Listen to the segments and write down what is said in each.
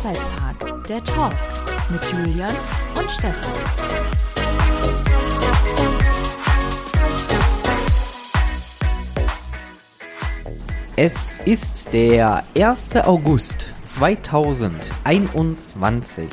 Freizeitpark, der Talk mit Julian und Stefan. Es ist der 1. August 2021.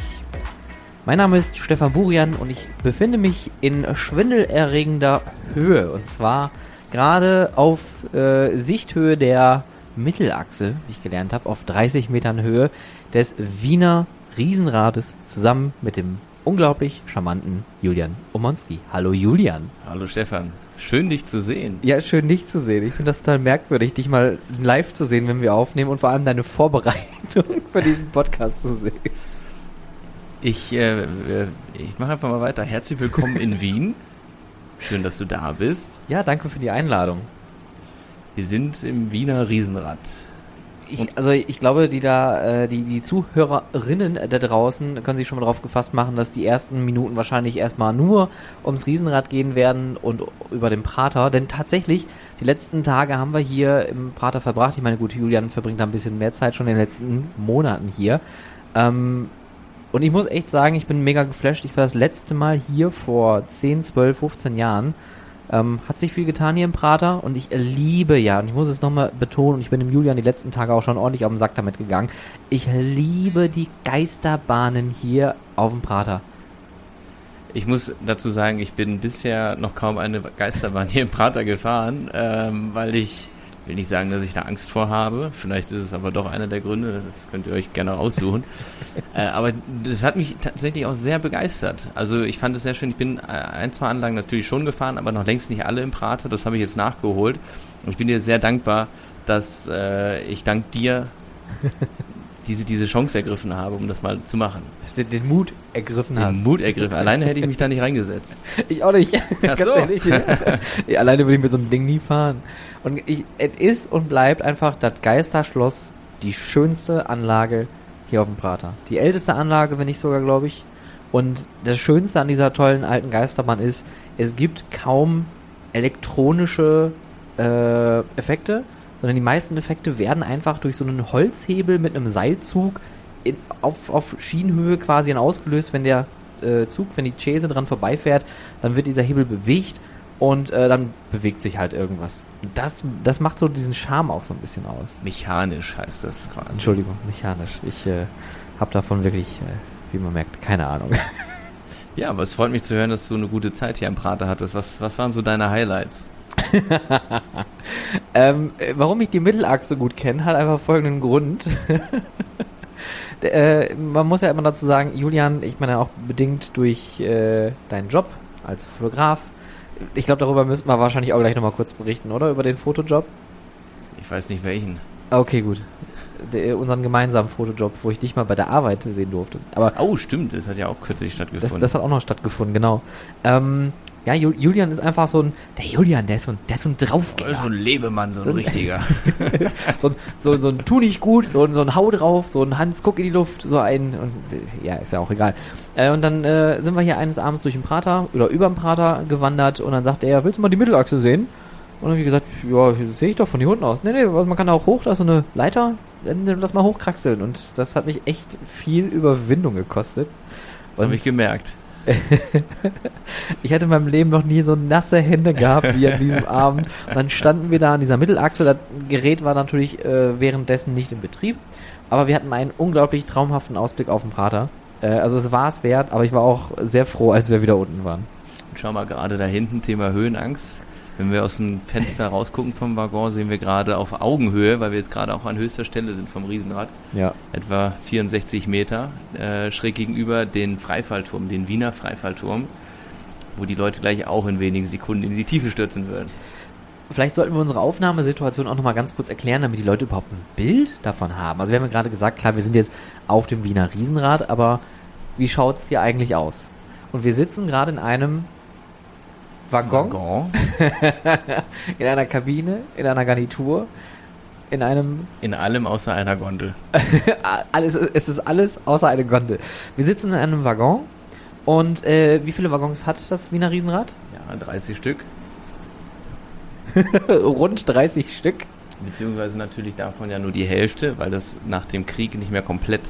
Mein Name ist Stefan Burian und ich befinde mich in schwindelerregender Höhe. Und zwar gerade auf äh, Sichthöhe der Mittelachse, wie ich gelernt habe, auf 30 Metern Höhe des Wiener Riesenrades zusammen mit dem unglaublich charmanten Julian Omonski. Hallo Julian. Hallo Stefan. Schön dich zu sehen. Ja, schön dich zu sehen. Ich finde das total merkwürdig, dich mal live zu sehen, wenn wir aufnehmen und vor allem deine Vorbereitung für diesen Podcast zu sehen. Ich, äh, äh ich mache einfach mal weiter. Herzlich willkommen in Wien. Schön, dass du da bist. Ja, danke für die Einladung. Wir sind im Wiener Riesenrad. Ich, also ich glaube, die da, äh, die, die Zuhörerinnen da draußen können sich schon mal darauf gefasst machen, dass die ersten Minuten wahrscheinlich erstmal nur ums Riesenrad gehen werden und über den Prater. Denn tatsächlich, die letzten Tage haben wir hier im Prater verbracht. Ich meine, gut, Julian verbringt da ein bisschen mehr Zeit schon in den letzten Monaten hier. Ähm, und ich muss echt sagen, ich bin mega geflasht. Ich war das letzte Mal hier vor 10, 12, 15 Jahren. Ähm, hat sich viel getan hier im Prater und ich liebe ja, und ich muss es nochmal betonen, und ich bin dem Julian die letzten Tage auch schon ordentlich auf den Sack damit gegangen, ich liebe die Geisterbahnen hier auf dem Prater. Ich muss dazu sagen, ich bin bisher noch kaum eine Geisterbahn hier im Prater gefahren, ähm, weil ich will nicht sagen, dass ich da Angst vor habe. Vielleicht ist es aber doch einer der Gründe. Das könnt ihr euch gerne aussuchen. äh, aber das hat mich tatsächlich auch sehr begeistert. Also ich fand es sehr schön. Ich bin äh, ein, zwei Anlagen natürlich schon gefahren, aber noch längst nicht alle im Prater. Das habe ich jetzt nachgeholt. Und ich bin dir sehr dankbar, dass äh, ich dank dir diese, diese Chance ergriffen habe, um das mal zu machen. Den, den Mut ergriffen den hast. Den Mut ergriffen. Alleine hätte ich mich da nicht reingesetzt. Ich auch nicht. Ach so. ehrlich. alleine würde ich mit so einem Ding nie fahren. Und es ist und bleibt einfach das Geisterschloss die schönste Anlage hier auf dem Prater. Die älteste Anlage, wenn nicht sogar, glaube ich. Und das Schönste an dieser tollen alten Geisterbahn ist, es gibt kaum elektronische äh, Effekte, sondern die meisten Effekte werden einfach durch so einen Holzhebel mit einem Seilzug in, auf, auf Schienenhöhe quasi ausgelöst, wenn der äh, Zug, wenn die Chaise dran vorbeifährt, dann wird dieser Hebel bewegt und äh, dann bewegt sich halt irgendwas. Das, das macht so diesen Charme auch so ein bisschen aus. Mechanisch heißt das quasi. Entschuldigung, mechanisch. Ich äh, habe davon wirklich, äh, wie man merkt, keine Ahnung. Ja, aber es freut mich zu hören, dass du eine gute Zeit hier im Prater hattest. Was, was waren so deine Highlights? ähm, äh, warum ich die Mittelachse gut kenne, hat einfach folgenden Grund. äh, man muss ja immer dazu sagen, Julian, ich meine auch bedingt durch äh, deinen Job als Fotograf. Ich glaube, darüber müssten wir wahrscheinlich auch gleich nochmal kurz berichten, oder? Über den Fotojob? Ich weiß nicht welchen. Okay, gut. Der, unseren gemeinsamen Fotojob, wo ich dich mal bei der Arbeit sehen durfte. Aber oh, stimmt, das hat ja auch kürzlich stattgefunden. Das, das hat auch noch stattgefunden, genau. Ähm, ja, Julian ist einfach so ein, der Julian, der ist so ein, der ist so ein Draufgänger. So ein Lebemann, so ein, so ein richtiger. so, so, so ein Tu nicht gut, so, so ein Hau drauf, so ein Hans, guck in die Luft, so ein, und, ja, ist ja auch egal. Äh, und dann äh, sind wir hier eines Abends durch den Prater, oder über den Prater gewandert, und dann sagt er, willst du mal die Mittelachse sehen? Und dann habe ich gesagt, ja, das sehe ich doch von hier unten aus. Nee, nee, man kann da auch hoch, da ist so eine Leiter, dann lass mal hochkraxeln. Und das hat mich echt viel Überwindung gekostet. Das habe ich gemerkt. ich hatte in meinem Leben noch nie so nasse Hände gehabt wie an diesem Abend. Und dann standen wir da an dieser Mittelachse. Das Gerät war natürlich äh, währenddessen nicht in Betrieb. Aber wir hatten einen unglaublich traumhaften Ausblick auf den Prater. Äh, also es war es wert, aber ich war auch sehr froh, als wir wieder unten waren. schau mal gerade da hinten, Thema Höhenangst. Wenn wir aus dem Fenster rausgucken vom Waggon, sehen wir gerade auf Augenhöhe, weil wir jetzt gerade auch an höchster Stelle sind vom Riesenrad, ja. etwa 64 Meter, äh, schräg gegenüber den Freifallturm, den Wiener Freifallturm, wo die Leute gleich auch in wenigen Sekunden in die Tiefe stürzen würden. Vielleicht sollten wir unsere Aufnahmesituation auch nochmal ganz kurz erklären, damit die Leute überhaupt ein Bild davon haben. Also wir haben ja gerade gesagt, klar, wir sind jetzt auf dem Wiener Riesenrad, aber wie schaut es hier eigentlich aus? Und wir sitzen gerade in einem Waggon, Waggon. in einer Kabine, in einer Garnitur, in einem. In allem außer einer Gondel. alles, es ist alles außer einer Gondel. Wir sitzen in einem Waggon und äh, wie viele Waggons hat das Wiener Riesenrad? Ja, 30 Stück. Rund 30 Stück. Beziehungsweise natürlich davon ja nur die Hälfte, weil das nach dem Krieg nicht mehr komplett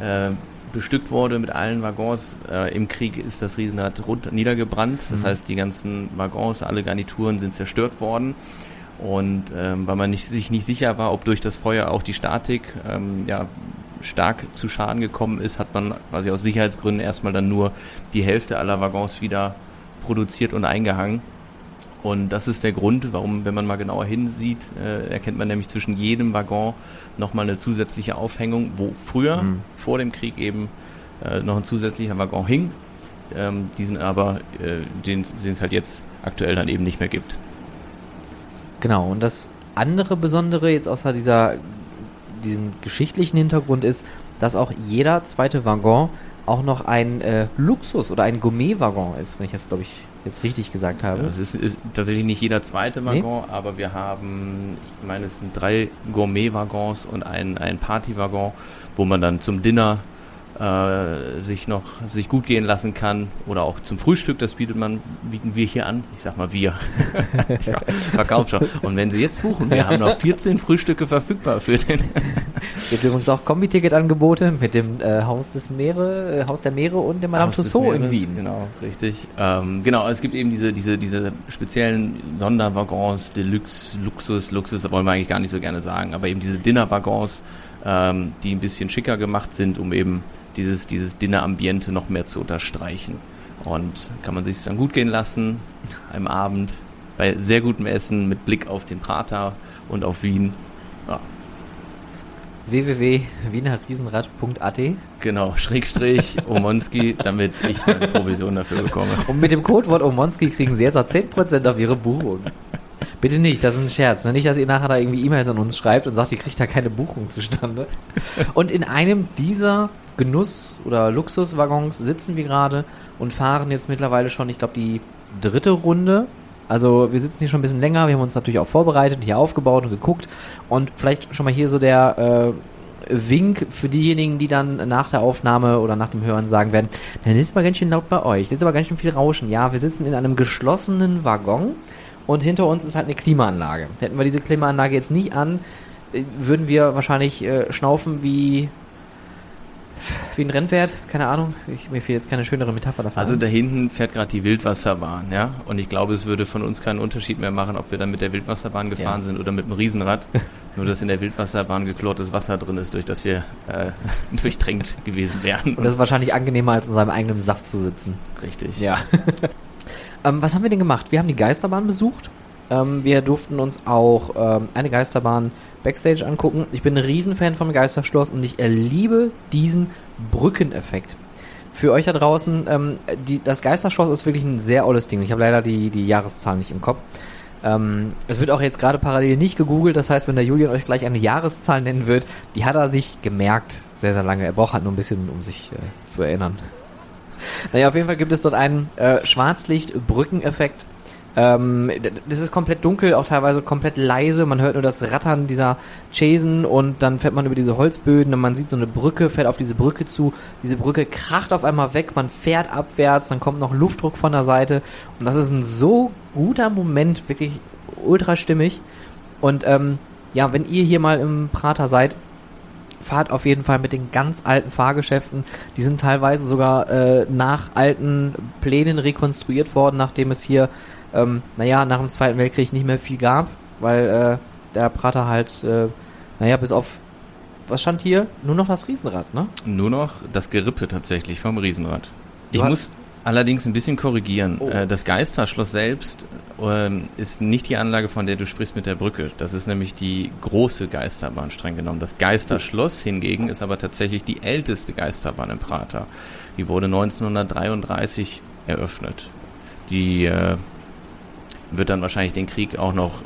äh, bestückt wurde mit allen Waggons. Äh, Im Krieg ist das Riesenrad rund niedergebrannt. Das Mhm. heißt, die ganzen Waggons, alle Garnituren sind zerstört worden. Und ähm, weil man nicht, sich nicht sicher war, ob durch das Feuer auch die Statik ähm, ja, stark zu Schaden gekommen ist, hat man quasi aus Sicherheitsgründen erstmal dann nur die Hälfte aller Waggons wieder produziert und eingehangen. Und das ist der Grund, warum, wenn man mal genauer hinsieht, äh, erkennt man nämlich zwischen jedem Waggon nochmal eine zusätzliche Aufhängung, wo früher, Mhm. vor dem Krieg eben, äh, noch ein zusätzlicher Waggon hing. Ähm, diesen aber, äh, den, es halt jetzt aktuell dann eben nicht mehr gibt. Genau, und das andere Besondere jetzt außer dieser, diesem geschichtlichen Hintergrund ist, dass auch jeder zweite Waggon auch noch ein äh, Luxus- oder ein Gourmet-Waggon ist, wenn ich das, glaube ich, jetzt richtig gesagt habe. Ja, es ist, ist tatsächlich nicht jeder zweite Nee. Waggon, aber wir haben, ich meine, es sind drei Gourmet-Waggons und ein, ein Party-Waggon, wo man dann zum Dinner äh, sich noch sich gut gehen lassen kann oder auch zum Frühstück, das bietet man, bieten wir hier an. Ich sag mal wir. ich verkauf schon. Und wenn Sie jetzt buchen, wir haben noch 14 Frühstücke verfügbar für den. Es gibt übrigens auch Kombi-Ticket-Angebote mit dem äh, Haus des Meere, äh, Haus der Meere und dem Madame Tussauds in Wien. Genau, richtig. Ähm, genau, es gibt eben diese, diese, diese speziellen Sonderwaggons, Deluxe, Luxus, Luxus wollen wir eigentlich gar nicht so gerne sagen, aber eben diese Dinnerwaggons, ähm, die ein bisschen schicker gemacht sind, um eben dieses, dieses Dinnerambiente noch mehr zu unterstreichen. Und kann man sich dann gut gehen lassen, am Abend, bei sehr gutem Essen, mit Blick auf den Prater und auf Wien. Ja, www.wienerriesenrad.at genau, Schrägstrich, Omonski, damit ich eine Provision dafür bekomme. Und mit dem Codewort Omonski kriegen Sie jetzt auch 10% auf Ihre Buchung. Bitte nicht, das ist ein Scherz. Ne? Nicht, dass ihr nachher da irgendwie E-Mails an uns schreibt und sagt, ihr kriegt da keine Buchung zustande. Und in einem dieser Genuss- oder Luxuswaggons sitzen wir gerade und fahren jetzt mittlerweile schon, ich glaube, die dritte Runde. Also wir sitzen hier schon ein bisschen länger, wir haben uns natürlich auch vorbereitet, hier aufgebaut und geguckt. Und vielleicht schon mal hier so der äh, Wink für diejenigen, die dann nach der Aufnahme oder nach dem Hören sagen werden, dann ist aber ganz schön laut bei euch, ist aber ganz schön viel Rauschen. Ja, wir sitzen in einem geschlossenen Waggon und hinter uns ist halt eine Klimaanlage. Hätten wir diese Klimaanlage jetzt nicht an, äh, würden wir wahrscheinlich äh, schnaufen wie wie ein Rennpferd, keine Ahnung. Ich, mir fehlt jetzt keine schönere Metapher dafür. Also da hinten fährt gerade die Wildwasserbahn, ja. Und ich glaube, es würde von uns keinen Unterschied mehr machen, ob wir dann mit der Wildwasserbahn gefahren Ja. sind oder mit dem Riesenrad. Nur, dass in der Wildwasserbahn geklortes Wasser drin ist, durch das wir äh, durchtränkt gewesen wären. Und das ist wahrscheinlich angenehmer, als in seinem eigenen Saft zu sitzen. richtig. Ja. ähm, was haben wir denn gemacht? Wir haben die Geisterbahn besucht. Ähm, wir durften uns auch ähm, eine Geisterbahn Backstage angucken. Ich bin ein Riesenfan vom Geisterschloss und ich äh, liebe diesen Brückeneffekt. Für euch da draußen, ähm, die, das Geisterschloss ist wirklich ein sehr olles Ding. Ich habe leider die, die Jahreszahl nicht im Kopf. Ähm, es wird auch jetzt gerade parallel nicht gegoogelt, das heißt, wenn der Julian euch gleich eine Jahreszahl nennen wird, die hat er sich gemerkt. Sehr, sehr lange. Er braucht halt nur ein bisschen, um sich äh, zu erinnern. Naja, auf jeden Fall gibt es dort einen äh, Schwarzlicht-Brückeneffekt. Ähm, das ist komplett dunkel, auch teilweise komplett leise. Man hört nur das Rattern dieser Chasen und dann fährt man über diese Holzböden und man sieht so eine Brücke, fährt auf diese Brücke zu. Diese Brücke kracht auf einmal weg, man fährt abwärts, dann kommt noch Luftdruck von der Seite. Und das ist ein so guter Moment, wirklich ultra stimmig. Und ähm, ja, wenn ihr hier mal im Prater seid, fahrt auf jeden Fall mit den ganz alten Fahrgeschäften. Die sind teilweise sogar äh, nach alten Plänen rekonstruiert worden, nachdem es hier, ähm, naja, nach dem Zweiten Weltkrieg nicht mehr viel gab, weil äh, der Prater halt, äh, naja, bis auf, was stand hier? Nur noch das Riesenrad, ne? Nur noch das Gerippe tatsächlich vom Riesenrad. Ich muss allerdings ein bisschen korrigieren. Oh. Äh, Das Geisterschloss selbst ähm, ist nicht die Anlage, von der du sprichst mit der Brücke. Das ist nämlich die große Geisterbahn, streng genommen. Das Geisterschloss hingegen ist aber tatsächlich die älteste Geisterbahn im Prater. Die wurde 1933 eröffnet. Die äh, wird dann wahrscheinlich den Krieg auch noch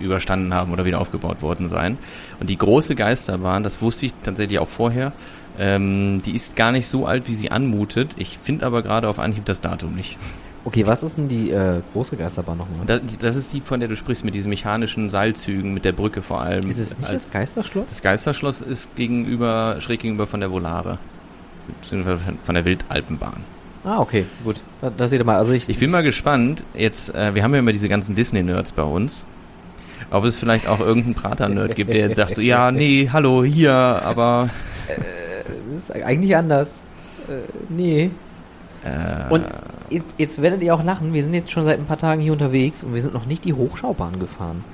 überstanden haben oder wieder aufgebaut worden sein. Und die große Geisterbahn, das wusste ich tatsächlich auch vorher, ähm, die ist gar nicht so alt, wie sie anmutet. Ich finde aber gerade auf Anhieb das Datum nicht. Okay, was ist denn die äh, große Geisterbahn nochmal? Das, das ist die, von der du sprichst, mit diesen mechanischen Seilzügen, mit der Brücke vor allem. Ist es nicht als, das Geisterschloss? das Geisterschloss ist gegenüber, schräg gegenüber von der Volare. Beziehungsweise Von der Wildalpenbahn. Ah, okay, gut. Da, da seht ihr mal. Also ich, Ich bin mal gespannt, jetzt, äh, wir haben ja immer diese ganzen Disney-Nerds bei uns. Ob es vielleicht auch irgendeinen Prater-Nerd gibt, der jetzt sagt so, ja, nee, hallo, hier, aber ist eigentlich anders. Äh, nee. Äh, Und jetzt, jetzt werdet ihr auch lachen, wir sind jetzt schon seit ein paar Tagen hier unterwegs und wir sind noch nicht die Hochschaubahn gefahren.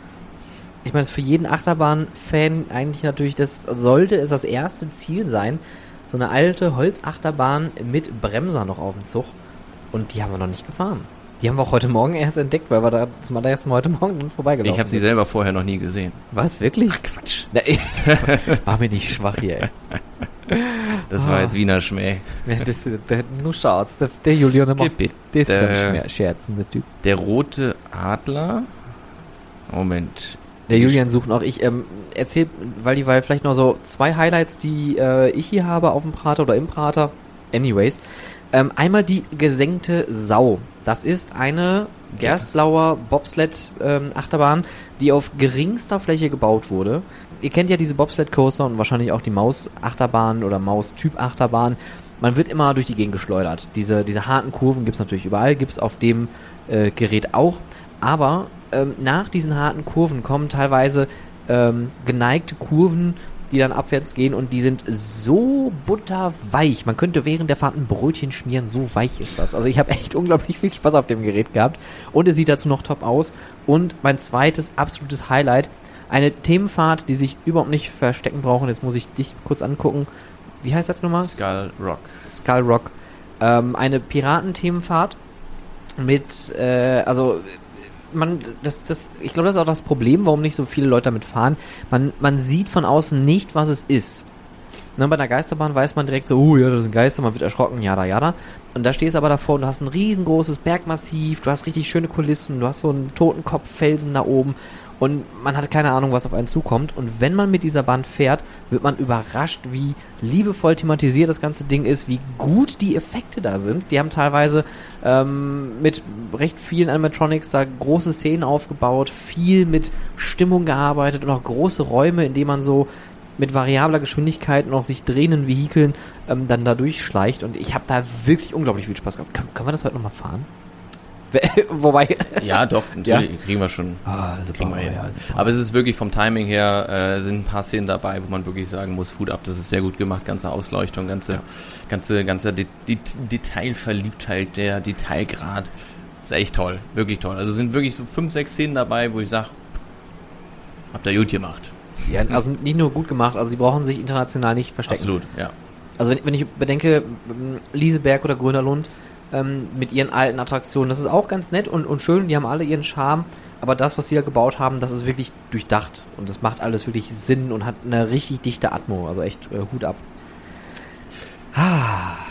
Ich meine, das ist für jeden Achterbahn-Fan eigentlich natürlich, das sollte es das erste Ziel sein, so eine alte Holzachterbahn mit Bremser noch auf dem Zug. Und die haben wir noch nicht gefahren. Die haben wir auch heute Morgen erst entdeckt, weil wir da zum allerersten Mal heute Morgen dann vorbeigelaufen ich habe sie selber vorher noch nie gesehen. Was, wirklich? Quatsch. Na, ich, war mir nicht schwach hier, ey. Das war Ah. jetzt Wiener Schmäh. Ja, das, der, nur Scherz. Der, der Julian der macht Bitte. der ist wieder ein Schmer- scherzender Typ. Der rote Adler. Moment. Der Julian sucht noch. Ich ähm, erzähl, weil die, weil vielleicht noch so zwei Highlights, die äh, ich hier habe auf dem Prater oder im Prater. Anyways. Ähm, einmal die gesenkte Sau. Das ist eine Gerstlauer Bobsled-Achterbahn, die auf geringster Fläche gebaut wurde. Ihr kennt ja diese Bobsled-Coaster und wahrscheinlich auch die Maus-Achterbahn oder Maus-Typ-Achterbahn. Man wird immer durch die Gegend geschleudert. Diese, diese harten Kurven gibt's natürlich überall, gibt's auf dem äh, Gerät auch. Aber ähm, nach diesen harten Kurven kommen teilweise ähm, geneigte Kurven, die dann abwärts gehen und die sind so butterweich. Man könnte während der Fahrt ein Brötchen schmieren, so weich ist das. Also ich habe echt unglaublich viel Spaß auf dem Gerät gehabt und es sieht dazu noch top aus. Und mein zweites absolutes Highlight, eine Themenfahrt, die sich überhaupt nicht verstecken brauchen. Jetzt muss ich dich kurz angucken. Wie heißt das nochmal? Skull Rock. Skull Rock. Ähm, eine Piratenthemenfahrt mit, äh, also man, das, das, ich glaube, das ist auch das Problem, warum nicht so viele Leute damit fahren. Man, man sieht von außen nicht, was es ist. Ne, bei einer Geisterbahn weiß man direkt so, oh ja, das sind Geister, man wird erschrocken, jada, jada. Und da stehst du aber davor und du hast ein riesengroßes Bergmassiv, du hast richtig schöne Kulissen, du hast so einen Totenkopffelsen da oben und man hat keine Ahnung, was auf einen zukommt. Und wenn man mit dieser Bahn fährt, wird man überrascht, wie liebevoll thematisiert das ganze Ding ist, wie gut die Effekte da sind. Die haben teilweise ähm, mit recht vielen Animatronics da große Szenen aufgebaut, viel mit Stimmung gearbeitet und auch große Räume, in denen man so mit variabler Geschwindigkeit und auch sich drehenden Vehikeln ähm, dann da durchschleicht. Und ich habe da wirklich unglaublich viel Spaß gehabt. Können, können wir das heute nochmal fahren? Wobei. Ja, doch, natürlich kriegen wir schon. Ah, super. Kriegen wir hin. Ja, super. Aber es ist wirklich vom Timing her, äh, sind ein paar Szenen dabei, wo man wirklich sagen muss, Hut ab, das ist sehr gut gemacht, ganze Ausleuchtung, ganze, ganze, ganze De De Detailverliebtheit, der Detailgrad. Ist echt toll, wirklich toll. Also sind wirklich so fünf, sechs Szenen dabei, wo ich sage, habt ihr gut gemacht. Ja, also nicht nur gut gemacht, also die brauchen sich international nicht verstecken. Absolut, ja. Also wenn, wenn ich bedenke, Lieseberg oder Grönerlund ähm, mit ihren alten Attraktionen, das ist auch ganz nett und, und schön, die haben alle ihren Charme, aber das, was sie da gebaut haben, das ist wirklich durchdacht und das macht alles wirklich Sinn und hat eine richtig dichte Atmo, also echt äh, Hut ab.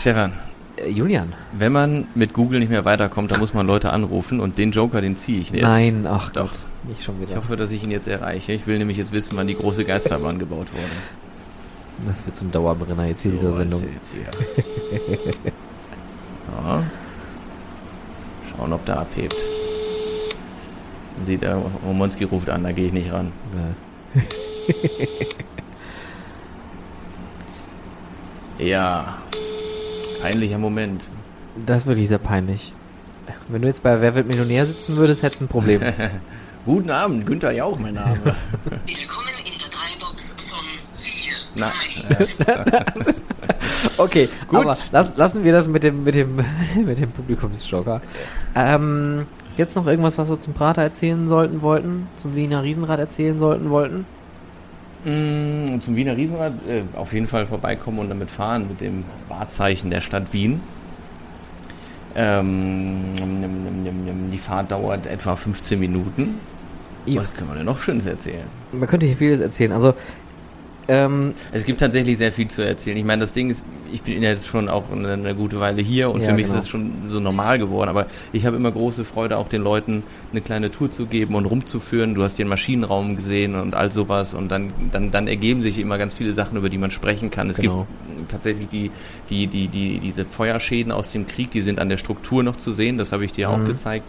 Stefan, Äh, Julian? wenn man mit Google nicht mehr weiterkommt, dann muss man Leute anrufen und den Joker, den ziehe ich jetzt. Nein, ach Doch. Gott, nicht schon Ich wieder. hoffe, dass ich ihn jetzt erreiche. Ich will nämlich jetzt wissen, wann die große Geisterbahn gebaut wurde. Das wird zum Dauerbrenner jetzt hier dieser So, ist Sendung. Jetzt hier. ja. Schauen, ob der abhebt. Man sieht, der Romanski ruft an, da gehe ich nicht ran. Ja. Peinlicher Moment. Das ist wirklich sehr peinlich. Wenn du jetzt bei Wer wird Millionär sitzen würdest, hättest du ein Problem. Guten Abend, Günther Jauch, mein Name. Willkommen in der Dreibox von 4. Na, Okay, Gut. aber lass, lassen wir das mit dem, mit dem, mit dem Publikumsjoker. Ähm, gibt's noch irgendwas, was wir zum Prater erzählen sollten wollten? Zum Wiener Riesenrad erzählen sollten wollten? Mm, zum Wiener Riesenrad äh, auf jeden Fall vorbeikommen und damit fahren mit dem Wahrzeichen der Stadt Wien. Ähm, die Fahrt dauert etwa 15 Minuten. Was können wir denn noch Schönes erzählen? Man könnte hier vieles erzählen. Also, ähm, Es gibt tatsächlich sehr viel zu erzählen. Ich meine, das Ding ist, ich bin jetzt schon auch eine, eine gute Weile hier und Ja, für mich genau. ist es schon so normal geworden. Aber ich habe immer große Freude, auch den Leuten eine kleine Tour zu geben und rumzuführen. Du hast den Maschinenraum gesehen und all sowas und dann, dann, dann ergeben sich immer ganz viele Sachen, über die man sprechen kann. Es Genau. gibt tatsächlich die, die, die, die, diese Feuerschäden aus dem Krieg, die sind an der Struktur noch zu sehen. Das habe ich dir auch Mhm. gezeigt.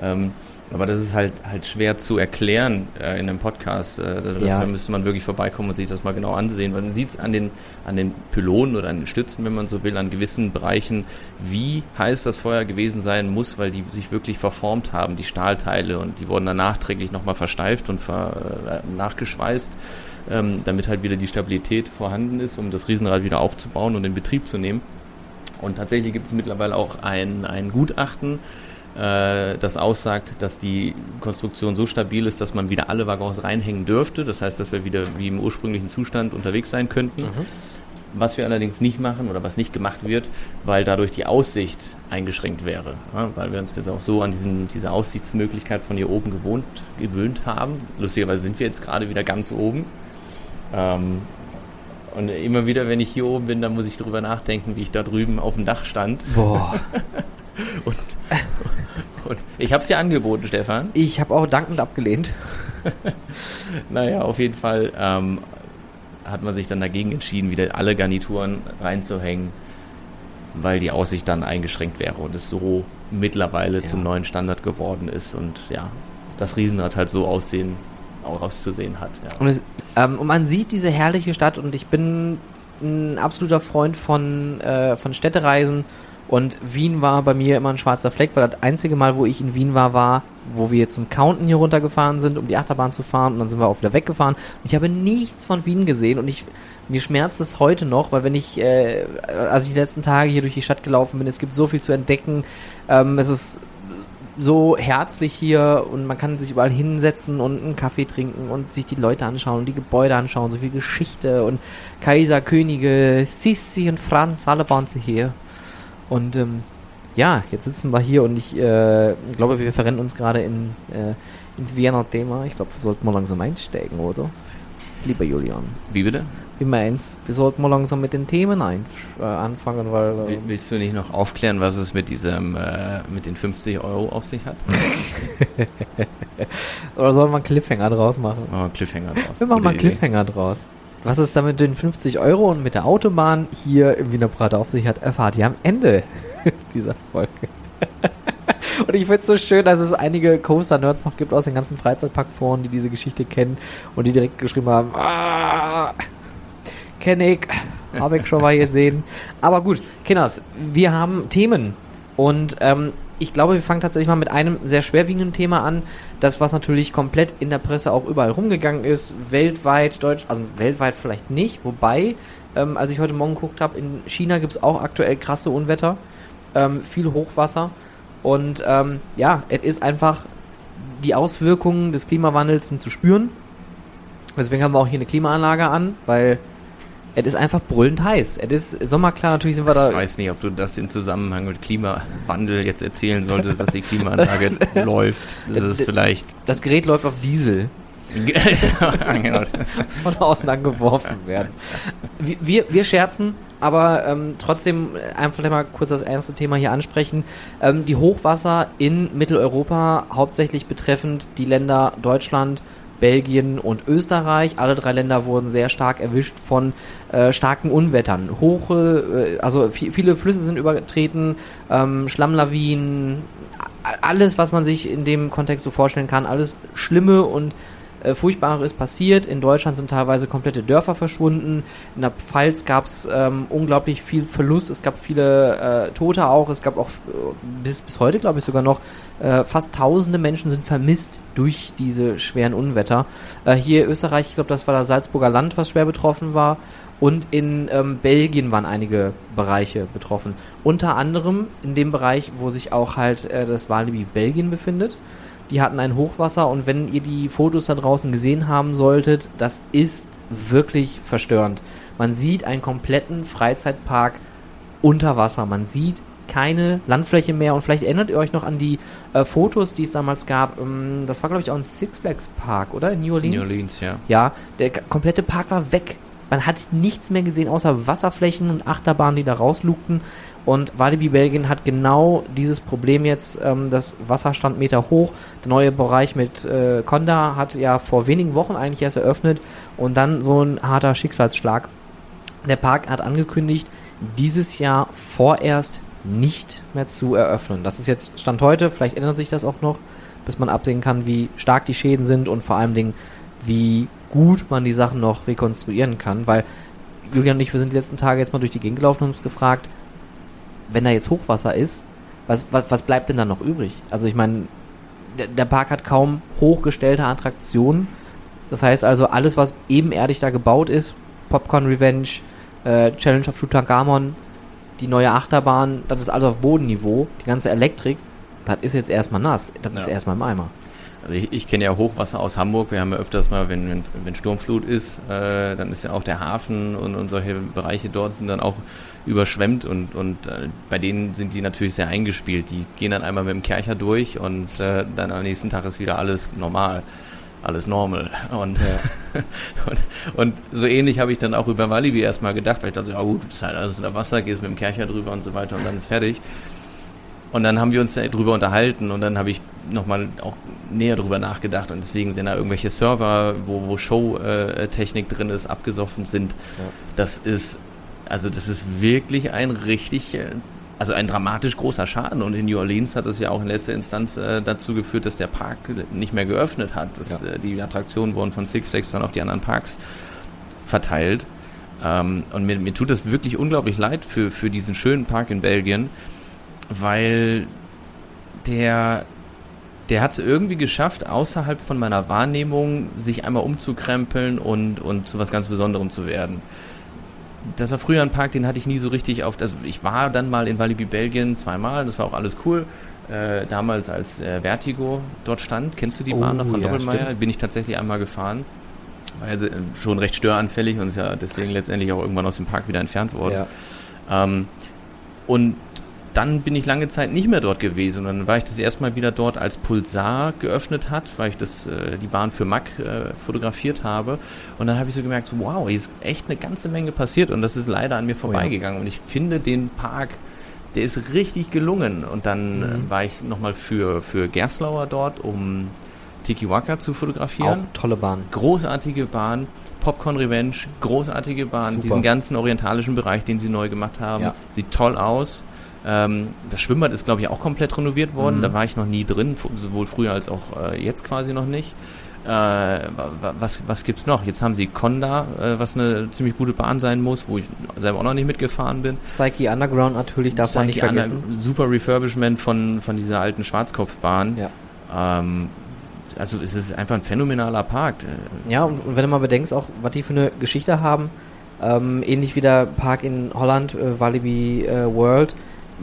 Ähm, Aber das ist halt halt schwer zu erklären äh, in einem Podcast. Äh, da, Ja. müsste man wirklich vorbeikommen und sich das mal genau ansehen. Weil man sieht es an den, an den Pylonen oder an den Stützen, wenn man so will, an gewissen Bereichen, wie heiß das Feuer gewesen sein muss, weil die sich wirklich verformt haben, die Stahlteile. Und die wurden dann nachträglich nochmal versteift und ver, äh, nachgeschweißt, ähm, damit halt wieder die Stabilität vorhanden ist, um das Riesenrad wieder aufzubauen und in Betrieb zu nehmen. Und tatsächlich gibt es mittlerweile auch ein, ein Gutachten, äh, das aussagt, dass die Konstruktion so stabil ist, dass man wieder alle Waggons reinhängen dürfte. Das heißt, dass wir wieder wie im ursprünglichen Zustand unterwegs sein könnten. Was wir allerdings nicht machen oder was nicht gemacht wird, weil dadurch die Aussicht eingeschränkt wäre. Ja, weil wir uns jetzt auch so an diesen, diese Aussichtsmöglichkeit von hier oben gewohnt, gewöhnt haben. Lustigerweise sind wir jetzt gerade wieder ganz oben. Ähm, und immer wieder, wenn ich hier oben bin, dann muss ich drüber nachdenken, wie ich da drüben auf dem Dach stand. Boah. Und, und ich habe es dir angeboten, Stefan. Ich habe auch dankend abgelehnt. Naja, auf jeden Fall ähm, hat man sich dann dagegen entschieden, wieder alle Garnituren reinzuhängen, weil die Aussicht dann eingeschränkt wäre und es so mittlerweile Ja. zum neuen Standard geworden ist und ja, das Riesenrad halt so aussehen, auch auszusehen hat. Ja. Und, es, ähm, und man sieht diese herrliche Stadt und ich bin ein absoluter Freund von, äh, von Städtereisen und Wien war bei mir immer ein schwarzer Fleck, weil das einzige Mal, wo ich in Wien war, war, wo wir zum Counten hier runtergefahren sind, um die Achterbahn zu fahren und dann sind wir auch wieder weggefahren. Und ich habe nichts von Wien gesehen und ich mir schmerzt es heute noch, weil wenn ich, äh, als ich die letzten Tage hier durch die Stadt gelaufen bin, es gibt so viel zu entdecken. Ähm, es ist so herzlich hier und man kann sich überall hinsetzen und einen Kaffee trinken und sich die Leute anschauen und die Gebäude anschauen, so viel Geschichte und Kaiser, Könige, Sissi und Franz, alle waren sie hier. Und ähm, ja, jetzt sitzen wir hier und ich äh, glaube, wir verrennen uns gerade in, äh, ins Wiener Thema. Ich glaube, wir sollten mal langsam einsteigen, oder? Lieber Julian, Wie bitte? wie meinst wir sollten mal langsam mit den Themen ein, äh, anfangen, weil... Äh, Will- Willst du nicht noch aufklären, was es mit diesem, äh, mit den 50 Euro auf sich hat? oder sollen wir einen Cliffhanger draus machen? Oh, Cliffhanger draus. Wir machen mal. Cliffhanger draus. Was es da mit den 50 Euro und mit der Autobahn hier im Wiener Prater auf sich hat, erfahrt ihr am Ende dieser Folge. und ich finde es so schön, dass es einige Coaster-Nerds noch gibt aus den ganzen Freizeitparkforen, die diese Geschichte kennen und die direkt geschrieben haben, ah, kenne ich, habe ich schon mal gesehen. Aber gut, Kinders, wir haben Themen und ähm, ich glaube, wir fangen tatsächlich mal mit einem sehr schwerwiegenden Thema an. Das, was natürlich komplett in der Presse auch überall rumgegangen ist, weltweit, Deutsch, also weltweit vielleicht nicht, wobei, ähm, als ich heute Morgen geguckt habe, in China gibt es auch aktuell krasse Unwetter, ähm, viel Hochwasser und ähm, ja, es ist einfach, die Auswirkungen des Klimawandels sind zu spüren. Deswegen haben wir auch hier eine Klimaanlage an, weil es ist einfach brüllend heiß. Es ist sommerklar, natürlich sind wir da. Ich weiß nicht, ob du das im Zusammenhang mit Klimawandel jetzt erzählen solltest, dass die Klimaanlage läuft. Das ist vielleicht. Das Gerät läuft auf Diesel. muss von außen angeworfen werden. Wir, wir, wir scherzen, aber ähm, trotzdem einfach mal kurz das ernste Thema hier ansprechen. Ähm, die Hochwasser in Mitteleuropa, hauptsächlich betreffend die Länder Deutschland, Belgien und Österreich. Alle drei Länder wurden sehr stark erwischt von äh, starken Unwettern. Hoche, äh, also vi- viele Flüsse sind übertreten, ähm, Schlammlawinen, alles, was man sich in dem Kontext so vorstellen kann, alles Schlimme und äh, Furchtbares passiert. In Deutschland sind teilweise komplette Dörfer verschwunden. In der Pfalz gab es ähm, unglaublich viel Verlust. Es gab viele äh, Tote auch. Es gab auch äh, bis, bis heute, glaube ich, sogar noch äh, fast tausende Menschen sind vermisst durch diese schweren Unwetter. Äh, hier Österreich, ich glaube, das war das Salzburger Land, was schwer betroffen war. Und in ähm, Belgien waren einige Bereiche betroffen. Unter anderem in dem Bereich, wo sich auch halt äh, das Walibi Belgien befindet. Die hatten ein Hochwasser und wenn ihr die Fotos da draußen gesehen haben solltet, das ist wirklich verstörend. Man sieht einen kompletten Freizeitpark unter Wasser. Man sieht keine Landfläche mehr und vielleicht erinnert ihr euch noch an die äh, Fotos, die es damals gab. Ähm, das war glaube ich auch ein Six Flags Park, oder? In New Orleans? New Orleans, ja. Ja, der komplette Park war weg. Man hat nichts mehr gesehen, außer Wasserflächen und Achterbahnen, die da rauslugten. Und Walibi Belgien hat genau dieses Problem jetzt. Ähm, das Wasser stand Meter hoch. Der neue Bereich mit äh, Conda hat ja vor wenigen Wochen eigentlich erst eröffnet. Und dann so ein harter Schicksalsschlag. Der Park hat angekündigt, dieses Jahr vorerst nicht mehr zu eröffnen. Das ist jetzt Stand heute, vielleicht ändert sich das auch noch. bis man absehen kann, wie stark die Schäden sind und vor allem Dingen, wie gut man die Sachen noch rekonstruieren kann, weil Julian und ich, wir sind die letzten Tage jetzt mal durch die Gegend gelaufen und uns gefragt, wenn da jetzt Hochwasser ist, was, was, was bleibt denn da noch übrig? Also ich meine, der, der Park hat kaum hochgestellte Attraktionen. Das heißt also, alles, was ebenerdig da gebaut ist, Popcorn Revenge, äh, Challenge of Tutankhamon, die neue Achterbahn, das ist alles auf Bodenniveau. Die ganze Elektrik, das ist jetzt erstmal nass. Das ist Ja. erstmal im Eimer. Also ich, ich kenne ja Hochwasser aus Hamburg. Wir haben ja öfters mal, wenn, wenn, wenn Sturmflut ist, äh, dann ist ja auch der Hafen und, und solche Bereiche dort sind dann auch überschwemmt und, und äh, bei denen sind die natürlich sehr eingespielt. Die gehen dann einmal mit dem Kercher durch und äh, dann am nächsten Tag ist wieder alles normal. Alles normal. Und, und, und so ähnlich habe ich dann auch über Walibi erstmal gedacht, weil ich dachte, ja gut, es ist halt alles unter Wasser, gehst mit dem Kercher drüber und so weiter und dann ist fertig. Und dann haben wir uns darüber unterhalten und dann habe ich nochmal auch näher drüber nachgedacht und deswegen, wenn da irgendwelche Server, wo, wo Show-Technik drin ist, abgesoffen sind, das ist, also das ist wirklich ein richtig, äh, also ein dramatisch großer Schaden und in New Orleans hat es ja auch in letzter Instanz äh, dazu geführt, dass der Park nicht mehr geöffnet hat. Das, Ja. äh, die Attraktionen wurden von Six Flags dann auf die anderen Parks verteilt. Ähm, und mir, mir tut es wirklich unglaublich leid für, für diesen schönen Park in Belgien, weil der, der hat es irgendwie geschafft, außerhalb von meiner Wahrnehmung sich einmal umzukrempeln und, und zu was ganz Besonderem zu werden. Das war früher ein Park, den hatte ich nie so richtig auf. Also ich war dann mal in Walibi Belgien zweimal, das war auch alles cool. Äh, damals als äh, Vertigo dort stand. Kennst du die Oh, Bahn noch von ja, Doppelmayr? stimmt. Bin ich tatsächlich einmal gefahren. War also schon recht störanfällig und ist ja deswegen letztendlich auch irgendwann aus dem Park wieder entfernt worden. Ja. Ähm, und dann bin ich lange Zeit nicht mehr dort gewesen. Und dann war ich das erste Mal wieder dort, als Pulsar geöffnet hat, weil ich das, äh, die Bahn für Mack äh, fotografiert habe. Und dann habe ich so gemerkt, so, wow, hier ist echt eine ganze Menge passiert und das ist leider an mir vorbeigegangen. Und ich finde den Park, der ist richtig gelungen. Und dann Mhm. äh, war ich nochmal für, für Gerslauer dort, um Tikiwaka zu Auch fotografieren. tolle Bahn. Großartige Bahn. Popcorn Revenge, großartige Bahn, Super. diesen ganzen orientalischen Bereich, den sie neu gemacht haben, Ja. sieht toll aus. Ähm, das Schwimmbad ist, glaube ich, auch komplett renoviert worden. Mhm. Da war ich noch nie drin, sowohl früher als auch äh, jetzt quasi noch nicht. Äh, wa- wa- was, was gibt's noch? Jetzt haben sie Conda, äh, was eine ziemlich gute Bahn sein muss, wo ich selber auch noch nicht mitgefahren bin. Psyche Underground natürlich, darf man nicht Psyche Under- vergessen. Super Refurbishment von, von dieser alten Schwarzkopfbahn. Ja. Ähm, also es ist einfach ein phänomenaler Park. Ja, und, und wenn du mal bedenkst, auch was die für eine Geschichte haben, ähm, ähnlich wie der Park in Holland, äh, Walibi äh, World,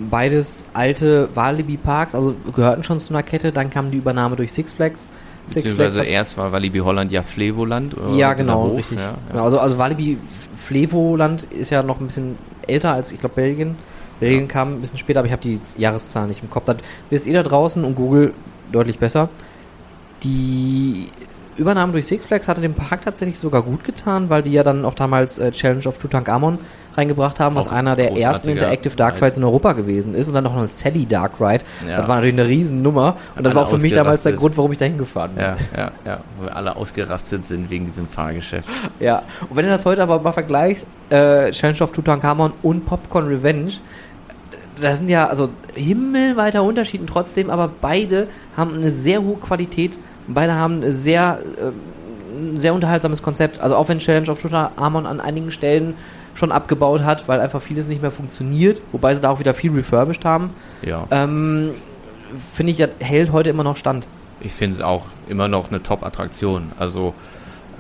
beides alte Walibi-Parks, also gehörten schon zu einer Kette, dann kam die Übernahme durch Six Flags. Six Beziehungsweise hat- erst war Walibi Holland ja Flevoland. oder ja, dieser genau, Hof, richtig. Ja, ja. Genau, also, also Walibi Flevoland ist ja noch ein bisschen älter als, ich glaube, Belgien. Belgien kam ein bisschen später, aber ich habe die Jahreszahl nicht im Kopf. Das wisst ihr da draußen und Google deutlich besser. Die Übernahme durch Six Flags hatte dem Park tatsächlich sogar gut getan, weil die ja dann auch damals äh, Challenge of Tutankhamon reingebracht haben, was Auch einer der ersten Interactive Dark Ride. Rides in Europa gewesen ist und dann noch eine Sally Dark Ride. Ja. Das war natürlich eine Riesennummer und das war auch für mich damals der. Grund, warum ich da hingefahren bin. Ja, ja, ja, wo wir alle ausgerastet sind wegen diesem Fahrgeschäft. Ja, und wenn du das heute aber mal vergleichst, äh, Challenge of Tutankhamon und Popcorn Revenge, da sind ja also himmelweiter Unterschied und trotzdem, aber beide haben eine sehr hohe Qualität, beide haben ein sehr, äh, ein sehr unterhaltsames Konzept. Also auch wenn Challenge of Tutankhamon an einigen Stellen schon abgebaut hat, weil einfach vieles nicht mehr funktioniert, wobei sie da auch wieder viel refurbished haben, Ja, ähm, finde ich, das hält heute immer noch stand. ich finde es auch immer noch eine Top-Attraktion. Also,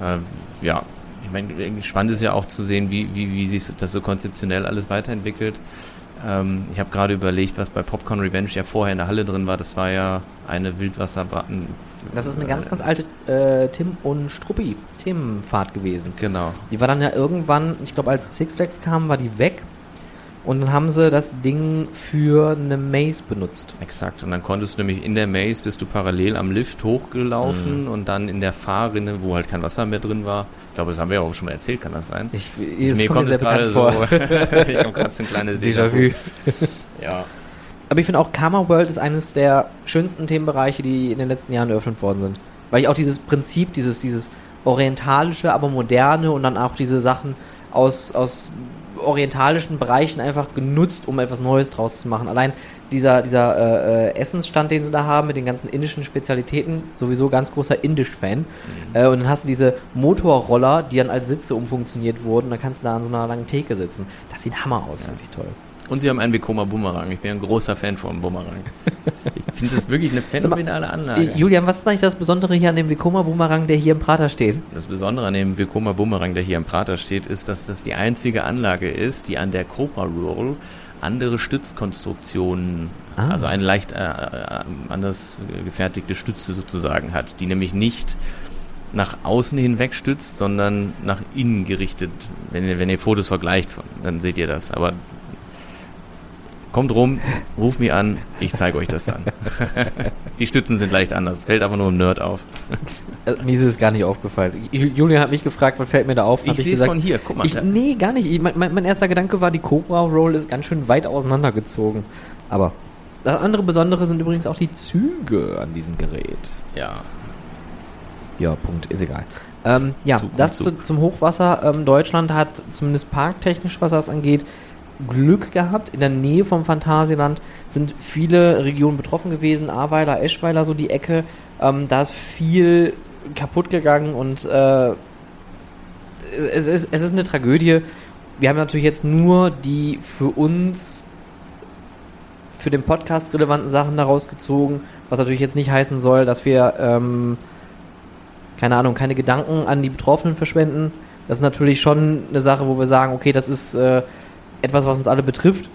ähm, ja, ich meine, spannend ist ja auch zu sehen, wie, wie, wie sich das so konzeptionell alles weiterentwickelt. Ähm, ich habe gerade überlegt, was bei Popcorn Revenge ja vorher in der Halle drin war. Das war ja eine Wildwasserbahn. Das ist eine ganz, ganz alte äh, Tim und Struppi Themenfahrt gewesen. Genau. Die war dann ja irgendwann, ich glaube, als Six Flags kam, war die weg. Und dann haben sie das Ding für eine Maze benutzt. Exakt. Und dann konntest du nämlich in der Maze bist du parallel am Lift hochgelaufen und dann in der Fahrrinne, wo halt kein Wasser mehr drin war. Ich glaube, das haben wir ja auch schon mal erzählt, kann das sein? Ich, Mir jetzt kommt mir es gerade so. vor. ich habe gerade so ein kleines Déjà-vu. Ja. Aber ich finde auch Karma World ist eines der schönsten Themenbereiche, die in den letzten Jahren eröffnet worden sind. Weil ich auch dieses Prinzip, dieses, dieses orientalische, aber moderne und dann auch diese Sachen aus, aus orientalischen Bereichen einfach genutzt, um etwas Neues draus zu machen. Allein dieser, dieser äh, äh, Essensstand, den sie da haben, mit den ganzen indischen Spezialitäten, sowieso ganz großer Indisch-Fan. Äh, und dann hast du diese Motorroller, die dann als Sitze umfunktioniert wurden. Dann kannst du da an so einer langen Theke sitzen. Das sieht Hammer aus, wirklich toll. Und sie haben einen Vekoma Bumerang. Ich bin ein großer Fan vom Bumerang. Ich finde das wirklich eine phänomenale Äh, Anlage. Julian, was ist eigentlich das Besondere hier an dem Vekoma Boomerang, der hier im Prater steht? Das Besondere an dem Vekoma Bumerang, der hier im Prater steht, ist, dass das die einzige Anlage ist, die an der Cobra Roll andere Stützkonstruktionen, Ah. also eine leicht äh, äh, anders gefertigte Stütze sozusagen hat, die nämlich nicht nach außen hinweg stützt, sondern nach innen gerichtet. Wenn ihr, wenn ihr Fotos vergleicht, dann seht ihr das. Aber kommt rum, ruft mich an, ich zeige euch das dann. die Stützen sind leicht anders, fällt aber nur im Nerd auf. Also, mir ist es gar nicht aufgefallen. Ju- Julian hat mich gefragt, was fällt mir da auf? Ich sehe es von hier, guck mal. Ich, nee, gar nicht. Ich, mein, mein erster Gedanke war, die Cobra Roll ist ganz schön weit auseinandergezogen. Aber das andere Besondere sind übrigens auch die Züge an diesem Gerät. ja, Ja, Punkt, ist egal. Ähm, ja, Zug das zu, zum Hochwasser. Ähm, Deutschland hat zumindest parktechnisch, was das angeht, Glück gehabt. In der Nähe vom Phantasialand sind viele Regionen betroffen gewesen. Ahrweiler, Eschweiler, so die Ecke. Ähm, da ist viel kaputt gegangen und äh, es, ist, es ist eine Tragödie. Wir haben natürlich jetzt nur die für uns, für den Podcast relevanten Sachen daraus gezogen, was natürlich jetzt nicht heißen soll, dass wir ähm, keine Ahnung, keine Gedanken an die Betroffenen verschwenden. Das ist natürlich schon eine Sache, wo wir sagen, okay, das ist äh, etwas, was uns alle betrifft.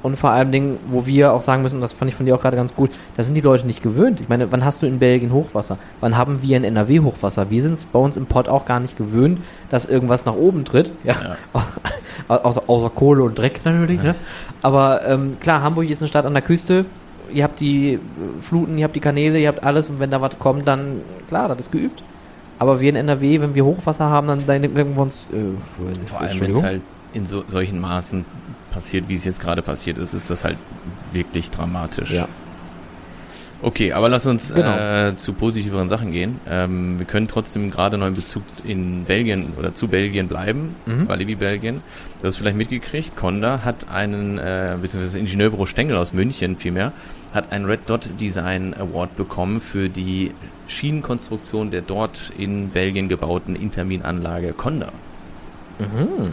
Und vor allem Dingen, wo wir auch sagen müssen, und das fand ich von dir auch gerade ganz gut, da sind die Leute nicht gewöhnt. Ich meine, wann hast du in Belgien Hochwasser? Wann haben wir in NRW Hochwasser? Wir sind es bei uns im Pott auch gar nicht gewöhnt, dass irgendwas nach oben tritt. Ja. außer, außer Kohle und Dreck natürlich. Ne? Aber ähm, klar, Hamburg ist eine Stadt an der Küste. Ihr habt die Fluten, ihr habt die Kanäle, ihr habt alles und wenn da was kommt, dann klar, das ist geübt. Aber wir in NRW, wenn wir Hochwasser haben, dann, dann denken wir uns, äh, vor allem wenn es halt in so, solchen Maßen passiert, wie es jetzt gerade passiert ist, ist das halt wirklich dramatisch. Ja. Okay, aber lass uns Genau. äh, zu positiveren Sachen gehen. Ähm, wir können trotzdem gerade noch in Bezug in Belgien oder zu Belgien bleiben, Mhm. Walibi Belgien. Du hast vielleicht mitgekriegt, Conda hat einen, äh, beziehungsweise Ingenieurbüro Stengel aus München vielmehr, hat einen Red Dot Design Award bekommen für die Schienenkonstruktion der dort in Belgien gebauten Intermin-Anlage Conda. Mhm.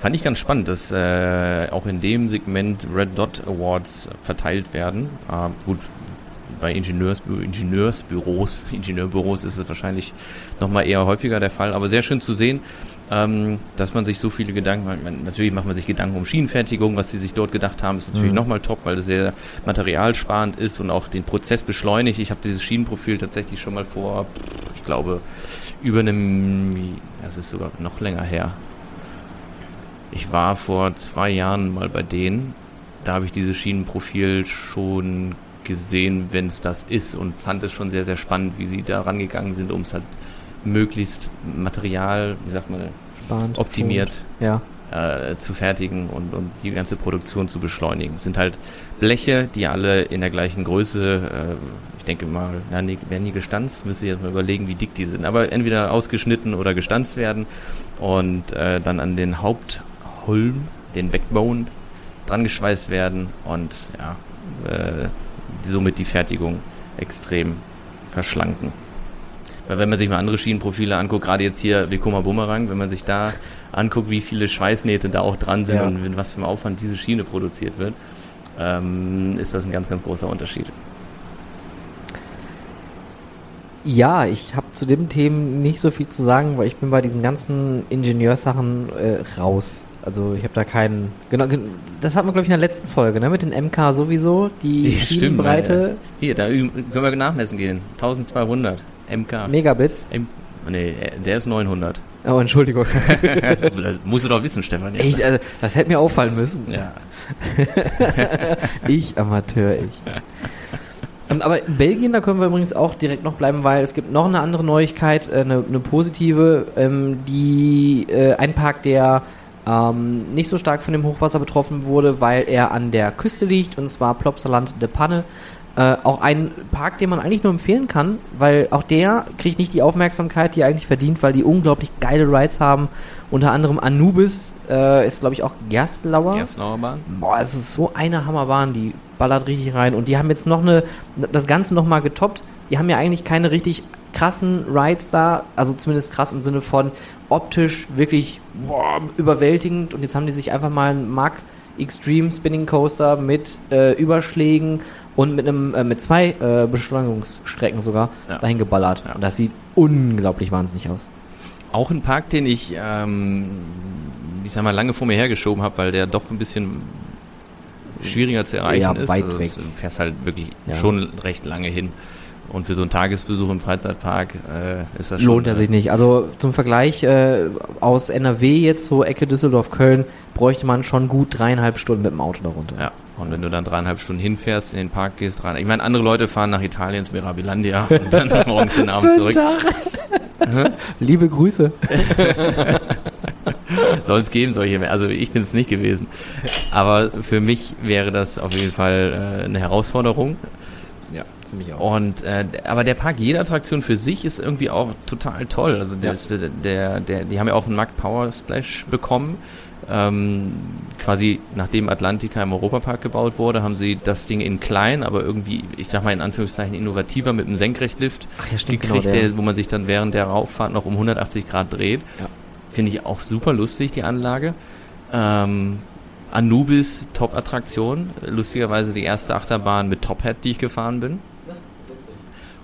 Fand ich ganz spannend, dass äh, auch in dem Segment Red Dot Awards verteilt werden. Äh, gut, bei Ingenieursbü Ingenieursbüros, Ingenieurbüros ist es wahrscheinlich nochmal eher häufiger der Fall, aber sehr schön zu sehen, ähm, dass man sich so viele Gedanken macht. Man, natürlich macht man sich Gedanken um Schienenfertigung, was sie sich dort gedacht haben, ist natürlich Mhm. nochmal top, weil es sehr materialsparend ist und auch den Prozess beschleunigt. Ich habe dieses Schienenprofil tatsächlich schon mal vor, ich glaube, über einem, ja, es ist sogar noch länger her, ich war vor zwei Jahren mal bei denen. Da habe ich dieses Schienenprofil schon gesehen, wenn es das ist und fand es schon sehr, sehr spannend, wie sie da rangegangen sind, um es halt möglichst Material, wie sagt man, Spannend. optimiert Ja. äh, zu fertigen und, und die ganze Produktion zu beschleunigen. Es sind halt Bleche, die alle in der gleichen Größe, äh, ich denke mal, ja, nee, werden die gestanzt, müsste ich jetzt mal überlegen, wie dick die sind, aber entweder ausgeschnitten oder gestanzt werden und äh, dann an den Hauptholm, den Backbone, dran geschweißt werden und ja, äh, somit die Fertigung extrem verschlanken. Weil wenn man sich mal andere Schienenprofile anguckt, gerade jetzt hier Vekoma Bumerang, wenn man sich da anguckt, wie viele Schweißnähte da auch dran sind Ja. und mit was für einem Aufwand diese Schiene produziert wird, ähm, ist das ein ganz, ganz großer Unterschied. Ja, ich habe zu dem Themen nicht so viel zu sagen, weil ich bin bei diesen ganzen Ingenieurssachen äh, raus. Also ich habe da keinen. Genau, gen- das hatten wir glaube ich in der letzten Folge, ne? Mit den MK sowieso, die Ja, stimmt, Schienenbreite, Hier, da können wir nachmessen gehen. 1200 MK. Megabits. M nee, der ist 900. Oh, Entschuldigung. Das musst du doch wissen, Stefan. jetzt. Echt, also, das hätte mir auffallen müssen. Ja. Ich, Amateur, ich. Aber in Belgien, da können wir übrigens auch direkt noch bleiben, weil es gibt noch eine andere Neuigkeit, äh, eine, eine positive, ähm, die äh, ein Park, der ähm, nicht so stark von dem Hochwasser betroffen wurde, weil er an der Küste liegt, und zwar Plopsaland de Panne. Äh, auch ein Park, den man eigentlich nur empfehlen kann, weil auch der kriegt nicht die Aufmerksamkeit, die er eigentlich verdient, weil die unglaublich geile Rides haben. Unter anderem Anubis äh, ist, glaube ich, auch Gerstlauer. Gerstlauer Bahn. Boah, es ist so eine Hammerbahn, die ballert richtig rein. Und die haben jetzt noch eine, das Ganze nochmal getoppt. Die haben ja eigentlich keine richtig krassen Rides da, also zumindest krass im Sinne von optisch wirklich boah, überwältigend. Und jetzt haben die sich einfach mal einen Mark Extreme Spinning Coaster mit äh, Überschlägen und mit einem äh, mit zwei äh, Beschleunigungsstrecken sogar Ja. dahin geballert. Ja. Und das sieht unglaublich wahnsinnig aus. Auch ein Park, den ich, ähm, ich sag mal, lange vor mir hergeschoben habe, weil der doch ein bisschen schwieriger zu erreichen Ja, ist. weit also weg. Du fährst halt wirklich schon recht lange hin. Und für so einen Tagesbesuch im Freizeitpark äh, ist das Lohnt schon, er sich nicht. Also zum Vergleich äh, aus NRW jetzt so Ecke Düsseldorf-Köln bräuchte man schon gut dreieinhalb Stunden mit dem Auto darunter. Ja, und wenn du dann dreieinhalb Stunden hinfährst, in den Park gehst, rein. Ich meine, andere Leute fahren nach Italien ins Mirabilandia und dann morgens den Abend zurück. Liebe Grüße. Soll es geben, solche. Also ich bin es nicht gewesen. Aber für mich wäre das auf jeden Fall äh, eine Herausforderung. Ja, für mich Und äh, aber der Park, jede Attraktion für sich ist irgendwie auch total toll. Also der, der, der, der, die haben ja auch einen Mack Power Splash bekommen. Ähm, quasi nachdem Atlantica im Europapark gebaut wurde, haben sie das Ding in klein, aber irgendwie, ich sag mal in Anführungszeichen innovativer mit einem Senkrechtlift Ach ja, stimmt, gekriegt, genau, der. der, wo man sich dann während der Rauffahrt noch um 180 Grad dreht. Ja. Finde ich auch super lustig, die Anlage. Ähm, Anubis, Top-Attraktion. Lustigerweise die erste Achterbahn mit Top Hat, die ich gefahren bin.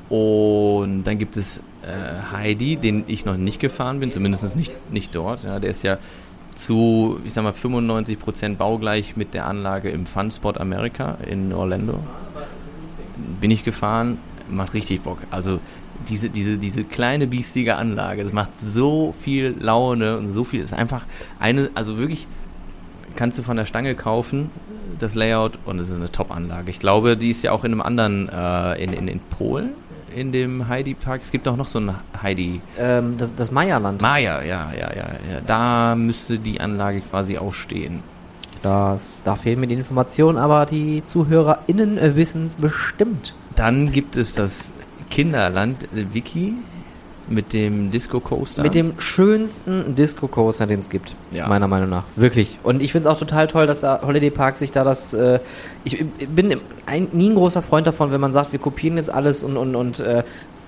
Und dann gibt es äh, Heidi, den ich noch nicht gefahren bin, zumindest nicht, nicht dort. Ja, der ist ja zu, ich sag mal, 95% baugleich mit der Anlage im Fun Spot America in Orlando. Bin ich gefahren, macht richtig Bock. Also diese, diese, diese kleine biestige Anlage, das macht so viel Laune und so viel, ist einfach eine, also wirklich, kannst du von der Stange kaufen, das Layout, und es ist eine Top-Anlage. Ich glaube, die ist ja auch in einem anderen, äh, in, in, in Polen, in dem Heidi-Park. Es gibt auch noch so ein Heidi, Ähm, das, das Maya-Land. Maya, ja, ja, ja, ja. Da müsste die Anlage quasi auch stehen. Das, da fehlen mir die Informationen, aber die ZuhörerInnen äh, wissen es bestimmt. Dann gibt es das Kinderland äh, Wiki mit dem Disco Coaster. Mit dem schönsten Disco-Coaster, den es gibt, Ja. meiner Meinung nach. Wirklich. Und ich finde es auch total toll, dass der Holiday Park sich da das. Äh, ich ich bin ein, nie ein großer Freund davon, wenn man sagt, wir kopieren jetzt alles und, und, und äh,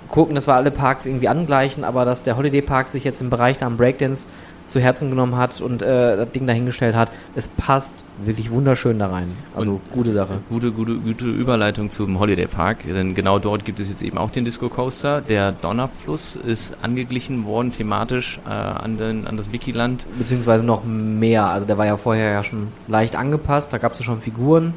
gucken, dass wir alle Parks irgendwie angleichen, aber dass der Holiday Park sich jetzt im Bereich da am Breakdance zu Herzen genommen hat und äh, das Ding dahingestellt hat, es passt wirklich wunderschön da rein. Also gute Sache. Gute, gute, gute Überleitung zum Holiday Park, denn genau dort gibt es jetzt eben auch den Disco Coaster. Der Donnerfluss ist angeglichen worden thematisch äh, an, den, an das Wikiland. Beziehungsweise noch mehr. Also der war ja vorher ja schon leicht angepasst, da gab es ja schon Figuren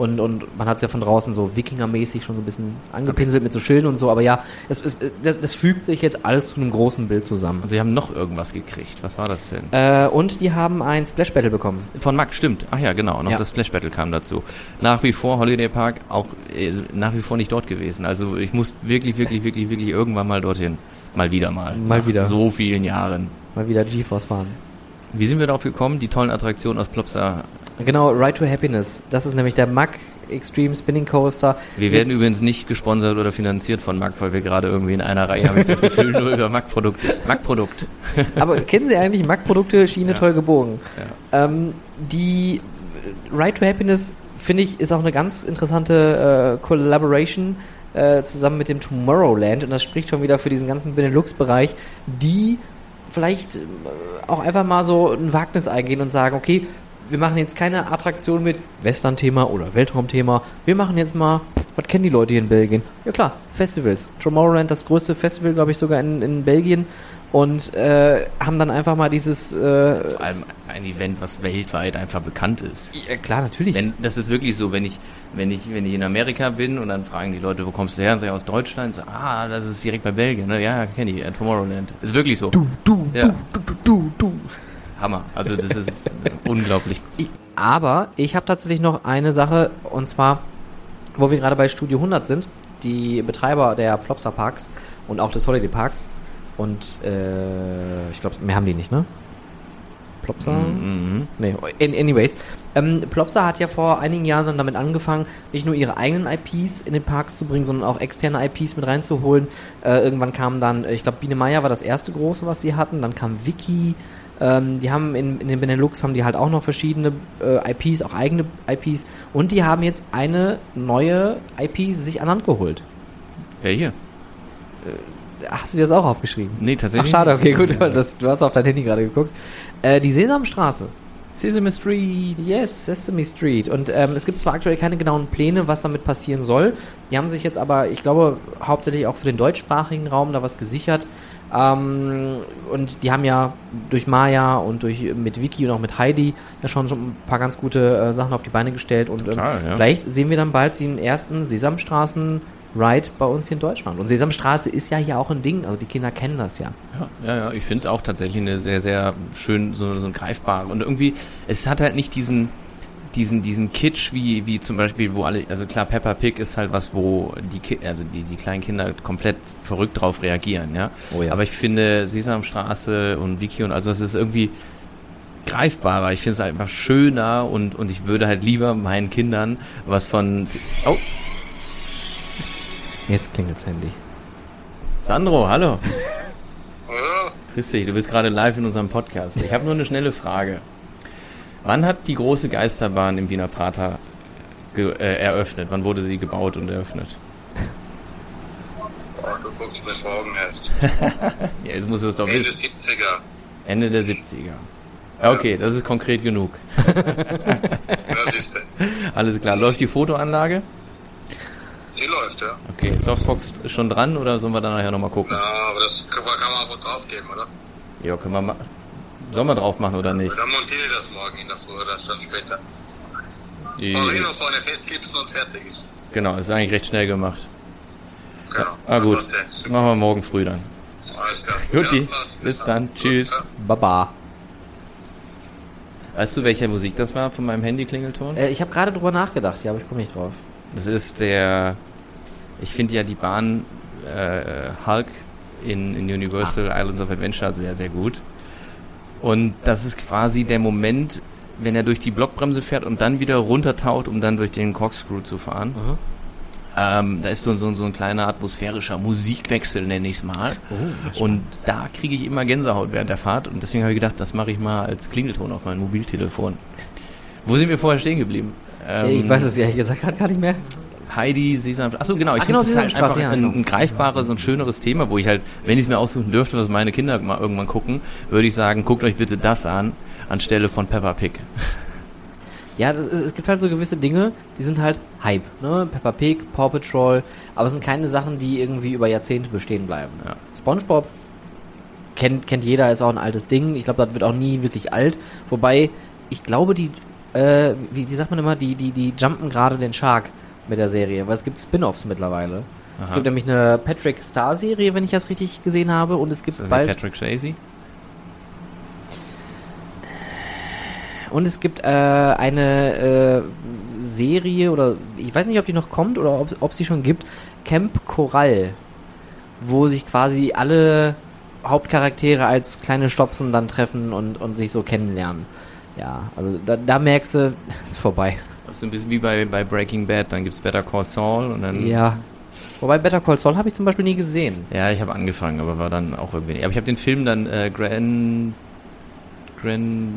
und, und man hat es ja von draußen so Wikinger-mäßig schon so ein bisschen angepinselt mit so Schilden und so, aber ja, es, es, das, das fügt sich jetzt alles zu einem großen Bild zusammen. Also sie haben noch irgendwas gekriegt. Was war das denn? Äh, und die haben ein Splash Battle bekommen. Von Max, stimmt. Ach ja, genau. Noch Ja. das Splash Battle kam dazu. Nach wie vor Holiday Park auch äh, nach wie vor nicht dort gewesen. Also ich muss wirklich, wirklich, wirklich, wirklich irgendwann mal dorthin. Mal wieder mal. Mal wieder. So vielen Jahren. Mal wieder GeForce fahren. Wie sind wir darauf gekommen? Die tollen Attraktionen aus Plopsa. Genau, Ride to Happiness. Das ist nämlich der Mack Extreme Spinning Coaster. Wir werden übrigens nicht gesponsert oder finanziert von Mac, weil wir gerade irgendwie in einer Reihe, habe ich das Gefühl, nur über Mac-Produkte. Mac-Produkt. Aber kennen Sie eigentlich Mack-Produkte, Schiene Ja. toll gebogen? Ja. Ähm, die Ride to Happiness, finde ich, ist auch eine ganz interessante äh, Collaboration äh, zusammen mit dem Tomorrowland und das spricht schon wieder für diesen ganzen Benelux-Bereich, die vielleicht äh, auch einfach mal so ein Wagnis eingehen und sagen, okay, wir machen jetzt keine Attraktion mit Western-Thema oder Weltraumthema. Wir machen jetzt mal, pff, was kennen die Leute hier in Belgien? Ja klar, Festivals. Tomorrowland, das größte Festival, glaube ich, sogar in, in Belgien. Und äh, haben dann einfach mal dieses, äh, Vor allem ein Event, was weltweit einfach bekannt ist. ja, klar, natürlich. Wenn, das ist wirklich so, wenn ich, wenn ich, wenn ich in Amerika bin und dann fragen die Leute, wo kommst du her? Und sag ich aus Deutschland. So, ah, das ist direkt bei Belgien. Ne? Ja, kenne ich, at Tomorrowland. Ist wirklich so. du, du, Ja. du, du, du, du. Hammer. Also das ist unglaublich. Aber ich habe tatsächlich noch eine Sache, und zwar, wo wir gerade bei Studio 100 sind, die Betreiber der Plopsa Parks und auch des Holiday Parks. Und äh, ich glaube, mehr haben die nicht, ne? Plopsa? Mhm. Nee, an- anyways. Ähm, Plopsa hat ja vor einigen Jahren dann damit angefangen, nicht nur ihre eigenen IPs in den Parks zu bringen, sondern auch externe IPs mit reinzuholen. Äh, irgendwann kam dann, äh, ich glaube, Biene Meier war das erste große, was sie hatten. Dann kam Wiki. Ähm, die haben in, in den Benelux haben die halt auch noch verschiedene äh, IPs, auch eigene IPs. Und die haben jetzt eine neue IP sich an Land geholt. Ja, hier. Hast du dir das auch aufgeschrieben? Nee, Ach, tatsächlich. schade, okay, gut, das, du hast auf dein Handy gerade geguckt. Äh, die Sesamstraße. Sesame Street. Yes, Sesame Street. Und ähm, es gibt zwar aktuell keine genauen Pläne, was damit passieren soll. Die haben sich jetzt aber, ich glaube, hauptsächlich auch für den deutschsprachigen Raum da was gesichert. Ähm, und die haben ja durch Maya und durch mit Wiki und auch mit Heidi ja schon, schon ein paar ganz gute äh, Sachen auf die Beine gestellt. Und ähm, Total, ja. vielleicht sehen wir dann bald den ersten Sesamstraßen. Ride bei uns hier in Deutschland. Und Sesamstraße ist ja hier auch ein Ding, also die Kinder kennen das ja. Ja, ja, ja ich finde es auch tatsächlich eine sehr, sehr schön, so, so ein greifbare. Und irgendwie, es hat halt nicht diesen, diesen, diesen Kitsch, wie, wie zum Beispiel, wo alle, also klar, Peppa Pig ist halt was, wo die, Ki also die, die kleinen Kinder komplett verrückt drauf reagieren, ja. Oh ja. Aber ich finde Sesamstraße und Wiki und also es ist irgendwie greifbarer. Ich finde es einfach schöner und, und ich würde halt lieber meinen Kindern was von, oh, Jetzt klingelt's Handy. Sandro, hallo. Ja, Grüß dich, du bist gerade live in unserem Podcast. Ich habe nur eine schnelle Frage. Wann hat die große Geisterbahn im Wiener Prater ge äh, eröffnet? Wann wurde sie gebaut und eröffnet? boah, du guckst mir vor Augen her. Ja, jetzt muss es doch Ende wissen. 70er. Ende der 70er. Ja, okay, das ist konkret genug. Was ist denn? Alles klar. Läuft die Fotoanlage? Die läuft, ja. Okay, Softbox ist schon dran oder sollen wir dann nachher nochmal gucken? Na, aber das kann man, kann man einfach draufgeben, oder? Ja, können wir mal. Sollen wir drauf machen oder nicht? Dann montiere ich das morgen in der Früh oder dann später. Die, Marino vorne festklipsen und fertig ist. genau, ist eigentlich recht schnell gemacht. Genau. Ah gut, machen wir morgen früh dann. Alles klar. Jutti, Ja, bis dann. Tschüss. Ja. Baba. Weißt du, welche Musik das war von meinem Handy-Klingelton? Äh, ich habe gerade drüber nachgedacht, ja, aber ich komme nicht drauf. Das ist der. Ich finde ja die Bahn äh, Hulk in, in Universal Islands of Adventure sehr, sehr gut. Und das ist quasi der Moment, wenn er durch die Blockbremse fährt und dann wieder runtertaucht, um dann durch den Corkscrew zu fahren. Ähm, da ist so, so, so ein kleiner atmosphärischer Musikwechsel, nenne ich es mal. und da kriege ich immer Gänsehaut während der Fahrt. Und deswegen habe ich gedacht, das mache ich mal als Klingelton auf mein Mobiltelefon. Wo sind wir vorher stehen geblieben? Ähm, ich weiß es ehrlich gesagt gerade gar nicht mehr. Heidi, Sesam. Achso, genau. Ich Ach, genau, finde das halt einfach ein, genau. ein greifbares und schöneres Thema, wo ich halt, wenn ich es mir aussuchen dürfte, was meine Kinder mal irgendwann gucken, würde ich sagen, guckt euch bitte das an, anstelle von Peppa Pig. Ja, ist, es gibt halt so gewisse Dinge, die sind halt Hype, ne? Peppa Pig, Paw Patrol, aber es sind keine Sachen, die irgendwie über Jahrzehnte bestehen bleiben. Ja. SpongeBob kennt, kennt jeder, ist auch ein altes Ding. Ich glaube, das wird auch nie wirklich alt. Wobei, ich glaube, die, äh, wie, wie sagt man immer, die, die, die jumpen gerade den Shark mit der Serie, weil es gibt Spin-Offs mittlerweile. Es Aha. gibt nämlich eine Patrick Star Serie, wenn ich das richtig gesehen habe, und es gibt Ist das bald Patrick Swayze? Und es gibt äh, eine äh, Serie oder ich weiß nicht, ob die noch kommt oder ob, ob sie schon gibt, Camp Korall, wo sich quasi alle Hauptcharaktere als kleine Stopsen dann treffen und, und sich so kennenlernen. Ja, also da, da merkst du, ist vorbei. Das ist ein bisschen wie bei, bei Breaking Bad, dann gibt's Better Call Saul und dann... Ja. Wobei Better Call Saul habe ich zum Beispiel nie gesehen. Ja, ich habe angefangen, aber war dann auch irgendwie... Aber ich habe den Film dann äh, Gran... Gran...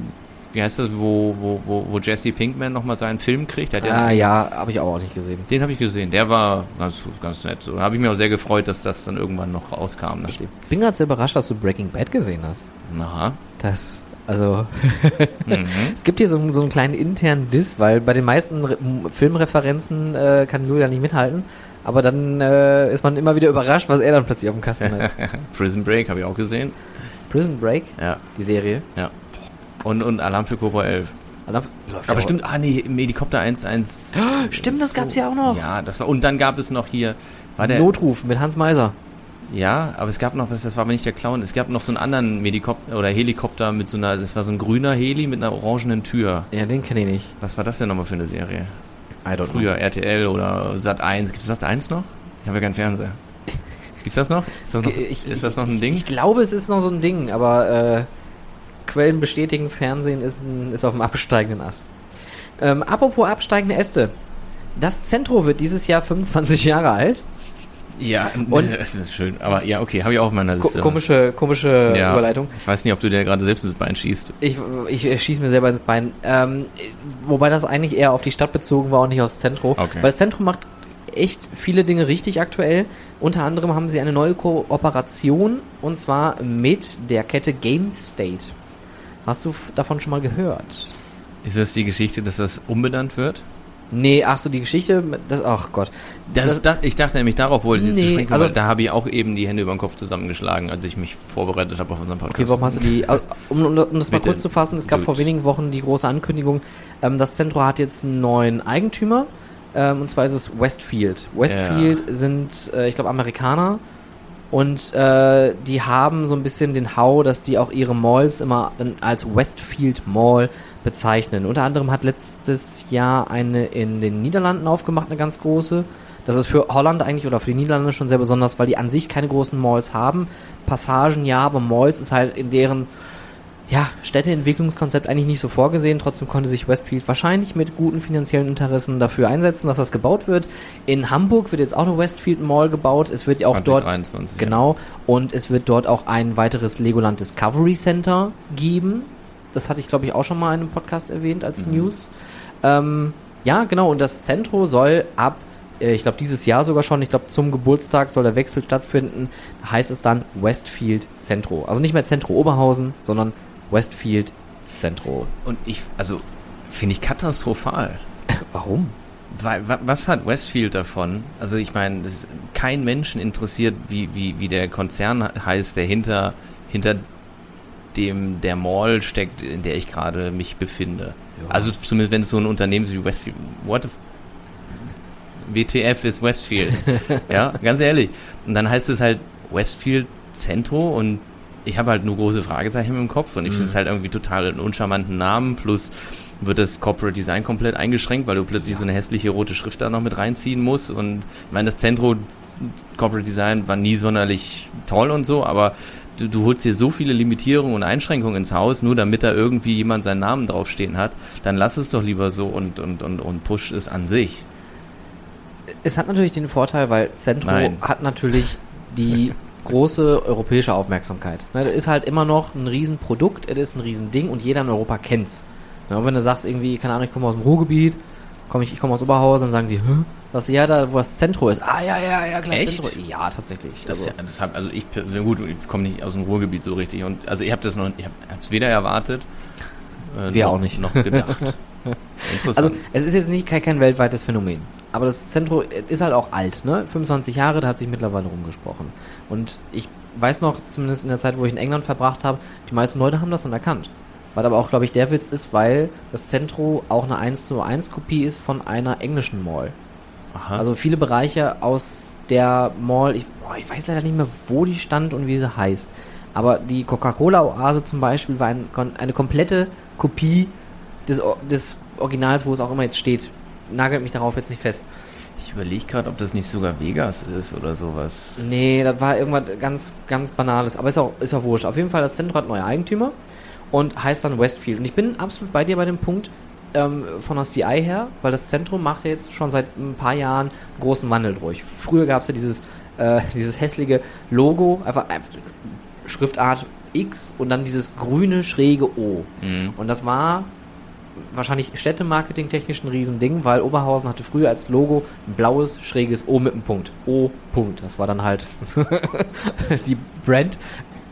Wie heißt das, wo, wo, wo, wo Jesse Pinkman nochmal seinen Film kriegt? Hat Ah ja, habe ich auch nicht gesehen. Den habe ich gesehen. Der war ganz, ganz nett. So, da habe ich mich auch sehr gefreut, dass das dann irgendwann noch rauskam. Ich bin gerade sehr überrascht, dass du Breaking Bad gesehen hast. Na. Das, also, Mhm. Es gibt hier so, einen- so einen kleinen internen Diss, weil bei den meisten Re Filmreferenzen äh, kann Julia nicht mithalten. Aber dann äh, ist man immer wieder überrascht, was er dann plötzlich auf dem Kasten hat. Prison Break habe ich auch gesehen. Prison Break, Ja, die Serie. ja. Und, und Alarm für Cobra 11. Läuft Aber stimmt, ah nee, im Helikopter 1-1. Stimmt, das gab's ja auch noch. Ja, das war, und dann gab es noch hier, war der, Notruf mit Hans Meiser. Ja, aber es gab noch, was, das war aber nicht der Clown, es gab noch so einen anderen Medikopter oder Helikopter mit so einer, das war so ein grüner Heli mit einer orangenen Tür. Ja, den kenne ich nicht. Was war das denn nochmal für eine Serie? I don't Früher RTL oder Sat 1. Gibt es Sat 1 noch? Ich habe ja keinen Fernseher. Gibt's das noch? Ist das noch, Ich, ist das noch ein ich, Ding? Ich glaube, es ist noch so ein Ding, aber äh, Quellen bestätigen, Fernsehen ist, ein, ist auf dem absteigenden Ast. Ähm, apropos absteigende Äste. Das Zentro wird dieses Jahr 25 Jahre alt. Ja, Und- das ist schön. Aber ja, okay, habe ich auch auf meiner Liste. komische komische ja. Überleitung. Ich weiß nicht, ob du dir gerade selbst ins Bein schießt. Ich, ich schieße mir selber ins Bein. Ähm, wobei das eigentlich eher auf die Stadt bezogen war und nicht aufs Zentro. Okay. Weil das Zentrum macht echt viele Dinge richtig aktuell. Unter anderem haben sie eine neue Kooperation und zwar mit der Kette Game State. Hast du davon schon mal gehört? Ist das die Geschichte, dass das umbenannt wird? Nee, ach so, die Geschichte, das, ach Gott. Das, da, ich dachte nämlich, darauf wollte ich jetzt Nee, zu sprechen, also- da habe ich auch eben die Hände über den Kopf zusammengeschlagen, als ich mich vorbereitet habe auf unseren Podcast. Okay, warum hast du die, also, um, um, das mal Bitte. kurz zu fassen, es gab Gut. vor wenigen Wochen die große Ankündigung, ähm, das Zentro hat jetzt einen neuen Eigentümer, ähm, und zwar ist es Westfield. Westfield sind, äh, ich glaube, Amerikaner und äh, die haben so ein bisschen den Hau, dass die auch ihre Malls immer dann als Westfield Mall bezeichnen. Unter anderem hat letztes Jahr eine in den Niederlanden aufgemacht, eine ganz große. Das ist für Holland eigentlich oder für die Niederlande schon sehr besonders, weil die an sich keine großen Malls haben. Passagen ja, aber Malls ist halt in deren ja, Städteentwicklungskonzept eigentlich nicht so vorgesehen. Trotzdem konnte sich Westfield wahrscheinlich mit guten finanziellen Interessen dafür einsetzen, dass das gebaut wird. In Hamburg wird jetzt auch eine Westfield Mall gebaut. Es wird auch dort 2023, genau und es wird dort auch ein weiteres Legoland Discovery Center geben. Das hatte ich glaube ich auch schon mal in einem Podcast erwähnt als News. Ähm, ja, genau und das Zentro soll ab äh, ich glaube dieses Jahr sogar schon, ich glaube zum Geburtstag soll der Wechsel stattfinden, heißt es dann Westfield Zentro. Also nicht mehr Zentro Oberhausen, sondern Westfield Zentro. Und ich, also, finde ich katastrophal. Warum? Weil, was hat Westfield davon? Also ich meine, kein Menschen interessiert, wie, wie, wie der Konzern heißt, der hinter, hinter dem der Mall steckt, in der ich gerade mich befinde. Also zumindest wenn es so ein Unternehmen ist wie Westfield. What the WTF ist Westfield. ja, ganz ehrlich. Und dann heißt es halt Westfield Centro und ich habe halt nur große Fragezeichen im Kopf und ich finde es halt irgendwie total einen uncharmanten Namen plus wird das Corporate Design komplett eingeschränkt, weil du plötzlich so eine hässliche rote Schrift da noch mit reinziehen musst und ich meine, das Centro Corporate Design war nie sonderlich toll und so, aber du, du holst dir so viele Limitierungen und Einschränkungen ins Haus, nur damit da irgendwie jemand seinen Namen draufstehen hat, dann lass es doch lieber so und, und, und, und push es an sich. Es hat natürlich den Vorteil, weil Zentro Nein. hat natürlich die große europäische Aufmerksamkeit. Ne, das ist halt immer noch ein Riesenprodukt, es ist ein Riesending und jeder in Europa kennt's. Und wenn du sagst irgendwie, keine Ahnung, ich komme aus dem Ruhrgebiet, komm ich, ich komme aus Oberhausen, dann sagen die, Hä? Was ja da, wo das Zentro ist. Ah ja, ja, ja, klar, Echt? Zentro. Ja, tatsächlich. Das, also, ja, das hab, also ich, gut, ich komme nicht aus dem Ruhrgebiet so richtig und also ich habe das noch, ich habe es weder erwartet, äh, Wir noch, auch nicht. noch gedacht. Interessant. Also es ist jetzt nicht kein, kein weltweites Phänomen. Aber das Zentro ist halt auch alt, ne? 25 Jahre, da hat sich mittlerweile rumgesprochen. Und ich weiß noch, zumindest in der Zeit, wo ich in England verbracht habe, die meisten Leute haben das dann erkannt. Was aber auch, glaube ich, der Witz ist, weil das Zentro auch eine 1 zu 1 Kopie ist von einer englischen Mall. Aha. Also viele Bereiche aus der Mall, ich, boah, ich weiß leider nicht mehr, wo die stand und wie sie heißt. Aber die Coca-Cola-Oase zum Beispiel war ein, eine komplette Kopie des, des Originals, wo es auch immer jetzt steht. Nagelt mich darauf jetzt nicht fest. ich überlege gerade, ob das nicht sogar Vegas ist oder sowas. Nee, das war irgendwas ganz, ganz Banales. Aber ist auch, ist auch wurscht. Auf jeden Fall, das Zentrum hat neue Eigentümer und heißt dann Westfield. Und ich bin absolut bei dir bei dem Punkt ähm, von der CI her, weil das Zentrum macht ja jetzt schon seit ein paar Jahren einen großen Wandel durch. Früher gab es ja dieses, äh, dieses hässliche Logo, einfach, einfach Schriftart X und dann dieses grüne schräge O. Mhm. Und das war wahrscheinlich Städtemarketing technisch ein Riesending, weil Oberhausen hatte früher als Logo ein blaues, schräges O mit einem Punkt. O, Punkt. Das war dann halt die Brand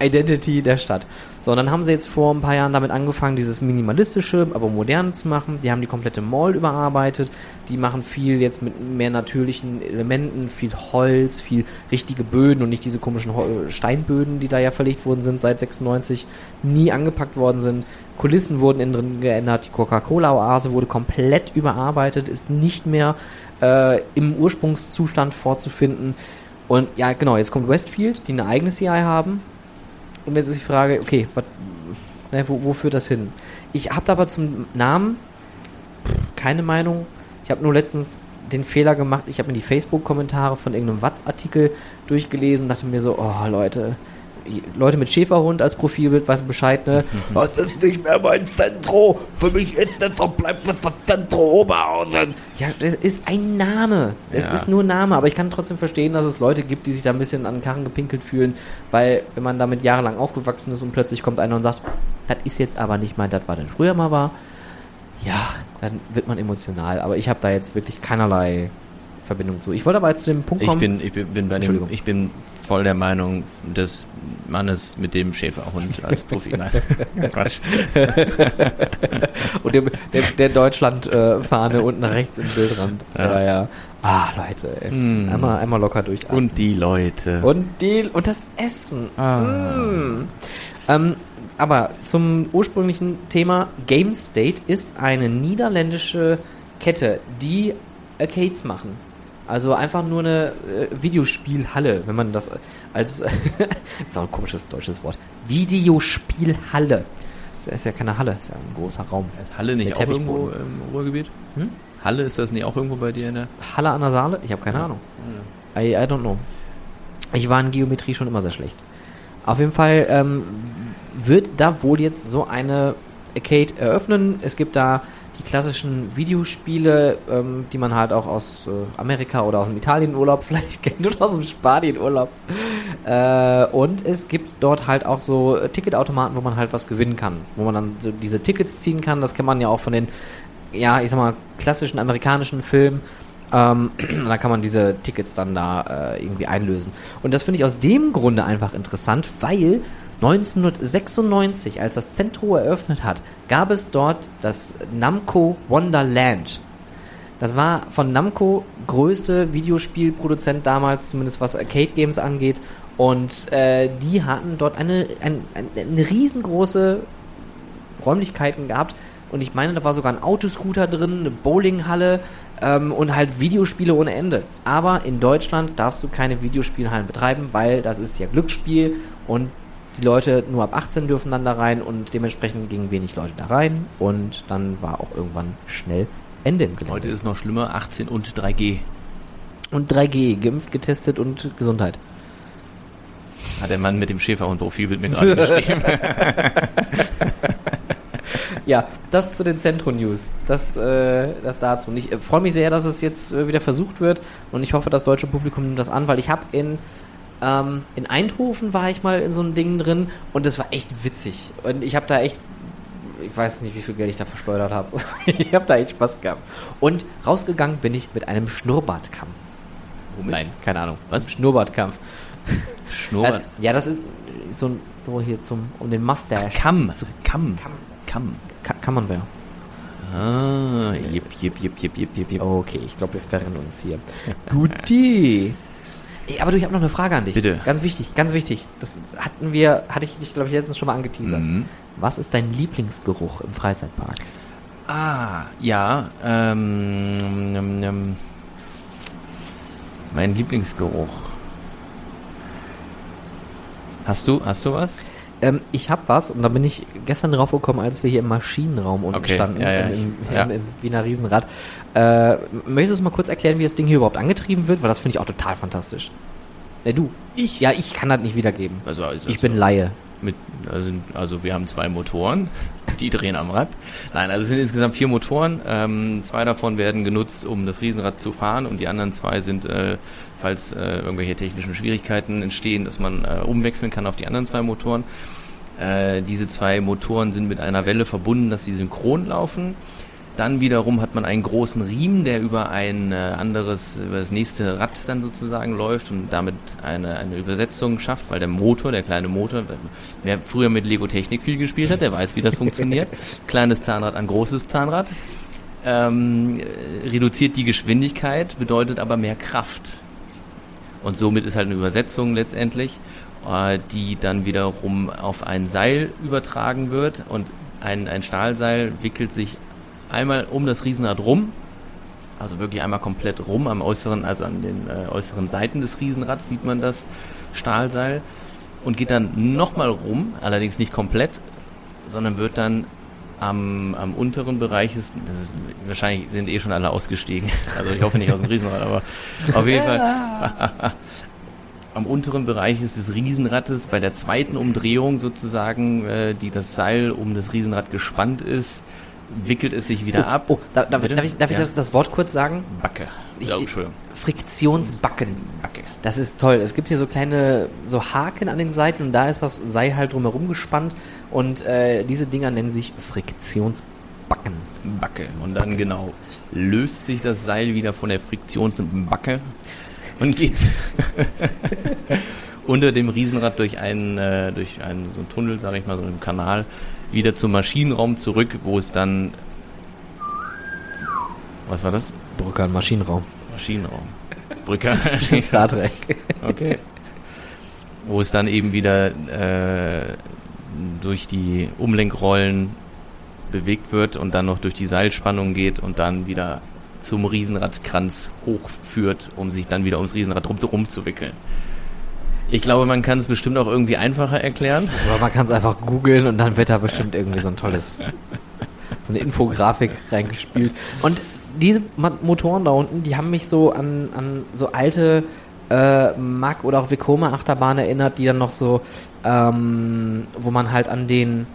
Identity der Stadt. So, und dann haben sie jetzt vor ein paar Jahren damit angefangen, dieses minimalistische, aber moderne zu machen. Die haben die komplette Mall überarbeitet. Die machen viel jetzt mit mehr natürlichen Elementen, viel Holz, viel richtige Böden und nicht diese komischen Steinböden, die da ja verlegt worden sind seit 96, nie angepackt worden sind. Kulissen wurden innen drin geändert. Die Coca-Cola-Oase wurde komplett überarbeitet, ist nicht mehr äh, im Ursprungszustand vorzufinden. Und ja, genau, jetzt kommt Westfield, die eine eigene CI haben. Und jetzt ist die Frage, okay, wat, ne, wo, wo führt das hin? Ich habe aber zum Namen keine Meinung. Ich habe nur letztens den Fehler gemacht, ich habe mir die Facebook-Kommentare von irgendeinem Watz-Artikel durchgelesen, dachte mir so, oh Leute, Leute mit Schäferhund als Profilbild, weißt du Bescheid, ne? Das ist nicht mehr mein Zentro. Für mich ist das und bleibt das das Zentro Oberhausen. Ja, das ist ein Name. Es Ja. ist nur ein Name, aber ich kann trotzdem verstehen, dass es Leute gibt, die sich da ein bisschen an den Karren gepinkelt fühlen, weil wenn man damit jahrelang aufgewachsen ist und plötzlich kommt einer und sagt, das ist jetzt aber nicht mein, das war denn früher mal war, ja, dann wird man emotional. Aber ich habe da jetzt wirklich keinerlei Verbindung zu. Ich wollte aber jetzt zu dem Punkt Ich kommen. bin, ich bin, bin bei dem, Entschuldigung. ich bin voll der Meinung des Mannes mit dem Schäferhund als Profil. Nein, Quatsch. und der, der, der Deutschland-Fahne unten rechts im Bildrand. Ja. Ja, ja. Ah, Leute, ey. Hm. Einmal, einmal locker durchatmen. Und die Leute. Und die und das Essen. Ah. Mm. Ähm, aber zum ursprünglichen Thema Game State ist eine niederländische Kette, die Arcades machen. Also einfach nur eine äh, Videospielhalle, wenn man das als das ist auch ein komisches deutsches Wort. Videospielhalle. Das ist ja keine Halle, das ist ja ein großer Raum. Ist Halle nicht auch irgendwo im Ruhrgebiet? Hm? Halle, ist das nicht auch irgendwo bei dir in der? Halle an der Saale? Ich habe keine Ahnung. I, I don't know. Ich war in Geometrie schon immer sehr schlecht. Auf jeden Fall ähm, wird da wohl jetzt so eine Arcade eröffnen. Es gibt da die klassischen Videospiele, ähm, die man halt auch aus äh, Amerika oder aus dem Italienurlaub vielleicht kennt oder aus dem Spanienurlaub. Äh, und es gibt dort halt auch so äh, Ticketautomaten, wo man halt was gewinnen kann. Wo man dann so diese Tickets ziehen kann. Das kennt man ja auch von den, ja, ich sag mal, klassischen amerikanischen Filmen. Ähm, da kann man diese Tickets dann da äh, irgendwie einlösen. Und das finde ich aus dem Grunde einfach interessant, weil 1996, als das Zentro eröffnet hat, gab es dort das Namco Wonderland. Das war von Namco größte Videospielproduzent damals, zumindest was Arcade-Games angeht. Und äh, die hatten dort eine, ein, ein, eine riesengroße Räumlichkeiten gehabt. Und ich meine, da war sogar ein Autoscooter drin, eine Bowlinghalle ähm, und halt Videospiele ohne Ende. Aber in Deutschland darfst du keine Videospielhallen betreiben, weil das ist ja Glücksspiel und die Leute nur ab 18 dürfen dann da rein und dementsprechend gingen wenig Leute da rein und dann war auch irgendwann schnell Ende im Gelände. Heute ist noch schlimmer, 18 und 3G. Und 3G, geimpft, getestet und Gesundheit. Hat der Mann mit dem Schäferhund-Profilbild mir gerade geschrieben. Ja, das zu den Zentro-News. Das, äh, das dazu. Und ich äh, freue mich sehr, dass es jetzt äh, wieder versucht wird. Und ich hoffe, das deutsche Publikum nimmt das an, weil ich habe in, ähm, in Eindhoven war ich mal in so einem Ding drin und das war echt witzig. Und ich habe da echt, ich weiß nicht, wie viel Geld ich da verschleudert habe. ich habe da echt Spaß gehabt. Und rausgegangen bin ich mit einem Schnurrbartkampf. Womit? Nein, keine Ahnung. Was? Schnurrbartkampf. Schnurrbart. Also, ja, das ist so, ein- so hier zum, um den Mustache. Kamm. Zu, Kamm. Kamm. Kamm. Ka ja. Ah, jip, jip, jip, jip, jip, jip, jip. Okay, ich glaube, wir verrennen uns hier. Guti. Aber du, ich habe noch eine Frage an dich. Bitte. Ganz wichtig, ganz wichtig. Das hatten wir, hatte ich dich, glaube ich, letztens schon mal angeteasert. Mhm. Was ist dein Lieblingsgeruch im Freizeitpark? Ah, ja. Ähm, ähm, ähm, mein Lieblingsgeruch. Hast du, hast du was? Ähm, ich habe was und da bin ich gestern drauf gekommen, als wir hier im Maschinenraum unten Okay, standen, ja, ja, im, ja. im Wiener Riesenrad. Äh, möchtest du mal kurz erklären, wie das Ding hier überhaupt angetrieben wird? Weil das finde ich auch total fantastisch. Ne, du. Ich? Ja, ich kann das nicht wiedergeben. Also, ist Ich bin Laie. mit, also, also wir haben zwei Motoren, die drehen am Rad. Nein, also es sind insgesamt vier Motoren. Ähm, zwei davon werden genutzt, um das Riesenrad zu fahren und die anderen zwei sind, äh, falls äh, irgendwelche technischen Schwierigkeiten entstehen, dass man äh, umwechseln kann auf die anderen zwei Motoren. Äh, diese zwei Motoren sind mit einer Welle verbunden, dass sie synchron laufen. Dann wiederum hat man einen großen Riemen, der über ein äh, anderes, über das nächste Rad dann sozusagen läuft und damit eine, eine Übersetzung schafft, weil der Motor, der kleine Motor, wer früher mit Lego Technik viel gespielt hat, der weiß, wie das funktioniert. Kleines Zahnrad an großes Zahnrad. Ähm, äh, reduziert die Geschwindigkeit, bedeutet aber mehr Kraft. Und somit ist halt eine Übersetzung letztendlich, äh, die dann wiederum auf ein Seil übertragen wird und ein, ein Stahlseil wickelt sich einmal um das Riesenrad rum, also wirklich einmal komplett rum am äußeren, also an den äh, äußeren Seiten des Riesenrads sieht man das Stahlseil und geht dann nochmal rum, allerdings nicht komplett, sondern wird dann am, am unteren Bereich ist, das ist, wahrscheinlich sind eh schon alle ausgestiegen. Also ich hoffe nicht aus dem Riesenrad, aber auf jeden Fall. Am unteren Bereich ist des Riesenrads bei der zweiten Umdrehung sozusagen, äh, die das Seil um das Riesenrad gespannt ist, wickelt es sich wieder ab. Oh, da, da, darf ich, darf ich Ja. das, das Wort kurz sagen? Backe. Ich- oh, Entschuldigung. Friktionsbacken. Backe. Das ist toll. Es gibt hier so kleine so Haken an den Seiten und da ist das Seil halt drumherum gespannt und äh, diese Dinger nennen sich Friktionsbacken. Backe. Und dann genau löst sich das Seil wieder von der Friktionsbacke und geht unter dem Riesenrad durch einen, äh, durch einen so einen Tunnel, sage ich mal, so einen Kanal, wieder zum Maschinenraum zurück, wo es dann was war das? Brücker, ein Maschinenraum. Maschinenraum. Brücker. Star Trek. Okay. Wo es dann eben wieder äh, durch die Umlenkrollen bewegt wird und dann noch durch die Seilspannung geht und dann wieder zum Riesenradkranz hochführt, um sich dann wieder ums Riesenrad rum zu wickeln. Ich glaube, man kann es bestimmt auch irgendwie einfacher erklären. Aber man kann es einfach googeln und dann wird da bestimmt irgendwie so ein tolles, so eine Infografik reingespielt. Und diese Motoren da unten, die haben mich so an, an so alte äh, Mack oder auch Vekoma Achterbahnen erinnert, die dann noch so, ähm, wo man halt an den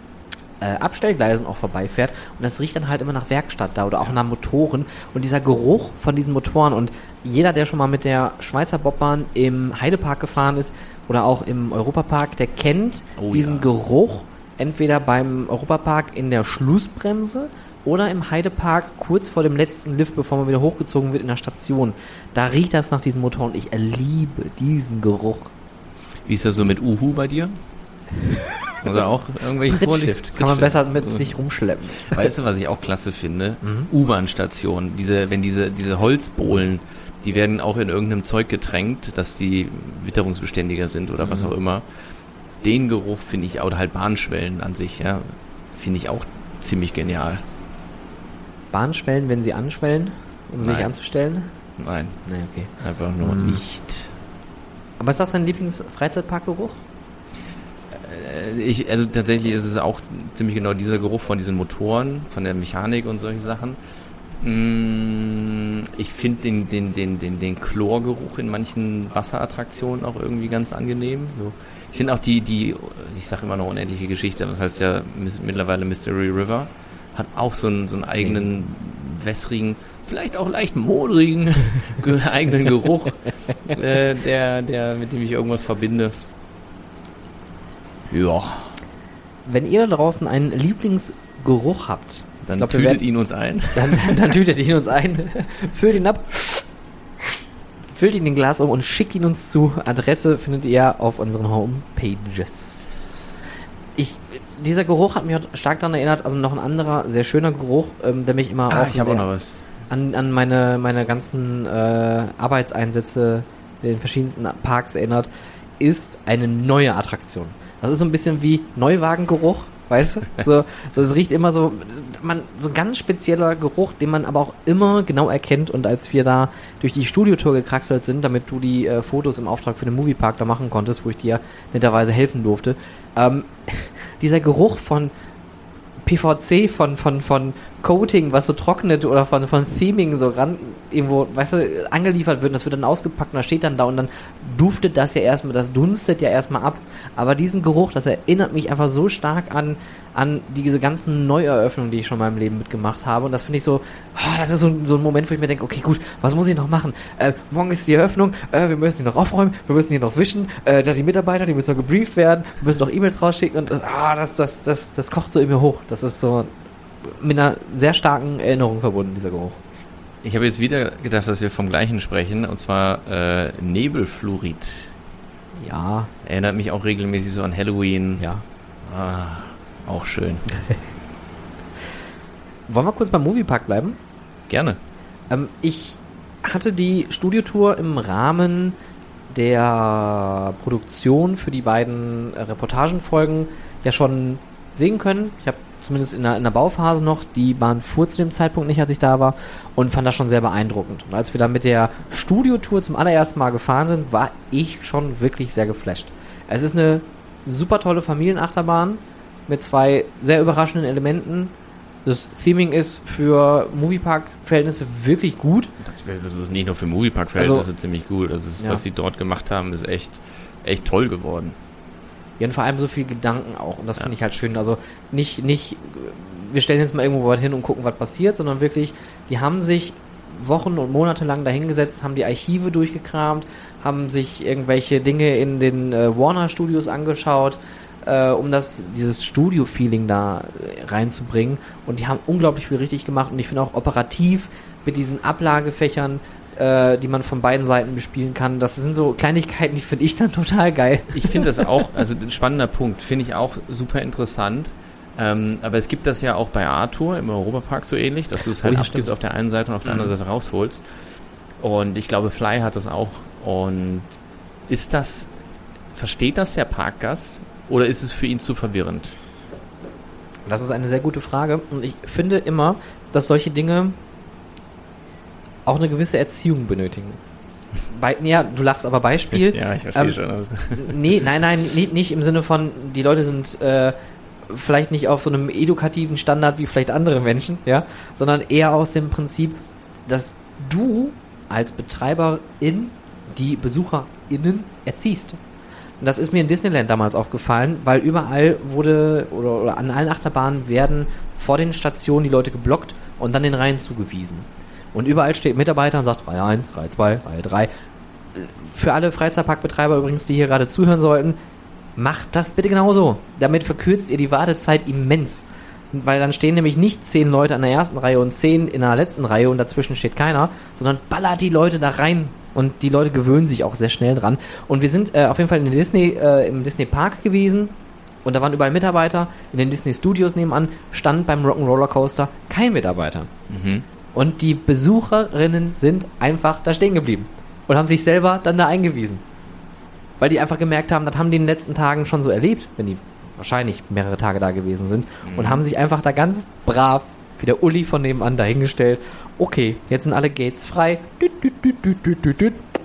äh, Abstellgleisen auch vorbeifährt und das riecht dann halt immer nach Werkstatt da oder auch nach Motoren und dieser Geruch von diesen Motoren und jeder, der schon mal mit der Schweizer Bobbahn im Heidepark gefahren ist oder auch im Europapark, der kennt Oh diesen ja. Geruch entweder beim Europapark in der Schlussbremse oder im Heidepark kurz vor dem letzten Lift, bevor man wieder hochgezogen wird in der Station. Da riecht das nach diesen Motoren. Ich liebe diesen Geruch. Wie ist das so mit Uhu bei dir? Also auch irgendwelche Prittstift kann man besser mit sich rumschleppen. Weißt du, was ich auch klasse finde? Mhm. U-Bahn-Stationen. Diese, wenn diese, diese Holzbohlen, die werden auch in irgendeinem Zeug getränkt, dass die witterungsbeständiger sind oder Mhm. was auch immer. Den Geruch finde ich, oder halt Bahnschwellen an sich, ja, finde ich auch ziemlich genial. Bahnschwellen, wenn sie anschwellen, um sich Nein. anzustellen? Nein, Nee, okay. einfach nur Mhm. nicht. Aber ist das dein Lieblingsfreizeitparkgeruch? Äh, Ich, also tatsächlich ist es auch ziemlich genau dieser Geruch von diesen Motoren, von der Mechanik und solchen Sachen. Mm, Ich finde den, den, den, den, den Chlorgeruch in manchen Wasserattraktionen auch irgendwie ganz angenehm. So. Ich finde auch die, die, ich sage immer noch unendliche Geschichte, das heißt ja mittlerweile Mystery River, hat auch so einen, so einen eigenen wässrigen, vielleicht auch leicht modrigen ge eigenen Geruch, äh, der, der, mit dem ich irgendwas verbinde. Ja. Wenn ihr da draußen einen Lieblingsgeruch habt, Dann glaub, tütet werden- ihn uns ein. dann, dann tütet ihn uns ein, füllt ihn ab, füllt ihn in Glas um und schickt ihn uns zu. Adresse findet ihr auf unseren Homepages. Ich, dieser Geruch hat mich stark daran erinnert, also noch ein anderer, sehr schöner Geruch, ähm, der mich immer Ah, auch, ich habe auch noch was. an, an meine, meine ganzen äh, Arbeitseinsätze in den verschiedensten Parks erinnert, ist eine neue Attraktion. Das ist so ein bisschen wie Neuwagengeruch, weißt du? So, so es riecht immer so, man, so ein ganz spezieller Geruch, den man aber auch immer genau erkennt. Und als wir da durch die Studiotour gekraxelt sind, damit du die äh, Fotos im Auftrag für den Moviepark da machen konntest, wo ich dir netterweise helfen durfte, ähm, dieser Geruch von PVC von, von, von Coating, was so trocknet oder von, von Theming so ran, irgendwo, weißt du, angeliefert wird und das wird dann ausgepackt und das steht dann da und dann duftet das ja erstmal, das dunstet ja erstmal ab. Aber diesen Geruch, das erinnert mich einfach so stark an, an diese ganzen Neueröffnungen, die ich schon in meinem Leben mitgemacht habe. Und das finde ich so, ah, das ist so, ein- so ein Moment, wo ich mir denke, okay, gut, was muss ich noch machen? Äh, morgen ist die Eröffnung, äh, wir müssen die noch aufräumen, wir müssen die noch wischen, äh, da die Mitarbeiter, die müssen noch gebrieft werden, wir müssen noch E-Mails rausschicken und das, ah, das, das, das, das kocht so in mir hoch. Das ist so mit einer sehr starken Erinnerung verbunden, dieser Geruch. Ich habe jetzt wieder gedacht, dass wir vom gleichen sprechen, und zwar äh, Nebelfluorid. Ja, Erinnert mich auch regelmäßig so an Halloween. ja. Ah, auch schön. Wollen wir kurz beim Moviepark bleiben? Gerne. Ähm, ich hatte die Studiotour im Rahmen der Produktion für die beiden äh, Reportagenfolgen ja schon sehen können. Ich habe zumindest in der, in der Bauphase noch, die Bahn fuhr zu dem Zeitpunkt nicht, als ich da war und fand das schon sehr beeindruckend. Und als wir dann mit der Studiotour zum allerersten Mal gefahren sind, war ich schon wirklich sehr geflasht. Es ist eine super tolle Familienachterbahn mit zwei sehr überraschenden Elementen, Das Theming ist für Moviepark-Verhältnisse wirklich gut. Das, ist nicht nur für Moviepark-Verhältnisse Also- ziemlich gut. Das ist, Ja. was sie dort gemacht haben, ist echt, echt toll geworden. Die haben vor allem so viel Gedanken auch. Und das Ja. finde ich halt schön. Also nicht, nicht, wir stellen jetzt mal irgendwo was hin und gucken, was passiert, sondern wirklich, die haben sich Wochen und Monate lang dahingesetzt, haben die Archive durchgekramt, haben sich irgendwelche Dinge in den äh, Warner Studios angeschaut, äh, um das, dieses Studio-Feeling da äh, reinzubringen. Und die haben unglaublich viel richtig gemacht. Und ich finde auch operativ mit diesen Ablagefächern, äh, die man von beiden Seiten bespielen kann, das sind so Kleinigkeiten, die finde ich dann total geil. Ich finde das auch, also ein spannender Punkt, finde ich auch super interessant. Ähm, aber es gibt das ja auch bei Arthur im Europapark so ähnlich, dass du es halt Oh ja, abgibst stimmt. auf der einen Seite und auf der anderen Seite rausholst. Und ich glaube, Fly hat das auch. Und ist das, versteht das der Parkgast oder ist es für ihn zu verwirrend? Das ist eine sehr gute Frage. Und ich finde immer, dass solche Dinge auch eine gewisse Erziehung benötigen. Bei, ja, du lachst aber Beispiel. Ja, ich verstehe Ähm, schon. Also, nee, nein, nein, nicht, im Sinne von, die Leute sind äh, vielleicht nicht auf so einem edukativen Standard wie vielleicht andere Menschen, ja, sondern eher aus dem Prinzip, dass du als Betreiberin die BesucherInnen erziehst. Und das ist mir in Disneyland damals aufgefallen, weil überall wurde, oder, oder an allen Achterbahnen werden vor den Stationen die Leute geblockt und dann den Reihen zugewiesen. Und überall steht Mitarbeiter und sagt Reihe 1, Reihe 2, Reihe 3. Für alle Freizeitparkbetreiber übrigens, die hier gerade zuhören sollten, macht das bitte genauso. Damit verkürzt ihr die Wartezeit immens. Weil dann stehen nämlich nicht zehn Leute an der ersten Reihe und zehn in der letzten Reihe und dazwischen steht keiner, sondern ballert die Leute da rein. Und die Leute gewöhnen sich auch sehr schnell dran. Und wir sind äh, auf jeden Fall in Disney, äh, im Disney Park gewesen. Und da waren überall Mitarbeiter. In den Disney Studios nebenan stand beim Rock'n'Roller Coaster kein Mitarbeiter. mhm. Und die Besucherinnen sind einfach da stehen geblieben und haben sich selber dann da eingewiesen. Weil die einfach gemerkt haben, das haben die in den letzten Tagen schon so erlebt, wenn die wahrscheinlich mehrere Tage da gewesen sind und haben sich einfach da ganz brav, wie der Uli von nebenan dahingestellt. Okay, jetzt sind alle Gates frei.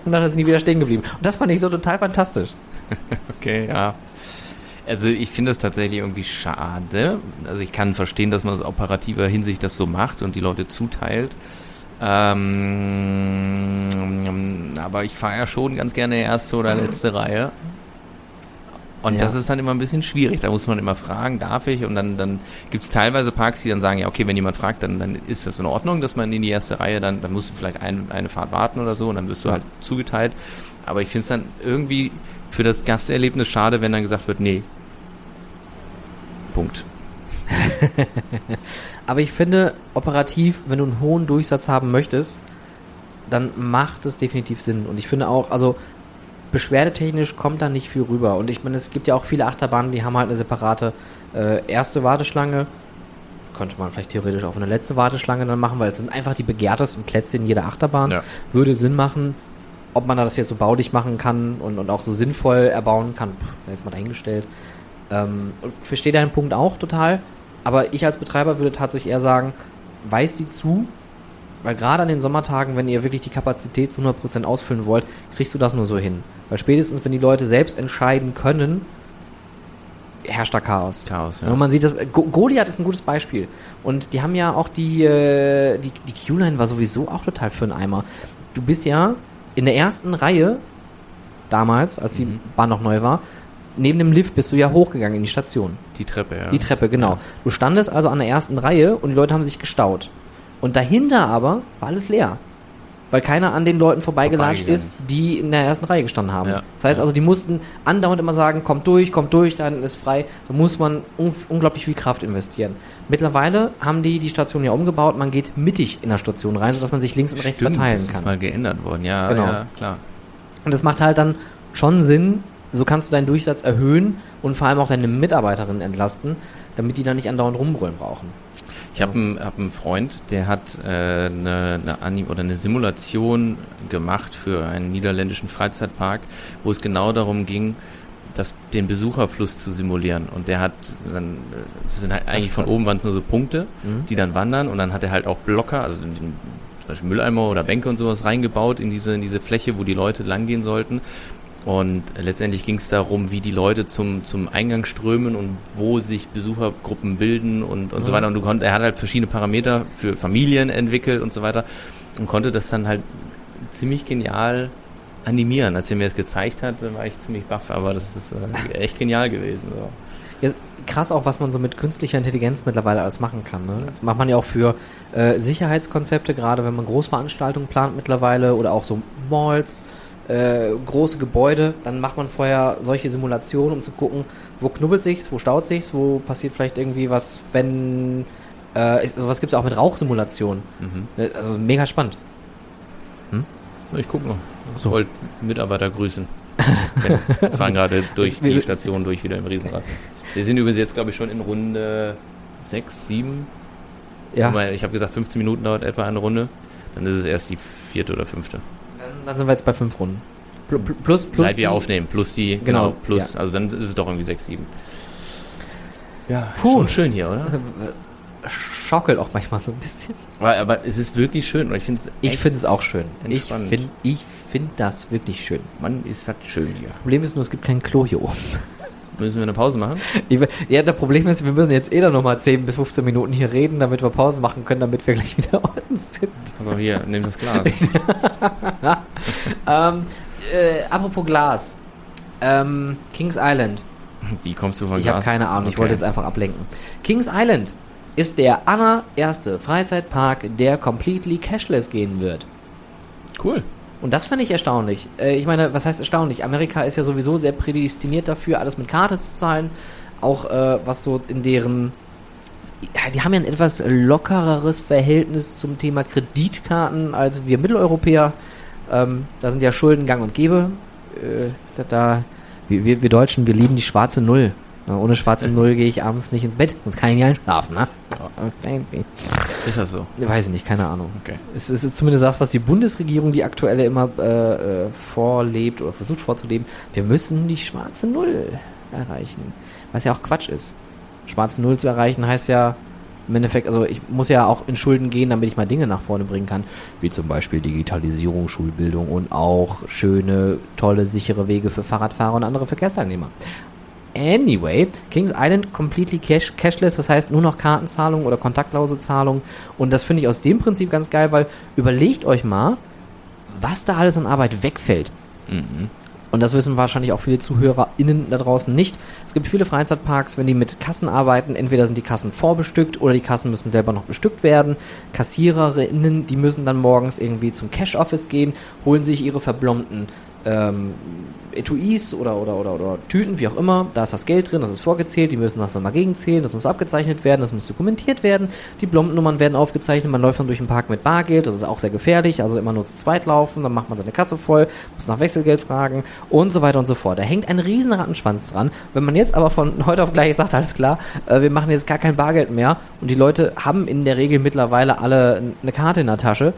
Und dann sind die wieder stehen geblieben. Und das fand ich so total fantastisch. Okay, ja. Also ich finde das tatsächlich irgendwie schade. Also ich kann verstehen, dass man aus operativer Hinsicht das so macht und die Leute zuteilt. Ähm, aber ich fahre ja schon ganz gerne erste oder letzte Reihe. Und Ja. das ist dann immer ein bisschen schwierig. Da muss man immer fragen, darf ich? Und dann, dann gibt es teilweise Parks, die dann sagen, ja, okay, wenn jemand fragt, dann, dann ist das in Ordnung, dass man in die erste Reihe, dann, dann musst du vielleicht ein, eine Fahrt warten oder so und dann wirst du halt zugeteilt. Aber ich finde es dann irgendwie für das Gasterlebnis schade, wenn dann gesagt wird, nee. Punkt. Aber ich finde, operativ, wenn du einen hohen Durchsatz haben möchtest, dann macht es definitiv Sinn. Und ich finde auch, also beschwerdetechnisch kommt da nicht viel rüber. Und ich meine, es gibt ja auch viele Achterbahnen, die haben halt eine separate äh, erste Warteschlange. Könnte man vielleicht theoretisch auch eine letzte Warteschlange dann machen, weil es sind einfach die begehrtesten Plätze in jeder Achterbahn. Ja. Würde Sinn machen. Ob man das jetzt so baulich machen kann und, und auch so sinnvoll erbauen kann, jetzt mal dahingestellt. Ähm, und verstehe deinen Punkt auch total. Aber ich als Betreiber würde tatsächlich eher sagen, weist die zu, weil gerade an den Sommertagen, wenn ihr wirklich die Kapazität zu 100% ausfüllen wollt, kriegst du das nur so hin. Weil spätestens, wenn die Leute selbst entscheiden können, herrscht da Chaos. Chaos, Und ja. man sieht das, Go Goliath ist ein gutes Beispiel. Und die haben ja auch die, äh, die, die Q-Line war sowieso auch total für einen Eimer. Du bist ja in der ersten Reihe, damals, als die Mhm. Bahn noch neu war, neben dem Lift bist du ja hochgegangen in die Station. Die Treppe, ja. Die Treppe, genau. Du standest also an der ersten Reihe und die Leute haben sich gestaut. Und dahinter aber war alles leer. Weil keiner an den Leuten vorbeigelatscht ist, die in der ersten Reihe gestanden haben. Ja. Das heißt also, die mussten andauernd immer sagen, kommt durch, kommt durch, da hinten ist frei. Da muss man un unglaublich viel Kraft investieren. Mittlerweile haben die die Station ja umgebaut, man geht mittig in der Station rein, sodass man sich links und rechts Stimmt, verteilen das ist kann. mal geändert worden, ja, Genau. ja, klar. Und das macht halt dann schon Sinn, so kannst du deinen Durchsatz erhöhen und vor allem auch deine Mitarbeiterinnen entlasten, damit die dann nicht andauernd rumbrüllen brauchen. Ich habe einen, hab einen Freund, der hat äh, eine, eine, Anim oder eine Simulation gemacht für einen niederländischen Freizeitpark, wo es genau darum ging, das, den Besucherfluss zu simulieren. Und der hat dann, es sind halt eigentlich von oben waren es nur so Punkte, Mhm. die dann wandern und dann hat er halt auch Blocker, also den, zum Beispiel Mülleimer oder Bänke und sowas reingebaut in diese, in diese Fläche, wo die Leute langgehen sollten. Und letztendlich ging es darum, wie die Leute zum, zum Eingang strömen und wo sich Besuchergruppen bilden und, und so Mhm. weiter. Und du konnt, er hat halt verschiedene Parameter für Familien entwickelt und so weiter und konnte das dann halt ziemlich genial animieren. Als er mir das gezeigt hat, war ich ziemlich baff, aber das ist äh, echt genial gewesen. So. Ja, krass auch, was man so mit künstlicher Intelligenz mittlerweile alles machen kann. Ne? Das macht man ja auch für äh, Sicherheitskonzepte, gerade wenn man Großveranstaltungen plant mittlerweile oder auch so Malls, äh, große Gebäude. Dann macht man vorher solche Simulationen, um zu gucken, wo knubbelt sich's, wo staut sich's, wo passiert vielleicht irgendwie was, wenn äh, ist, sowas gibt's ja auch mit Rauchsimulationen. Mhm. Ne, Also mega spannend. Ich guck noch. So. wollte Mitarbeiter grüßen. Wir fahren gerade durch die Station durch wieder im Riesenrad. Wir sind übrigens jetzt, glaube ich, schon in Runde 6, 7. Ja. Ich habe gesagt, 15 Minuten dauert etwa eine Runde. Dann ist es erst die vierte oder fünfte. Dann, sind wir jetzt bei fünf Runden. Pl- pl- Plus, plus Seit wir die- aufnehmen. Plus die, Genau, genau, plus, also dann ist es doch irgendwie 6, 7. Ja, Puh. schon schön hier, oder? Schaukelt auch manchmal so ein bisschen. Aber, aber es ist wirklich schön. Ich finde es Ich auch schön. Ich finde ich find das wirklich schön. Mann, ist das schön hier. Problem ist nur, es gibt kein Klo hier oben. Müssen wir eine Pause machen? Ich, ja, das Problem ist, wir müssen jetzt eh dann nochmal 10 bis 15 Minuten hier reden, damit wir Pause machen können, damit wir gleich wieder unten sind. Also hier, nimm das Glas. Ähm, äh, apropos Glas. Ähm, Kings Island. Wie kommst du von Ich habe Glas? keine Ahnung, ich Okay. wollte jetzt einfach ablenken. Kings Island ist der allererste Freizeitpark, der completely cashless gehen wird. Cool. Und das finde ich erstaunlich. Äh, ich meine, was heißt erstaunlich? Amerika ist ja sowieso sehr prädestiniert dafür, alles mit Karte zu zahlen. Auch äh, was so in deren. Ja, die haben ja ein etwas lockereres Verhältnis zum Thema Kreditkarten als wir Mitteleuropäer. Ähm, da sind ja Schulden gang und gäbe. Äh, da, da, wir, wir Deutschen, wir lieben die schwarze Null. Ohne schwarze Null gehe ich abends nicht ins Bett, sonst kann ich nicht einschlafen, ne? Ist das so? Weiß ich nicht, keine Ahnung. Okay. Es ist zumindest das, was die Bundesregierung, die aktuelle, immer äh, äh, vorlebt oder versucht vorzuleben. Wir müssen die schwarze Null erreichen. Was ja auch Quatsch ist. Schwarze Null zu erreichen heißt ja im Endeffekt, also ich muss ja auch in Schulden gehen, damit ich mal Dinge nach vorne bringen kann. Wie zum Beispiel Digitalisierung, Schulbildung und auch schöne, tolle, sichere Wege für Fahrradfahrer und andere Verkehrsteilnehmer. Anyway, Kings Island completely cash, cashless, das heißt nur noch Kartenzahlung oder kontaktlose Zahlung. Und das finde ich aus dem Prinzip ganz geil, weil überlegt euch mal, was da alles an Arbeit wegfällt. Mhm. Und das wissen wahrscheinlich auch viele ZuhörerInnen da draußen nicht. Es gibt viele Freizeitparks, wenn die mit Kassen arbeiten, entweder sind die Kassen vorbestückt oder die Kassen müssen selber noch bestückt werden. KassiererInnen, die müssen dann morgens irgendwie zum Cash-Office gehen, holen sich ihre verblombten ähm, Etuis oder, oder, oder, oder Tüten, wie auch immer. Da ist das Geld drin, das ist vorgezählt, die müssen das nochmal gegenzählen, das muss abgezeichnet werden, das muss dokumentiert werden. Die Blombennummern werden aufgezeichnet, man läuft dann durch den Park mit Bargeld, das ist auch sehr gefährlich, also immer nur zu zweit laufen, dann macht man seine Kasse voll, muss nach Wechselgeld fragen und so weiter und so fort. Da hängt ein riesen Rattenschwanz dran. Wenn man jetzt aber von heute auf gleich sagt, alles klar, äh, wir machen jetzt gar kein Bargeld mehr und die Leute haben in der Regel mittlerweile alle eine Karte in der Tasche,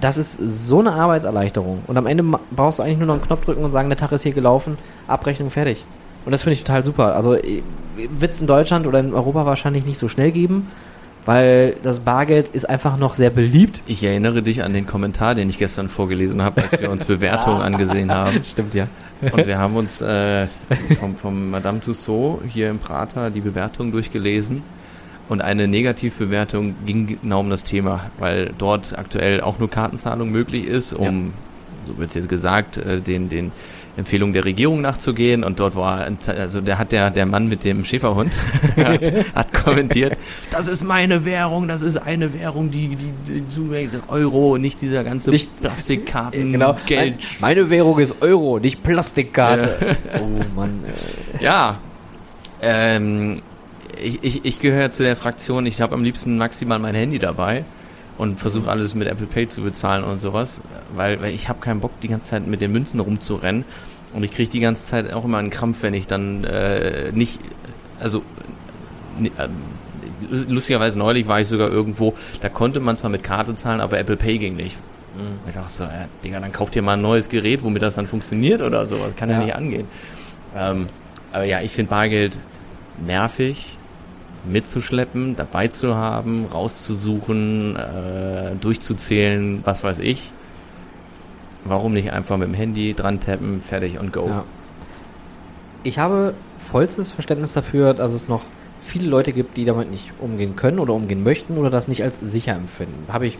das ist so eine Arbeitserleichterung. Und am Ende brauchst du eigentlich nur noch einen Knopf drücken und sagen, der Tag ist hier gelaufen, Abrechnung fertig. Und das finde ich total super. Also wird es in Deutschland oder in Europa wahrscheinlich nicht so schnell geben, weil das Bargeld ist einfach noch sehr beliebt. Ich erinnere dich an den Kommentar, den ich gestern vorgelesen habe, als wir uns Bewertungen angesehen haben. Stimmt ja. Und wir haben uns äh, vom, vom Madame Tussaud hier im Prater die Bewertung durchgelesen. Und eine Negativbewertung ging genau um das Thema, weil dort aktuell auch nur Kartenzahlung möglich ist, um, so wird es jetzt gesagt, äh, den, den Empfehlungen der Regierung nachzugehen. Und dort war, also der hat der, der Mann mit dem Schäferhund hat, hat kommentiert, das ist meine Währung, das ist eine Währung, die, die, die Euro, nicht dieser ganze Nicht- Plastikkarten, Genau. Geld. Mein, meine Währung ist Euro, nicht Plastikkarte. Oh Mann. Ja. Ähm, ich ich, ich gehöre zu der Fraktion, ich habe am liebsten maximal mein Handy dabei und versuche alles mit Apple Pay zu bezahlen und sowas, weil, weil ich habe keinen Bock, die ganze Zeit mit den Münzen rumzurennen und ich kriege die ganze Zeit auch immer einen Krampf, wenn ich dann äh, nicht, also äh, lustigerweise neulich war ich sogar irgendwo, da konnte man zwar mit Karte zahlen, aber Apple Pay ging nicht. Ich dachte so, ja, Digga, dann kauft ihr mal ein neues Gerät, womit das dann funktioniert oder sowas. Kann ja, Ja. nicht angehen. Ähm, aber ja, ich finde Bargeld nervig, mitzuschleppen, dabei zu haben, rauszusuchen, äh, durchzuzählen, was weiß ich. Warum nicht einfach mit dem Handy dran tappen, fertig und go? Ja. Ich habe vollstes Verständnis dafür, dass es noch viele Leute gibt, die damit nicht umgehen können oder umgehen möchten oder das nicht als sicher empfinden. Habe ich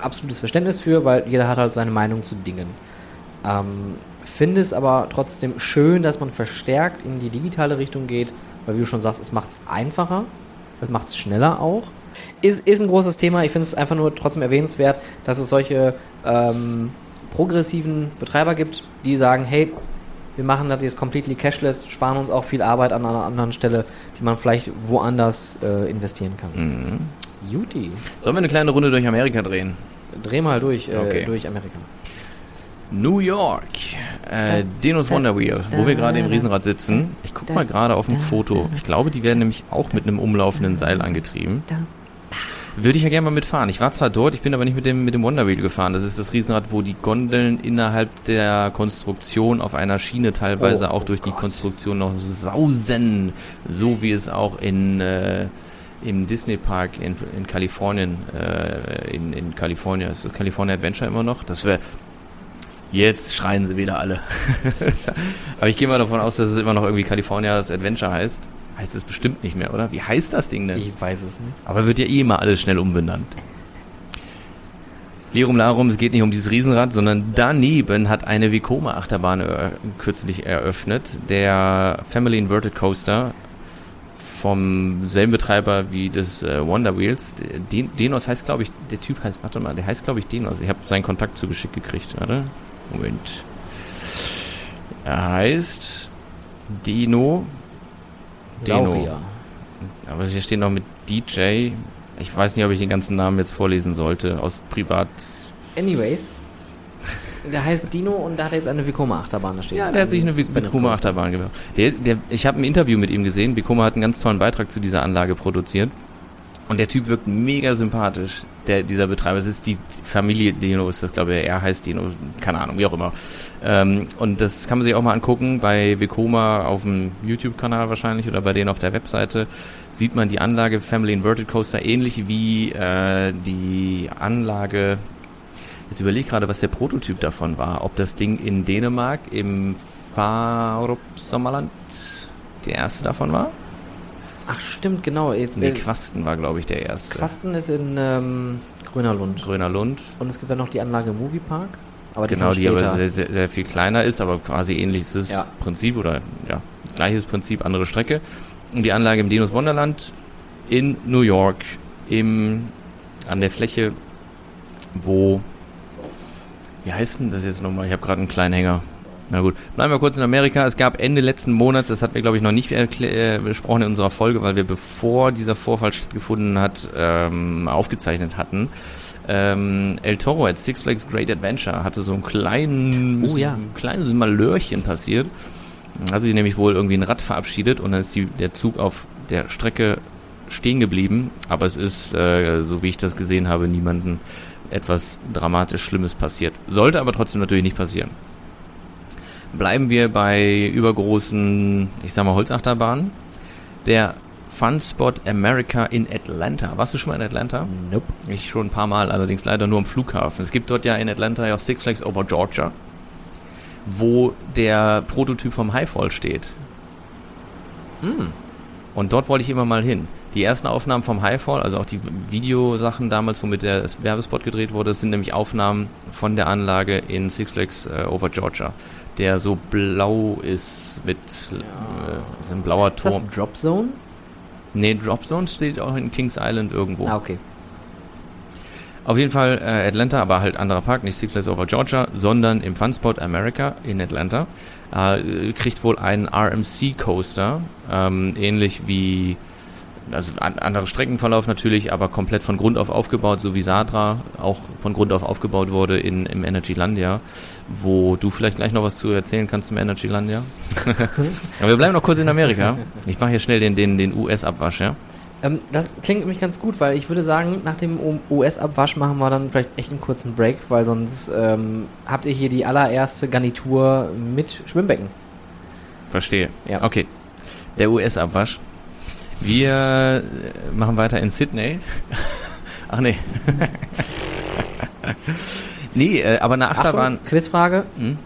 absolutes Verständnis für, weil jeder hat halt seine Meinung zu Dingen. Ähm, finde es aber trotzdem schön, dass man verstärkt in die digitale Richtung geht, weil wie du schon sagst, es macht es einfacher, es macht es schneller auch. Ist, ist ein großes Thema. Ich finde es einfach nur trotzdem erwähnenswert, dass es solche ähm, progressiven Betreiber gibt, die sagen, hey, wir machen das jetzt completely cashless, sparen uns auch viel Arbeit an einer anderen Stelle, die man vielleicht woanders äh, investieren kann. Mhm. Juti. Sollen wir eine kleine Runde durch Amerika drehen? Dreh mal durch, äh, Okay. durch Amerika. New York, äh, Dinos Wonder Wheel, wo wir gerade im Riesenrad sitzen. Ich gucke mal gerade auf ein Foto. Ich glaube, die werden nämlich auch mit einem umlaufenden Seil angetrieben. Würde ich ja gerne mal mitfahren. Ich war zwar dort, ich bin aber nicht mit dem, mit dem Wonder Wheel gefahren. Das ist das Riesenrad, wo die Gondeln innerhalb der Konstruktion auf einer Schiene teilweise Oh, auch durch die Konstruktion noch sausen. So wie es auch in, äh, im Disney Park in, in Kalifornien, äh, in, in Kalifornien, ist das California Adventure immer noch? Das wäre Jetzt schreien sie wieder alle. Aber ich gehe mal davon aus, dass es immer noch irgendwie California's Adventure heißt. Heißt es bestimmt nicht mehr, oder? Wie heißt das Ding denn? Ich weiß es nicht. Aber wird ja eh immer alles schnell umbenannt. Lirum Larum, es geht nicht um dieses Riesenrad, sondern daneben hat eine Vekoma Achterbahn äh, kürzlich eröffnet. Der Family Inverted Coaster vom selben Betreiber wie des äh, Wonder Wheels. Den, Denos heißt, glaube ich, der Typ heißt, warte mal, der heißt, glaube ich, Denos. Ich habe seinen Kontakt zugeschickt gekriegt, warte. Moment. Er heißt Dino. Saurier. Aber hier steht noch mit DJ. Ich weiß nicht, ob ich den ganzen Namen jetzt vorlesen sollte. Aus Privat. Anyways, der heißt Dino und da hat er jetzt eine Vekoma Achterbahn da stehen. Ja, der hat sich eine Suspended Bikuma Coaster. Achterbahn gebaut. Der, der, ich habe ein Interview mit ihm gesehen. Bikuma hat einen ganz tollen Beitrag zu dieser Anlage produziert. Und der Typ wirkt mega sympathisch, der, dieser Betreiber. Es ist die Familie Dino, ist das, glaube ich, er heißt Dino, keine Ahnung, wie auch immer. Ähm, und das kann man sich auch mal angucken bei Vekoma auf dem YouTube-Kanal wahrscheinlich oder bei denen auf der Webseite. Sieht man die Anlage Family Inverted Coaster ähnlich wie äh, die Anlage. Jetzt überlege gerade, was der Prototyp davon war. Ob das Ding in Dänemark im Farup Sommerland der erste davon war? Ach stimmt, genau. Jetzt Nee, Quasten war, glaube ich, der erste. Quasten ist in ähm, Grüner Lund. Gröner Lund. Und es gibt dann noch die Anlage Moviepark. Aber die Genau, die aber sehr, sehr, sehr viel kleiner ist, aber quasi ähnliches Ja. Prinzip oder ja, gleiches Prinzip, andere Strecke. Und die Anlage im Dinos Wonderland in New York im, an der Fläche, wo, wie heißt denn das jetzt nochmal? Ich habe gerade einen kleinen Hänger. Na gut, bleiben wir kurz in Amerika. Es gab Ende letzten Monats, das hatten wir glaube ich noch nicht äh, besprochen in unserer Folge, weil wir bevor dieser Vorfall stattgefunden hat, ähm, aufgezeichnet hatten. Ähm, El Toro at Six Flags Great Adventure hatte so einen kleinen, Oh ja. ein kleines Malörchen passiert. Da hat sich nämlich wohl irgendwie ein Rad verabschiedet und dann ist die, der Zug auf der Strecke stehen geblieben. Aber es ist, äh, so wie ich das gesehen habe, niemanden etwas dramatisch Schlimmes passiert. Sollte aber trotzdem natürlich nicht passieren. Bleiben wir bei übergroßen, ich sag mal, Holzachterbahnen. Der Fun Spot America in Atlanta. Warst du schon mal in Atlanta? Nope. Ich schon ein paar Mal, allerdings leider nur am Flughafen. Es gibt dort ja in Atlanta ja auch Six Flags Over Georgia, wo der Prototyp vom Highfall steht. Und dort wollte ich immer mal hin. Die ersten Aufnahmen vom Highfall, also auch die Videosachen damals, womit der Werbespot gedreht wurde, sind nämlich Aufnahmen von der Anlage in Six Flags äh, Over Georgia, der so blau ist mit äh, ist ein blauer Ist das Turm. Drop Zone? Nee, Drop Zone steht auch in Kings Island irgendwo. Ah, okay. Auf jeden Fall äh, Atlanta, aber halt anderer Park, nicht Six Flags Over Georgia, sondern im Funspot America in Atlanta. Äh, kriegt wohl einen RMC Coaster, ähm, ähnlich wie, also an, anderer Streckenverlauf natürlich, aber komplett von Grund auf aufgebaut, so wie Sadra auch von Grund auf aufgebaut wurde in, im Energylandia, wo du vielleicht gleich noch was zu erzählen kannst zum Energylandia. aber wir bleiben noch kurz in Amerika. Ich mache hier schnell den, den, den US-Abwasch, ja. Ähm, das klingt nämlich ganz gut, weil ich würde sagen, nach dem US-Abwasch machen wir dann vielleicht echt einen kurzen Break, weil sonst ähm, habt ihr hier die allererste Garnitur mit Schwimmbecken. Verstehe. Ja. Okay. Der US-Abwasch. Wir äh, machen weiter in Sydney. Ach nee. Nee, äh, aber eine Achterbahn. Achtung, Quizfrage. Hm?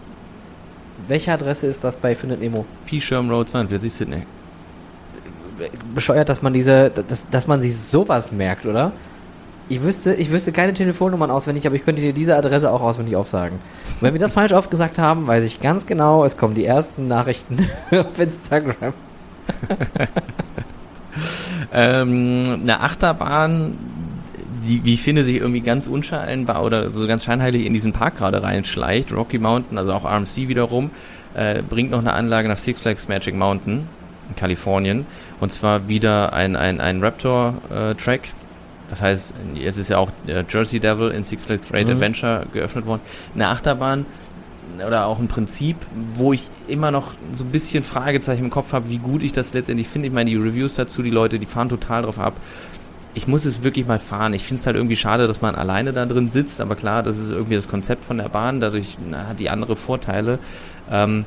Welche Adresse ist das bei Findet Nemo? P. Sherman Road 42 Sydney. Bescheuert, dass man diese, dass, dass man sich sowas merkt, oder? Ich wüsste, ich wüsste keine Telefonnummern auswendig, aber ich könnte dir diese Adresse auch auswendig aufsagen. Und wenn wir das falsch aufgesagt haben, weiß ich ganz genau, es kommen die ersten Nachrichten auf Instagram. Ähm, eine Achterbahn, die, wie ich finde, sich irgendwie ganz unscheinbar oder so ganz scheinheilig in diesen Park gerade reinschleicht. Rocky Mountain, also auch RMC wiederum, äh, bringt noch eine Anlage nach Six Flags Magic Mountain in Kalifornien. Und zwar wieder ein, ein, ein Raptor-Track. das heißt, jetzt ist ja auch äh, Jersey Devil in Six Flags Great Mhm. Adventure geöffnet worden. Eine Achterbahn oder auch ein Prinzip, wo ich immer noch so ein bisschen Fragezeichen im Kopf habe, wie gut ich das letztendlich finde. Ich meine, die Reviews dazu, die Leute, die fahren total drauf ab. Ich muss es wirklich mal fahren. Ich finde es halt irgendwie schade, dass man alleine da drin sitzt, aber klar, das ist irgendwie das Konzept von der Bahn, dadurch na, hat die andere Vorteile. Ähm,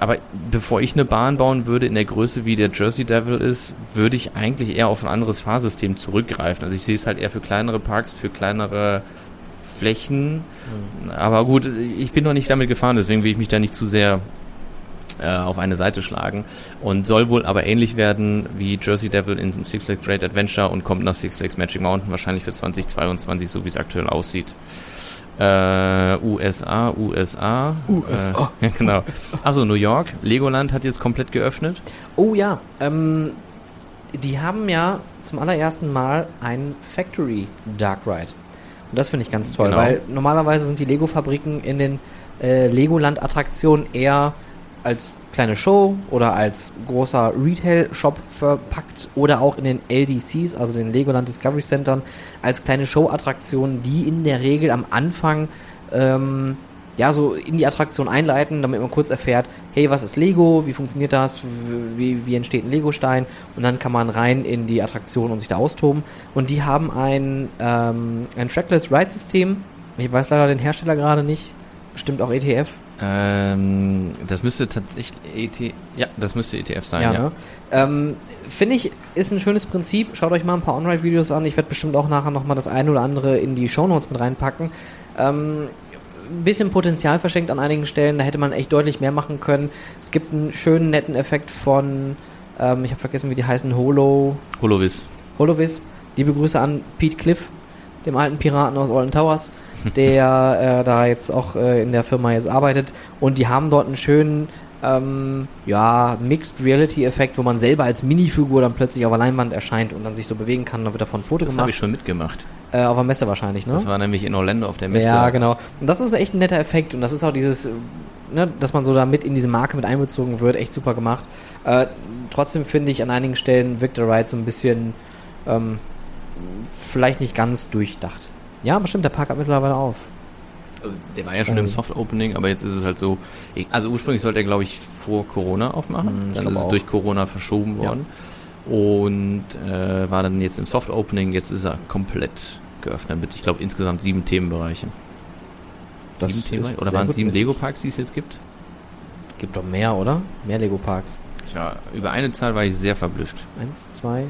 aber bevor ich eine Bahn bauen würde in der Größe, wie der Jersey Devil ist, würde ich eigentlich eher auf ein anderes Fahrsystem zurückgreifen. Also ich sehe es halt eher für kleinere Parks, für kleinere Flächen. Aber gut, ich bin noch nicht damit gefahren, deswegen will ich mich da nicht zu sehr äh, auf eine Seite schlagen. Und soll wohl aber ähnlich werden wie Jersey Devil in Six Flags Great Adventure und kommt nach Six Flags Magic Mountain wahrscheinlich für 2022, so wie es aktuell aussieht. Äh, USA, USA. USA. Äh, genau. Also New York, Legoland hat jetzt komplett geöffnet. Oh ja, ähm, die haben ja zum allerersten Mal ein Factory Dark Ride. Und das finde ich ganz toll, Genau. weil normalerweise sind die Lego-Fabriken in den äh, Legoland-Attraktionen eher als kleine Show oder als großer Retail-Shop verpackt oder auch in den LDCs, also den Legoland Discovery Centern, als kleine Show-Attraktionen, die in der Regel am Anfang ähm, ja, so in die Attraktion einleiten, damit man kurz erfährt, hey, was ist Lego, wie funktioniert das, wie, wie entsteht ein Lego-Stein und dann kann man rein in die Attraktion und sich da austoben. Und die haben ein, ähm, ein Trackless-Ride-System. Ich weiß leider den Hersteller gerade nicht. Bestimmt auch ETF. Ähm, das müsste tatsächlich ET, ja, das müsste ETF sein, ja. Ne? Ähm, Finde ich, ist ein schönes Prinzip. Schaut euch mal ein paar On-Ride-Videos an. Ich werde bestimmt auch nachher nochmal das eine oder andere in die Shownotes mit reinpacken. Ähm, ein bisschen Potenzial verschenkt an einigen Stellen. Da hätte man echt deutlich mehr machen können. Es gibt einen schönen, netten Effekt von, ähm, ich habe vergessen, wie die heißen, Holo, Holovis. Holovis. Liebe Grüße an Pete Cliff, dem alten Piraten aus Alton Towers, der äh, da jetzt auch äh, in der Firma jetzt arbeitet. Und die haben dort einen schönen, ähm, ja, Mixed Reality Effekt, wo man selber als Minifigur dann plötzlich auf der Leinwand erscheint und dann sich so bewegen kann. Dann wird davon ein Foto Das habe ich gemacht. schon mitgemacht. Äh, auf der Messe wahrscheinlich, ne? Das war nämlich in Orlando auf der Messe. Ja, genau. Und das ist echt ein netter Effekt und das ist auch dieses, ne, dass man so da mit in diese Marke mit einbezogen wird, echt super gemacht. Äh, trotzdem finde ich an einigen Stellen der Ride so ein bisschen ähm, vielleicht nicht ganz durchdacht. Ja, aber stimmt, der Park hat mittlerweile auf. Also, der war ja schon im Soft Opening, aber jetzt ist es halt so. Also ursprünglich sollte er, glaube ich, vor Corona aufmachen. Hm, ich dann ist es auch. durch Corona verschoben Ja. worden. Und äh, war dann jetzt im Soft Opening. Jetzt ist er komplett geöffnet mit, ich glaube, insgesamt sieben Themenbereichen. Das sieben Themenbereiche? Oder waren es sieben mit- Lego-Parks, die es jetzt gibt? Gibt doch mehr, oder? Mehr Lego Parks. Ja, über eine Zahl war ich sehr verblüfft. Eins, zwei.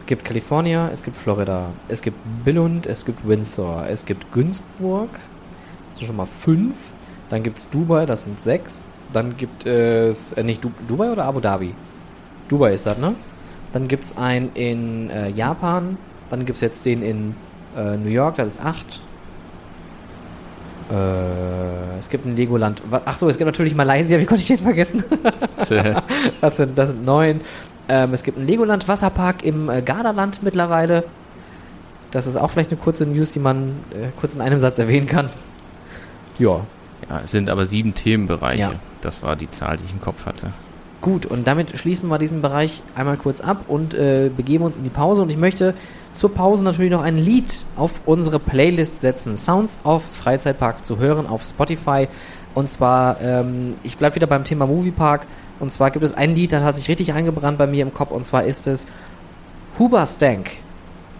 Es gibt California, es gibt Florida, es gibt Billund, es gibt Windsor, es gibt Günzburg. Das sind schon mal fünf. Dann gibt es Dubai, das sind sechs. Dann gibt es, äh, nicht du, Dubai oder Abu Dhabi? Dubai ist das, ne? Dann gibt es einen in äh, Japan. Dann gibt es jetzt den in äh, New York, das ist acht. Äh, es gibt ein Legoland. Wa- Ach so, es gibt natürlich Malaysia, wie konnte ich den vergessen? Das sind, das sind neun. Ähm, es gibt einen Legoland Wasserpark im äh, Gardaland mittlerweile. Das ist auch vielleicht eine kurze News, die man äh, kurz in einem Satz erwähnen kann. Ja, ja, es sind aber sieben Themenbereiche. Ja. Das war die Zahl, die ich im Kopf hatte. gut. Und damit schließen wir diesen Bereich einmal kurz ab und äh, begeben uns in die Pause. Und ich möchte zur Pause natürlich noch ein Lied auf unsere Playlist setzen. Sounds of Freizeitpark zu hören auf Spotify. Und zwar, ähm, ich bleibe wieder beim Thema Moviepark. Und zwar gibt es ein Lied, das hat sich richtig eingebrannt bei mir im Kopf. Und zwar ist es Huber Stank.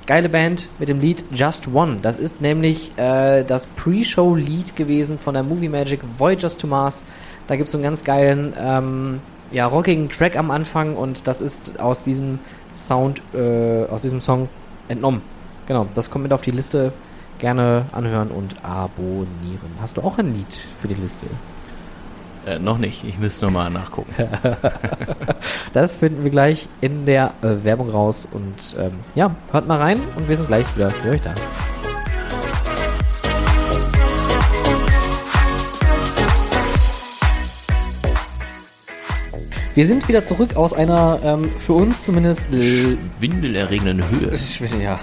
Geile Band mit dem Lied Just One. Das ist nämlich äh, das Pre-Show-Lied gewesen von der Movie Magic Voyagers to Mars. Da gibt es einen ganz geilen, ähm, ja, rockigen Track am Anfang und das ist aus diesem Sound, äh, aus diesem Song entnommen. Genau, das kommt mit auf die Liste. gerne anhören und abonnieren. Hast du auch ein Lied für die Liste? Äh, noch nicht. Ich müsste nochmal nachgucken. Das finden wir gleich in der äh, Werbung raus. Und ähm, ja, hört mal rein und wir sind gleich wieder für euch da. Wir sind wieder zurück aus einer ähm, für uns zumindest Windelerregenden Höhe. ja.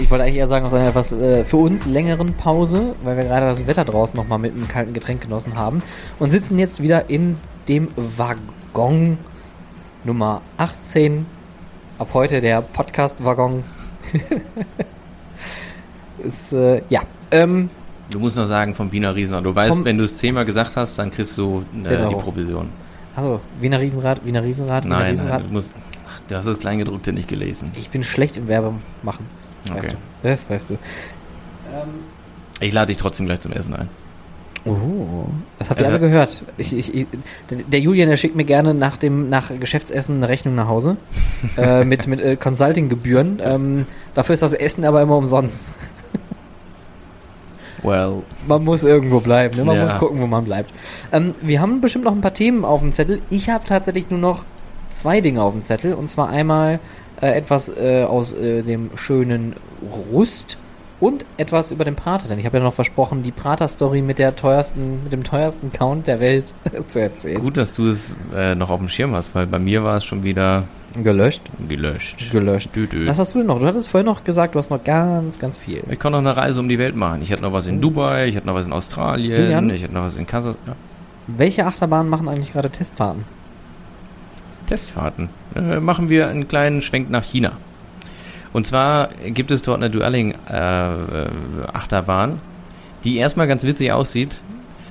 Ich wollte eigentlich eher sagen, aus einer etwas äh, für uns längeren Pause, weil wir gerade das Wetter draußen nochmal mit einem kalten Getränk genossen haben und sitzen jetzt wieder in dem Waggon Nummer 18. Ab heute der Podcast-Waggon. Ist, äh, ja. Ähm, Du musst noch sagen vom Wiener Riesenrad. Du weißt, wenn du es zehnmal gesagt hast, dann kriegst du 10 äh, die. Provision. also, Wiener Riesenrad, Wiener Riesenrad, Wiener Nein, Riesenrad. nein, du musst. Ach, du hast das Kleingedruckte nicht gelesen. Ich bin schlecht im Werbe machen. Das weißt Okay. du. Das weißt du. Ich lade dich trotzdem gleich zum Essen ein. Oh, das habt ihr Also- alle gehört. Ich, ich, ich, der- Julian, der schickt mir gerne nach dem nach Geschäftsessen eine Rechnung nach Hause äh, mit mit äh, Consulting-Gebühren. Ähm, dafür ist das Essen aber immer umsonst. Well. Man muss irgendwo bleiben, ne? man Ja. muss gucken, wo man bleibt. Ähm, wir haben bestimmt noch ein paar Themen auf dem Zettel. Ich habe tatsächlich nur noch zwei Dinge auf dem Zettel und zwar einmal äh, etwas äh, aus äh, dem schönen Rust und etwas über den Prater, denn ich habe ja noch versprochen, die Prater-Story mit der teuersten, mit dem teuersten Count der Welt zu erzählen. Gut, dass du es äh, noch auf dem Schirm hast, weil bei mir war es schon wieder Gelöscht. gelöscht. Gelöscht. Dü -dü. Was hast du denn noch? Du hattest vorhin noch gesagt, du hast noch ganz, ganz viel. Ich kann noch eine Reise um die Welt machen. Ich hätte noch was in Dubai, ich hätte noch was in Australien, Julian? ich hätte noch was in Kasachstan. Welche Achterbahnen machen eigentlich gerade Testfahrten? Testfahrten. Äh, machen wir einen kleinen Schwenk nach China. Und zwar gibt es dort eine Dueling-Achterbahn, die erstmal ganz witzig aussieht.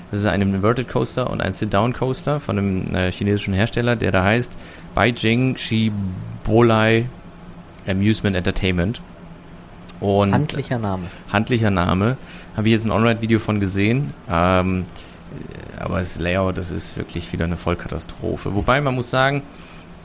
Das ist ein Inverted Coaster und ein Sit-Down Coaster von einem äh, chinesischen Hersteller, der da heißt Beijing Shibolai Amusement Entertainment. Und Handlicher Name. handlicher Name. Habe ich jetzt ein On-Ride-Video von gesehen. Ähm, äh, aber das Layout, das ist wirklich wieder eine Vollkatastrophe. Wobei man muss sagen,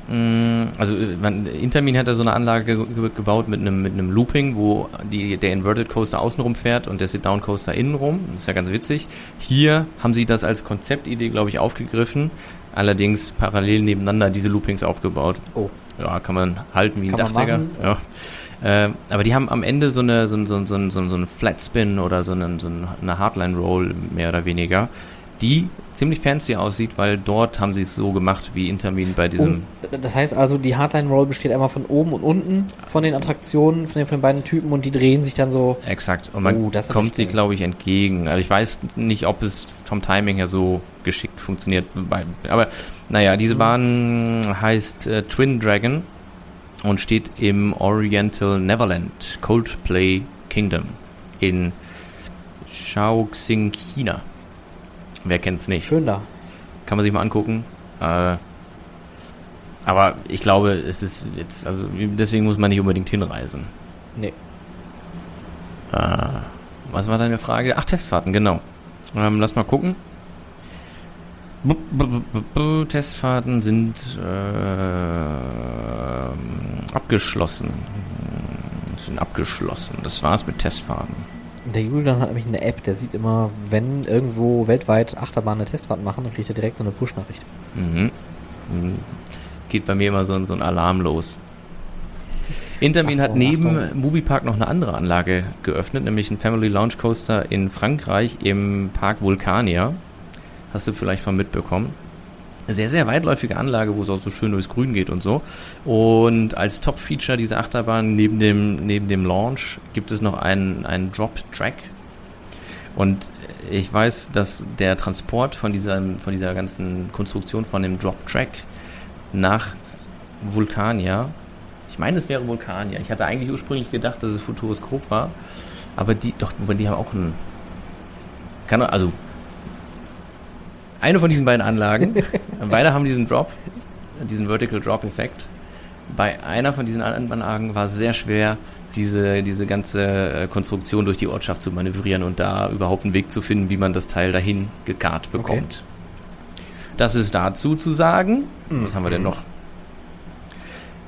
also äh, man, Intermin hat da so eine Anlage ge ge gebaut mit einem mit einem Looping, wo die, der Inverted Coaster außenrum fährt und der Sit-Down Coaster innenrum. Das ist ja ganz witzig. Hier haben sie das als Konzeptidee, glaube ich, aufgegriffen. Allerdings parallel nebeneinander diese Loopings aufgebaut. Oh. Ja, kann man halten wie ein Dachdecker. Ja. Äh, aber die haben am Ende so eine so, ein- so, so, so, so einen Flat Spin oder so, einen, so ein- eine Hardline Roll mehr oder weniger, die ziemlich fancy aussieht, weil dort haben sie es so gemacht wie Intermin bei diesem. Und das heißt also, die Hardline Roll besteht einmal von oben und unten von den Attraktionen, von den, von den beiden Typen und die drehen sich dann so. Exakt. Und man das ist kommt sie, glaube ich, entgegen. Also ich weiß nicht, ob es vom Timing her so geschickt funktioniert. Aber naja, diese Bahn heißt äh, Twin Dragon und steht im Oriental Neverland Coldplay Kingdom in Shaoxing, China. Wer kennt's nicht? Schön da. Kann man sich mal angucken. Äh, aber ich glaube, es ist jetzt, also deswegen muss man nicht unbedingt hinreisen. Nee. Äh, was war deine Frage? Ach, Testfahrten, genau. Ähm, lass mal gucken. Bu- bu- bu- Testfahrten sind äh, abgeschlossen. Sind abgeschlossen. Das war's mit Testfahrten. Der Julian hat nämlich eine App, der sieht immer, wenn irgendwo weltweit Achterbahnen eine Testfahrt machen, dann kriegt er direkt so eine Push-Nachricht. Mhm. Mhm. Geht bei mir immer so, ein- so ein Alarm los. Intermin hat Achtung, neben Achtung. Moviepark noch eine andere Anlage geöffnet, nämlich ein Family Launch Coaster in Frankreich im Park Vulcania. Hast du vielleicht von mitbekommen. Sehr, sehr weitläufige Anlage, wo es auch so schön durchs Grün geht und so. Und als Top-Feature dieser Achterbahn neben dem, neben dem Launch gibt es noch einen, einen Drop-Track. Und ich weiß, dass der Transport von dieser, von dieser ganzen Konstruktion von dem Drop-Track nach Vulcania, ich meine, es wäre Vulcania. Ich hatte eigentlich ursprünglich gedacht, dass es Futuroskop war. Aber die, doch, die haben auch einen, kann, also, eine von diesen beiden Anlagen, beide haben diesen Drop, diesen Vertical Drop Effekt. Bei einer von diesen Anlagen war es sehr schwer, diese, diese ganze äh, Konstruktion durch die Ortschaft zu manövrieren und da überhaupt einen Weg zu finden, wie man das Teil dahin gekarrt bekommt. Das ist dazu zu sagen. Was haben wir denn noch?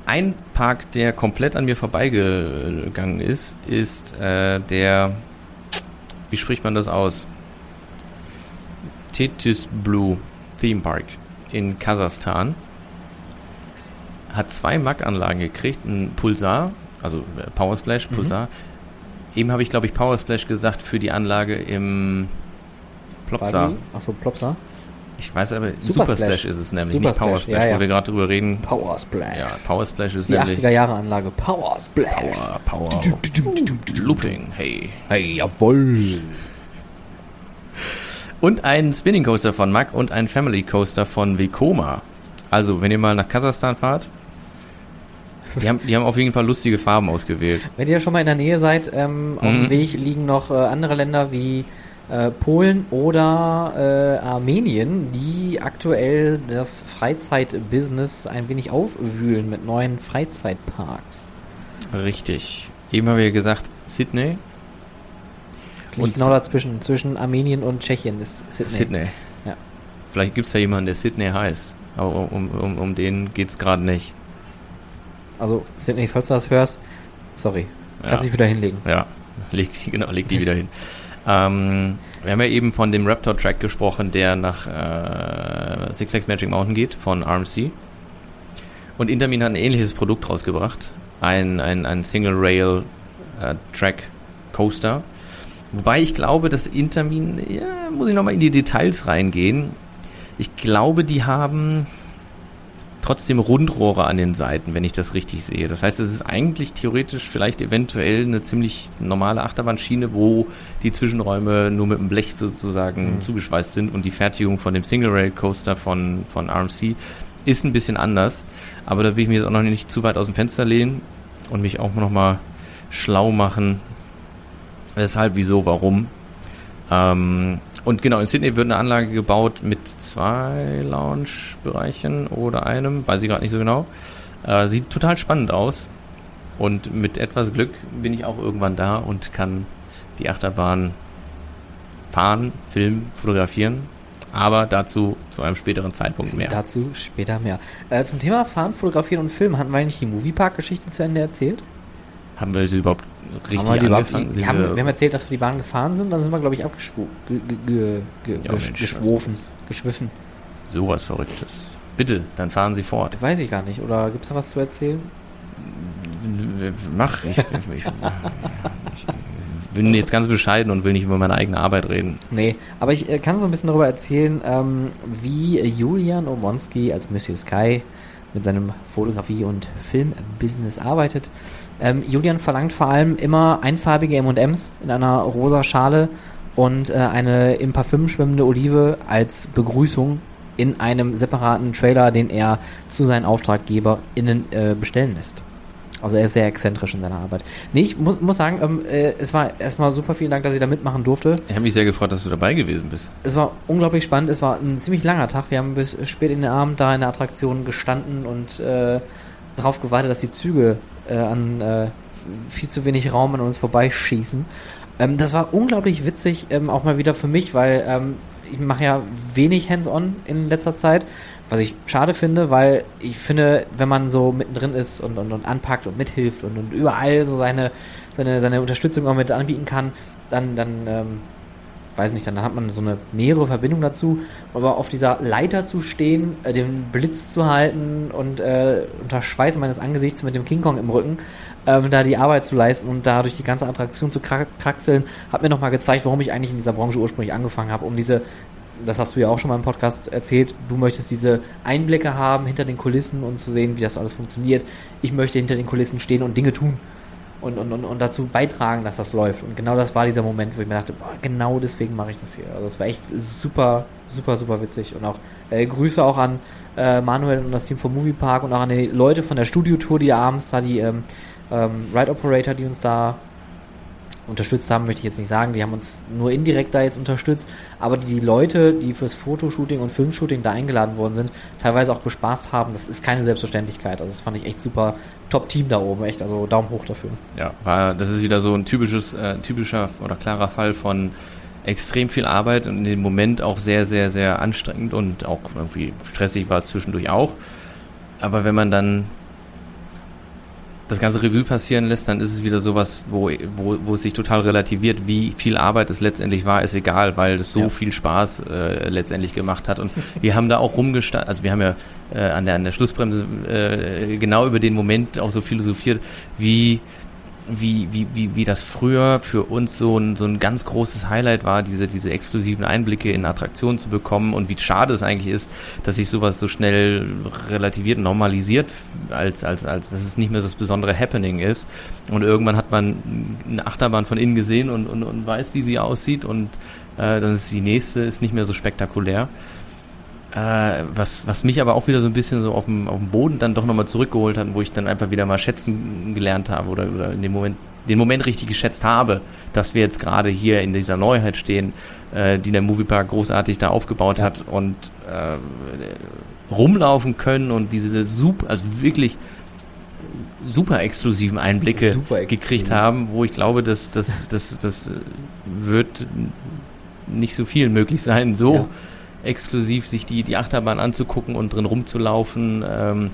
Ein Park, der komplett an mir vorbeigegangen ist, ist äh, der wie spricht man das aus? Tetis Blue Theme Park in Kasachstan hat zwei Mac-Anlagen gekriegt, ein Pulsar, also äh, Power Splash, Pulsar. Eben habe ich, glaube ich, Power Splash gesagt für die Anlage im Plopsa. Achso, Plopsa. Ich weiß aber, Super Super, Splash. Splash. ist es nämlich, Super nicht Power Splash, ja, ja. wo wir gerade drüber reden. Power Splash. Ja, Power Splash ist Die nämlich 80er Jahre Anlage. Power Splash. Power, Power, Looping, hey. Hey, jawoll. Und ein Spinning Coaster von Mack und ein Family Coaster von Vekoma. Also, wenn ihr mal nach Kasachstan fahrt, die haben, die haben auf jeden Fall lustige Farben ausgewählt. Wenn ihr schon mal in der Nähe seid, ähm, auf dem Mhm. Weg liegen noch äh, andere Länder wie äh, Polen oder äh, Armenien, die aktuell das Freizeitbusiness ein wenig aufwühlen mit neuen Freizeitparks. Richtig. Eben haben wir gesagt, Sydney. Und- genau dazwischen, zwischen Armenien und Tschechien ist Sydney. Sydney. Ja. Vielleicht gibt es da jemanden, der Sydney heißt. Aber um, um, um den geht's gerade nicht. Also Sydney, falls du das hörst, sorry, Ja. kannst dich wieder hinlegen. Ja, leg die, genau, leg die wieder hin. Ähm, wir haben ja eben von dem Raptor-Track gesprochen, der nach äh, Six Flags Magic Mountain geht, von RMC. Und Intermin hat ein ähnliches Produkt rausgebracht. Ein, ein, ein Single-Rail-Track-Coaster. Wobei ich glaube, dass Intermin, ja, muss ich nochmal in die Details reingehen. Ich glaube, die haben trotzdem Rundrohre an den Seiten, wenn ich das richtig sehe. Das heißt, es ist eigentlich theoretisch vielleicht eventuell eine ziemlich normale Achterbahnschiene, wo die Zwischenräume nur mit dem Blech sozusagen Mhm. zugeschweißt sind und die Fertigung von dem Single Rail Coaster von, von RMC ist ein bisschen anders. Aber da will ich mich jetzt auch noch nicht zu weit aus dem Fenster lehnen und mich auch noch mal schlau machen. Weshalb, wieso, warum. Ähm, und genau, in Sydney wird eine Anlage gebaut mit zwei Lounge-Bereichen oder einem, weiß ich gerade nicht so genau. Äh, sieht total spannend aus. Und mit etwas Glück bin ich auch irgendwann da und kann die Achterbahn fahren, filmen, fotografieren. Aber dazu zu einem späteren Zeitpunkt mehr. Dazu später mehr. Äh, zum Thema Fahren, Fotografieren und Filmen hatten wir eigentlich die Moviepark-Geschichte zu Ende erzählt? Haben wir sie überhaupt richtig haben wir, die überhaupt, angefangen? wir, haben, wir haben erzählt, dass wir die Bahn gefahren sind, dann sind wir, glaube ich, abgeschwo ge ge Ja, geschwiffen. sowas Verrücktes. Bitte, dann fahren Sie fort. Weiß ich gar nicht. Oder gibt es noch was zu erzählen? Mach. Ich, ich, ich, ich bin jetzt ganz bescheiden und will nicht über meine eigene Arbeit reden. Nee, aber ich äh, kann so ein bisschen darüber erzählen, ähm, wie Julian Omonski als Monsieur Sky mit seinem Fotografie- und Filmbusiness arbeitet. Ähm, Julian verlangt vor allem immer einfarbige M&M's in einer rosa Schale und äh, eine im Parfüm schwimmende Olive als Begrüßung in einem separaten Trailer, den er zu seinen AuftraggeberInnen äh, bestellen lässt. Also er ist sehr exzentrisch in seiner Arbeit. Nee, ich muss, muss sagen, ähm, äh, es war erstmal super vielen Dank, dass ich da mitmachen durfte. Ich habe mich sehr gefreut, dass du dabei gewesen bist. Es war unglaublich spannend. Es war ein ziemlich langer Tag. Wir haben bis spät in den Abend da in der Attraktion gestanden und äh, darauf gewartet, dass die Züge äh, an äh, viel zu wenig Raum an uns vorbeischießen. Ähm, das war unglaublich witzig, ähm, auch mal wieder für mich, weil ähm, ich mache ja wenig Hands-on in letzter Zeit, was ich schade finde, weil ich finde, wenn man so mittendrin ist und, und, und anpackt und mithilft und, und überall so seine, seine, seine Unterstützung auch mit anbieten kann, dann, dann ähm, weiß nicht, dann hat man so eine nähere Verbindung dazu, aber auf dieser Leiter zu stehen, äh, den Blitz zu halten und äh, unter Schweiß meines Angesichts mit dem King Kong im Rücken ähm, da die Arbeit zu leisten und da durch die ganze Attraktion zu kra- kraxeln, hat mir nochmal gezeigt, warum ich eigentlich in dieser Branche ursprünglich angefangen habe, um diese, das hast du ja auch schon mal im Podcast erzählt, du möchtest diese Einblicke haben hinter den Kulissen und zu sehen, wie das alles funktioniert. Ich möchte hinter den Kulissen stehen und Dinge tun und, und, und, und dazu beitragen, dass das läuft. Und genau das war dieser Moment, wo ich mir dachte, boah, genau deswegen mache ich das hier. Also das war echt super, super, super witzig. Und auch äh, Grüße auch an äh, Manuel und das Team vom Moviepark und auch an die Leute von der Studiotour, die abends da die ähm, ähm, Ride Operator, die uns da unterstützt haben, möchte ich jetzt nicht sagen, die haben uns nur indirekt da jetzt unterstützt, aber die Leute, die fürs Fotoshooting und Filmshooting da eingeladen worden sind, teilweise auch bespaßt haben, das ist keine Selbstverständlichkeit. Also das fand ich echt super. Top-Team da oben, echt, also Daumen hoch dafür. Ja, war, das ist wieder so ein typisches, äh, typischer oder klarer Fall von extrem viel Arbeit und in dem Moment auch sehr, sehr, sehr anstrengend und auch irgendwie stressig war es zwischendurch auch. Aber wenn man dann das ganze Revue passieren lässt, dann ist es wieder sowas, wo, wo, wo es sich total relativiert, wie viel Arbeit es letztendlich war, ist egal, weil es so Ja. viel Spaß äh, letztendlich gemacht hat. Und wir haben da auch rumgestanden, also wir haben ja äh, an, der, an der Schlussbremse äh, genau über den Moment auch so philosophiert, wie wie, wie, wie, wie das früher für uns so ein, so ein ganz großes Highlight war, diese, diese exklusiven Einblicke in Attraktionen zu bekommen und wie schade es eigentlich ist, dass sich sowas so schnell relativiert normalisiert, als, als, als dass es nicht mehr so das besondere Happening ist. Und irgendwann hat man eine Achterbahn von innen gesehen und, und, und weiß, wie sie aussieht und äh, dann ist die nächste, ist nicht mehr so spektakulär. Äh, was, was mich aber auch wieder so ein bisschen so auf dem, auf dem Boden dann doch nochmal zurückgeholt hat, wo ich dann einfach wieder mal schätzen gelernt habe oder, oder in dem Moment, den Moment richtig geschätzt habe, dass wir jetzt gerade hier in dieser Neuheit stehen, äh, die der Moviepark großartig da aufgebaut hat und äh, rumlaufen können und diese super, also wirklich super exklusiven Einblicke Super gekriegt haben, wo ich glaube, dass das, das, das wird nicht so viel möglich sein, so. Exklusiv sich die, die Achterbahn anzugucken und drin rumzulaufen. Ähm,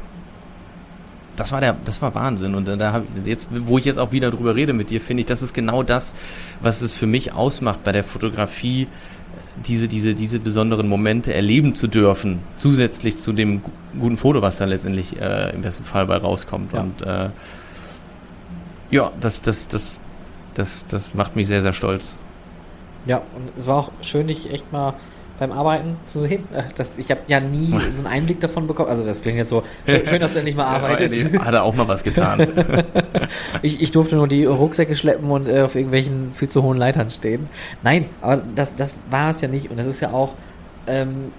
das war der, das war Wahnsinn. Und da hab, jetzt, wo ich jetzt auch wieder drüber rede mit dir, finde ich, das ist genau das, was es für mich ausmacht bei der Fotografie, diese, diese, diese besonderen Momente erleben zu dürfen, zusätzlich zu dem gu- guten Foto, was da letztendlich äh, im besten Fall bei rauskommt. Ja. Und äh, ja, das, das, das, das, das macht mich sehr, sehr stolz. Ja, und es war auch schön, dich echt mal beim Arbeiten zu sehen. Äh, Das, ich habe ja nie so einen Einblick davon bekommen. Also das klingt jetzt so, schön, schön dass du endlich mal arbeitest. Hat er auch mal was getan. Ich, ich durfte nur die Rucksäcke schleppen und äh, auf irgendwelchen viel zu hohen Leitern stehen. Nein, aber das, das war es ja nicht. Und das ist ja auch ähm,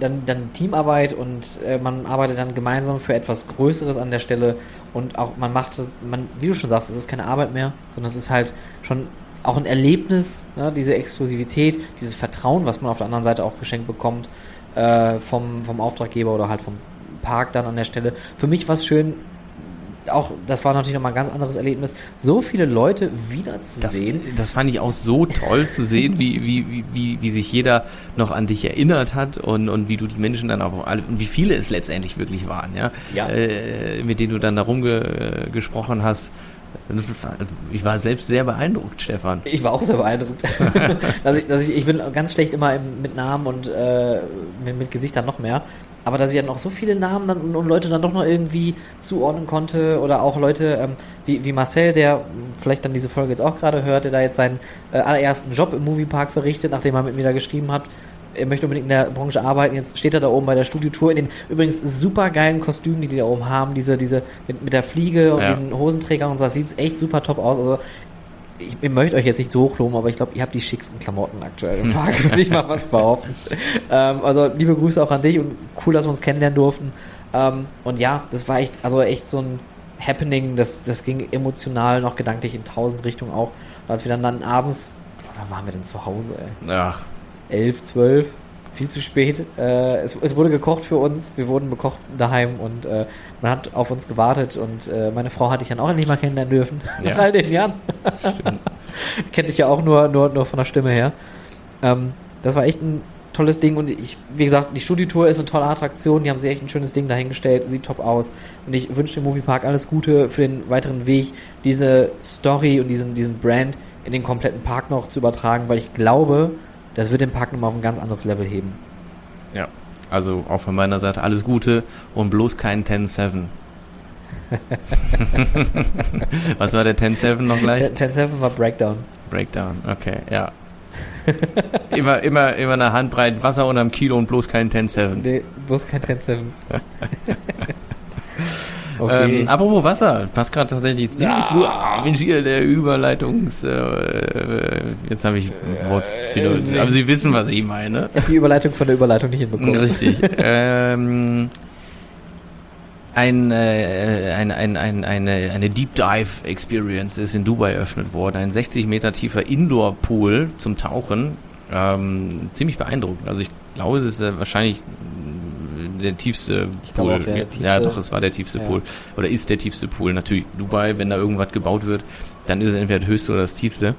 dann, dann Teamarbeit und äh, man arbeitet dann gemeinsam für etwas Größeres an der Stelle. Und auch man macht, man, wie du schon sagst, es ist keine Arbeit mehr, sondern es ist halt schon auch ein Erlebnis, ne? diese Exklusivität, dieses Vertrauen, was man auf der anderen Seite auch geschenkt bekommt äh, vom, vom Auftraggeber oder halt vom Park dann an der Stelle. Für mich war es schön, auch, das war natürlich nochmal ein ganz anderes Erlebnis, so viele Leute wiederzusehen. Das, das fand ich auch so toll zu sehen, wie, wie, wie, wie, sich jeder noch an dich erinnert hat und, und wie du die Menschen dann auch alle, und wie viele es letztendlich wirklich waren, ja, Ja. Äh, mit denen du dann darum ge, äh, gesprochen hast. Ich war selbst sehr beeindruckt, Stefan. Ich war auch sehr beeindruckt. dass ich, dass ich, ich bin ganz schlecht immer im, mit Namen und äh, mit, mit Gesichtern noch mehr. Aber dass ich dann auch so viele Namen dann, und, und Leute dann doch noch irgendwie zuordnen konnte oder auch Leute ähm, wie, wie Marcel, der vielleicht dann diese Folge jetzt auch gerade hört, der da jetzt seinen äh, allerersten Job im Moviepark verrichtet, nachdem er mit mir da geschrieben hat. Er möchte unbedingt in der Branche arbeiten. Jetzt steht er da oben bei der Studiotour in den übrigens super geilen Kostümen, die die da oben haben. Diese, diese mit, mit der Fliege und Ja. diesen Hosenträgern und so. Das sieht echt super top aus. Also ich, ich möchte euch jetzt nicht so hochloben, aber ich glaube, ihr habt die schicksten Klamotten aktuell im Park, würde ich mal was behaupten. ähm, also liebe Grüße auch an dich und cool, dass wir uns kennenlernen durften. Ähm, und ja, das war echt, also echt so ein Happening, das, das ging emotional noch gedanklich in tausend Richtungen auch. Als wir dann, dann abends, wann waren wir denn zu Hause, ey? Ach, 11, 12, viel zu spät. Äh, es, es wurde gekocht für uns, wir wurden bekocht daheim und äh, man hat auf uns gewartet und äh, meine Frau hatte ich dann auch endlich mal kennenlernen dürfen. Ja. Nach all den Jahren. stimmt. Kennt dich ja auch nur, nur, nur von der Stimme her. Ähm, das war echt ein tolles Ding und ich, wie gesagt, die Studiotour ist eine tolle Attraktion, die haben sich echt ein schönes Ding dahingestellt, sieht top aus und ich wünsche dem Moviepark alles Gute für den weiteren Weg, diese Story und diesen, diesen Brand in den kompletten Park noch zu übertragen, weil ich glaube, das wird den Park nochmal auf ein ganz anderes Level heben. Ja, also auch von meiner Seite alles Gute und bloß kein 10-7. Was war der 10-7 noch gleich? 10-7 war Breakdown. Breakdown, okay, ja. immer, immer, immer eine Handbreit Wasser unterm Kilo und bloß kein 10-7. Nee, bloß kein 10-7. okay. Ähm, apropos Wasser, passt gerade tatsächlich ziemlich gut. Ah, Mensch, hier der Überleitungs... Äh, jetzt habe ich Wort, Äh, aber Sie wissen, was ich meine. ich habe die Überleitung von der Überleitung nicht hinbekommen. Richtig. ähm, ein, äh, ein, ein, ein, eine, eine Deep Dive Experience ist in Dubai eröffnet worden. Ein 60 Meter tiefer Indoor Pool zum Tauchen. Ähm, ziemlich beeindruckend. Also ich glaube, es ist äh, wahrscheinlich der tiefste Ich Pool. glaube der ja, tiefste. doch, es war der tiefste Ja. Pool. Oder ist der tiefste Pool. Natürlich Dubai, wenn da irgendwas gebaut wird, dann ist es entweder das höchste oder das tiefste.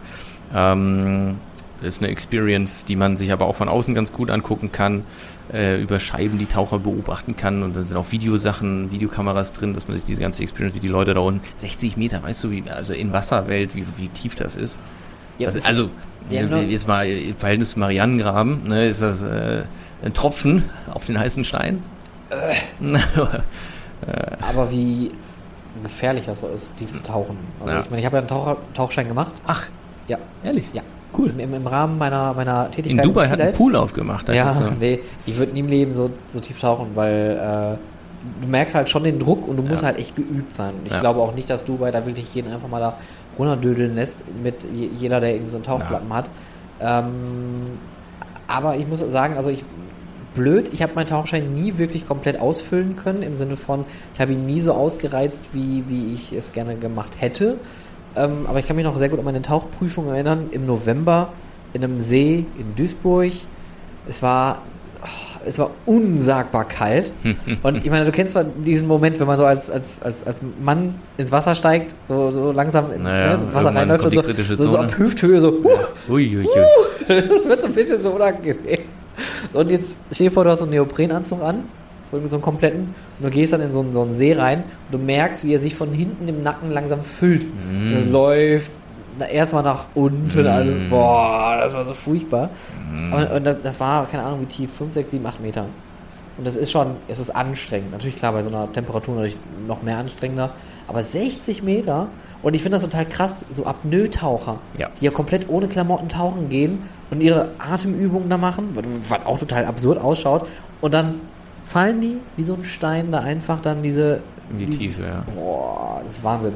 Ähm, ist eine Experience, die man sich aber auch von außen ganz gut angucken kann. äh, über Scheiben die Taucher beobachten kann und dann sind auch Videosachen, Videokameras drin, dass man sich diese ganze Experience, wie die Leute da unten, 60 Meter, weißt du, wie, also in Wasserwelt, wie, wie tief das ist? Ja, also, also Ja, äh, genau. jetzt mal im Verhältnis zum Marianengraben, ne, ist das äh, ein Tropfen auf den heißen Stein? Aber wie gefährlich das ist, tief zu tauchen. Also Ja. ich meine, ich habe ja einen Taucher, Tauchschein gemacht. Ach, Ja. ehrlich? Ja. Cool. Im, im Rahmen meiner, meiner In Tätigkeit Dubai im hat Sea ein Life. Pool aufgemacht. Ja, so. nee, ich würde nie im Leben so, so tief tauchen, weil äh, du merkst halt schon den Druck und du musst Ja. halt echt geübt sein. Und ich Ja. glaube auch nicht, dass Dubai da wirklich jeden einfach mal da runterdödeln lässt mit je, jeder, der irgendwie so einen Tauchplatten hat. Ähm, aber ich muss sagen, also ich blöd, ich habe meinen Tauchschein nie wirklich komplett ausfüllen können, im Sinne von, ich habe ihn nie so ausgereizt, wie, wie ich es gerne gemacht hätte. Ähm, aber ich kann mich noch sehr gut an meine Tauchprüfung erinnern, im November in einem See in Duisburg. Es war, oh, es war unsagbar kalt. Und ich meine, du kennst zwar diesen Moment, wenn man so als, als, als, als Mann ins Wasser steigt, so, so langsam in Naja, ne, so Wasser reinläuft und so, so, so ab Hüfthöhe so, huh, Uiuiui. das wird so ein bisschen so unangenehm. So, und jetzt stell dir vor, du hast so einen Neoprenanzug an, so mit so einem kompletten, und du gehst dann in so einen, so einen See rein und du merkst, wie er sich von hinten im Nacken langsam füllt. Und es läuft erstmal nach unten, alles, boah, das war so furchtbar. Und, und das, das war, keine Ahnung, wie tief, 5, 6, 7, 8 Meter. Und das ist schon, es ist anstrengend. Natürlich, klar, bei so einer Temperatur natürlich noch mehr anstrengender. Aber 60 Meter, und ich finde das total krass, so Apnoe-Taucher, Ja. die ja komplett ohne Klamotten tauchen gehen und ihre Atemübungen da machen, was auch total absurd ausschaut. Und dann fallen die wie so ein Stein da einfach dann diese. In die Tiefe, ja. Boah, das ist Wahnsinn.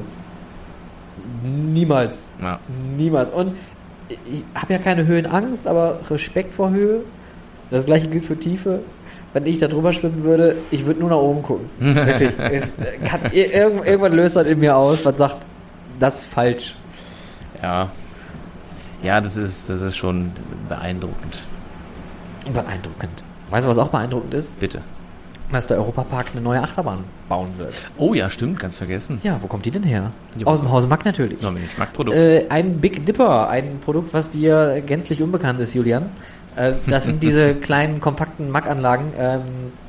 Niemals. ja. Niemals. Und ich habe ja keine Höhenangst, aber Respekt vor Höhe. Das gleiche gilt für Tiefe. Wenn ich da drüber schwimmen würde, ich würde nur nach oben gucken. Wirklich. Es kann, irgend- irgendwann löst das in mir aus, was sagt, das ist falsch. Ja. Ja, das ist, das ist schon beeindruckend. Beeindruckend. Weißt du, was auch beeindruckend ist? Bitte. Dass der Europapark eine neue Achterbahn bauen wird. Oh ja, stimmt, ganz vergessen. Ja, wo kommt die denn her? Ja, Aus dem Hause Mack natürlich. Noch nicht. Marktprodukt. Äh, ein Big Dipper, ein Produkt, was dir gänzlich unbekannt ist, Julian. Äh, das sind diese kleinen, kompakten Mack-Anlagen. Ähm,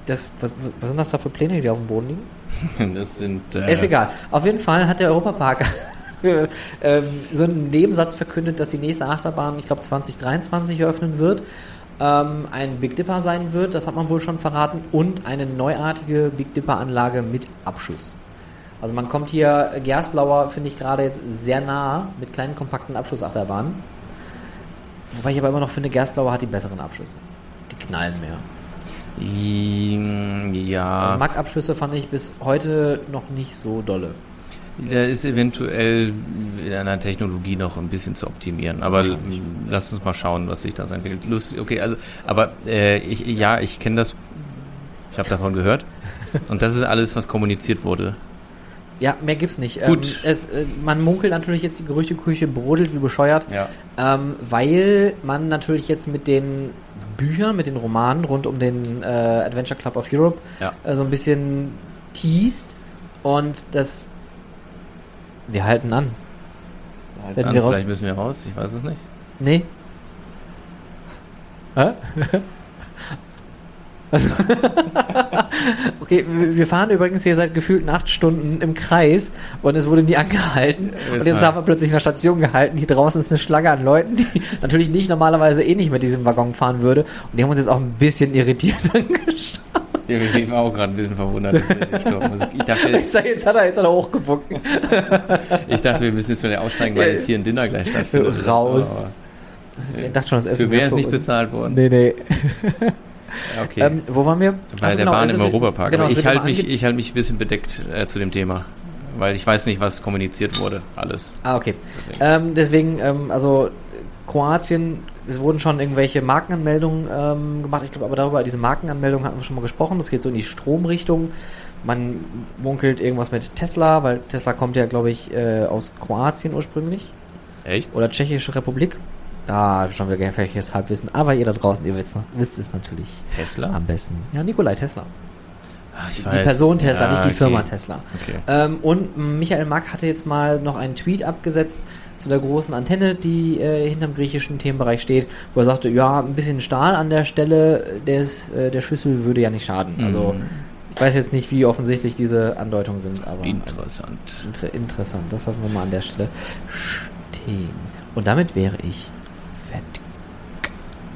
das, was, was sind das da für Pläne, die auf dem Boden liegen? Das sind. Äh, Ist egal. Auf jeden Fall hat der Europapark ähm, so einen Nebensatz verkündet, dass die nächste Achterbahn, ich glaube 2023 eröffnen wird. Ähm, ein Big Dipper sein wird, das hat man wohl schon verraten, und eine neuartige Big Dipper-Anlage mit Abschuss. Also man kommt hier, Gerstblauer finde ich gerade jetzt sehr nah mit kleinen kompakten Abschussachterbahnen. Wobei ich aber immer noch finde, Gerstblauer hat die besseren Abschüsse. Die knallen mehr. Ja. Also Mack-Abschüsse fand ich bis heute noch nicht so dolle. Da ist eventuell in einer Technologie noch ein bisschen zu optimieren. Aber lass uns mal schauen, was sich da entwickelt. Lustig, okay, also, aber äh, ich, ja, ich kenne das. Ich habe davon gehört. Und das ist alles, was kommuniziert wurde. Ja, mehr gibt's nicht. Gut. Ähm, es, äh, man munkelt natürlich jetzt, die Gerüchteküche brodelt wie bescheuert, Ja. ähm, weil man natürlich jetzt mit den Büchern, mit den Romanen rund um den äh, Adventure Club of Europe Ja. äh, so ein bisschen teast und das wir halten an. Werden Dann, wir raus- vielleicht müssen wir raus, ich weiß es nicht. Nee. Hä? Was? okay, wir fahren übrigens hier seit gefühlten acht Stunden im Kreis und es wurde nie angehalten. Und jetzt haben wir plötzlich in der Station gehalten. Hier draußen ist eine Schlange an Leuten, die natürlich nicht normalerweise eh nicht mit diesem Waggon fahren würde. Und die haben uns jetzt auch ein bisschen irritiert angeschaut. Ja, Ich war auch gerade ein bisschen verwundert, dass wir gestorben ist. Ich dachte, jetzt hat er jetzt hat er hochgebuckt. ich dachte, wir müssen jetzt wieder aussteigen, weil jetzt hier ein Dinner gleich stattfindet. Raus. Ich dachte schon, das Essen Für wer ist nicht bezahlt worden? Nee, nee. Okay. Ähm, wo waren wir? Bei Achso, der genau, Bahn also im wir- Europapark. Genau, es ich halte mich, ich halte mich ein bisschen bedeckt äh, zu dem Thema. Weil ich weiß nicht, was kommuniziert wurde. Alles. Ah, okay. Deswegen. Ähm, deswegen, ähm, also Kroatien, es wurden schon irgendwelche Markenanmeldungen ähm, gemacht. Ich glaube aber darüber, diese Markenanmeldungen hatten wir schon mal gesprochen. Das geht so in die Stromrichtung. Man munkelt irgendwas mit Tesla, weil Tesla kommt ja, glaube ich, äh, aus Kroatien ursprünglich. Echt? Oder Tschechische Republik. Da habe ich schon wieder gefährliches Halbwissen. Aber ihr da draußen, ihr wisst, wisst es natürlich Tesla? am besten. Ja, Nikolai Tesla. Ah, ich die weiß. Person Tesla, Ja, nicht die okay. Firma Tesla. Okay. Ähm, und Michael Mack hatte jetzt mal noch einen Tweet abgesetzt zu der großen Antenne, die äh, hinterm griechischen Themenbereich steht, wo er sagte, ja, ein bisschen Stahl an der Stelle des, äh, der Schüssel würde ja nicht schaden. Also Mhm. ich weiß jetzt nicht, wie offensichtlich diese Andeutungen sind, aber Interessant. inter interessant. Das lassen wir mal an der Stelle stehen. Und damit wäre ich.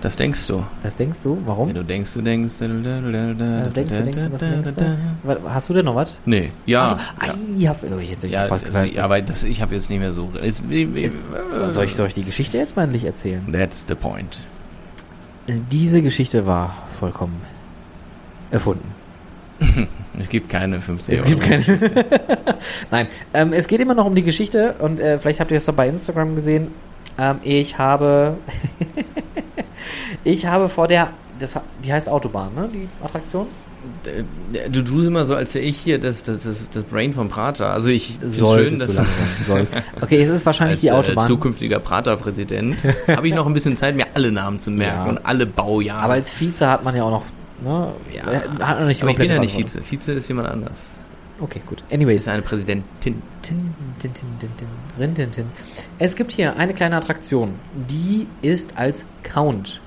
Das denkst du. Was denkst du? Warum? Wenn du denkst, du denkst. Da, da, da, da, Äh, denkst du, denkst du, was denkst du? Hast du denn noch was? Nee, ja. Ja. ei, hab, oh, jetzt hab ich Ja, fast also, gesagt. ja, aber das, ich habe jetzt nicht mehr so. Es, Ist, soll, ich, soll ich die Geschichte jetzt mal endlich erzählen? That's the point. Diese Geschichte war vollkommen erfunden. Es gibt keine 50 Es gibt keine. Nein, ähm, es geht immer noch um die Geschichte und äh, vielleicht habt ihr es doch bei Instagram gesehen. Ähm, ich habe, ich habe vor der, das, die heißt Autobahn, ne? Die Attraktion. Du tust immer so, als wäre ich hier das, das, das, das Brain vom Prater. Also ich Sollte schön, dass soll. Okay, es ist wahrscheinlich als die äh, Autobahn. zukünftiger Prater-Präsident habe ich noch ein bisschen Zeit, mir alle Namen zu merken Ja. und alle Baujahre. aber als Vize hat man ja auch noch, ne? ja, äh, Hat noch nicht aber ich bin ja nicht. Vize. Vize ist jemand anders. Okay, gut. Ist Anyways. eine Präsidentin. Tin, tin, tin, tin, tin, rin, tin, tin. Es gibt hier eine kleine Attraktion, die ist als Count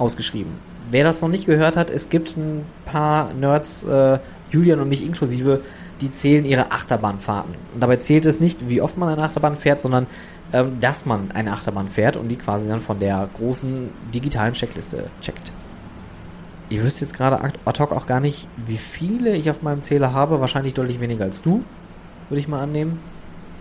ausgeschrieben. Wer das noch nicht gehört hat, es gibt ein paar Nerds, äh, Julian und mich inklusive, die zählen ihre Achterbahnfahrten. Und dabei zählt es nicht, wie oft man eine Achterbahn fährt, sondern ähm, dass man eine Achterbahn fährt und die quasi dann von der großen digitalen Checkliste checkt. Ich wüsste jetzt gerade ad hoc auch gar nicht, wie viele ich auf meinem Zähler habe. Wahrscheinlich deutlich weniger als du, würde ich mal annehmen.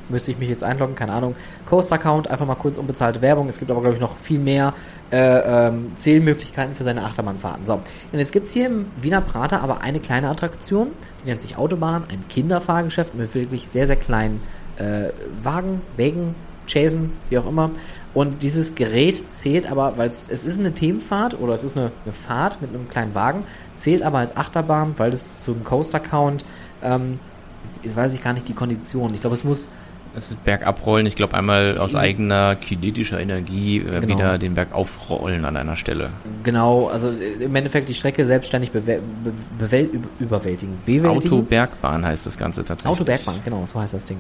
Müsste ich mich jetzt einloggen, keine Ahnung. Coaster-Account, einfach mal kurz unbezahlte Werbung. Es gibt aber, glaube ich, noch viel mehr äh, ähm, Zählmöglichkeiten für seine Achterbahnfahrten. So, und jetzt gibt es hier im Wiener Prater aber eine kleine Attraktion, die nennt sich Autobahn, ein Kinderfahrgeschäft mit wirklich sehr, sehr kleinen äh, Wagen, Wägen, Chasen, wie auch immer. Und dieses Gerät zählt aber, weil es, ist eine Themenfahrt oder es ist eine, eine Fahrt mit einem kleinen Wagen, zählt aber als Achterbahn, weil es zum Coaster-Count, ähm, jetzt, jetzt weiß ich gar nicht die Kondition. Ich glaube, es muss Das ist Bergabrollen. Ich glaube, einmal aus eigener kinetischer Energie äh, Genau. wieder den Berg aufrollen an einer Stelle. Genau, also äh, im Endeffekt die Strecke selbstständig be überwältigen. Bewältigen. Autobergbahn heißt das Ganze tatsächlich. Autobergbahn, genau, so heißt das Ding.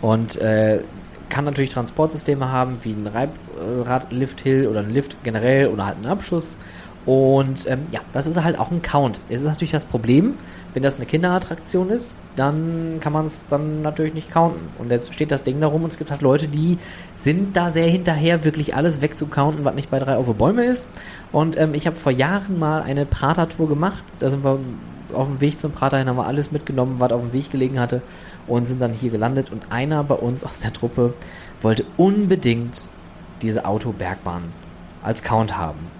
Und äh, kann natürlich Transportsysteme haben, wie ein Reibrad-Lift-Hill oder ein Lift generell oder halt einen Abschuss. Und ähm, ja, das ist halt auch ein Count. Es ist natürlich das Problem, wenn das eine Kinderattraktion ist, dann kann man es dann natürlich nicht counten. Und jetzt steht das Ding darum und es gibt halt Leute, die sind da sehr hinterher, wirklich alles wegzucounten, was nicht bei drei auf Bäume ist. Und ähm, ich habe vor Jahren mal eine Prater-Tour gemacht. Da sind wir auf dem Weg zum Prater hin, haben wir alles mitgenommen, was auf dem Weg gelegen hatte und sind dann hier gelandet. Und einer bei uns aus der Truppe wollte unbedingt diese Autobergbahn als Count haben.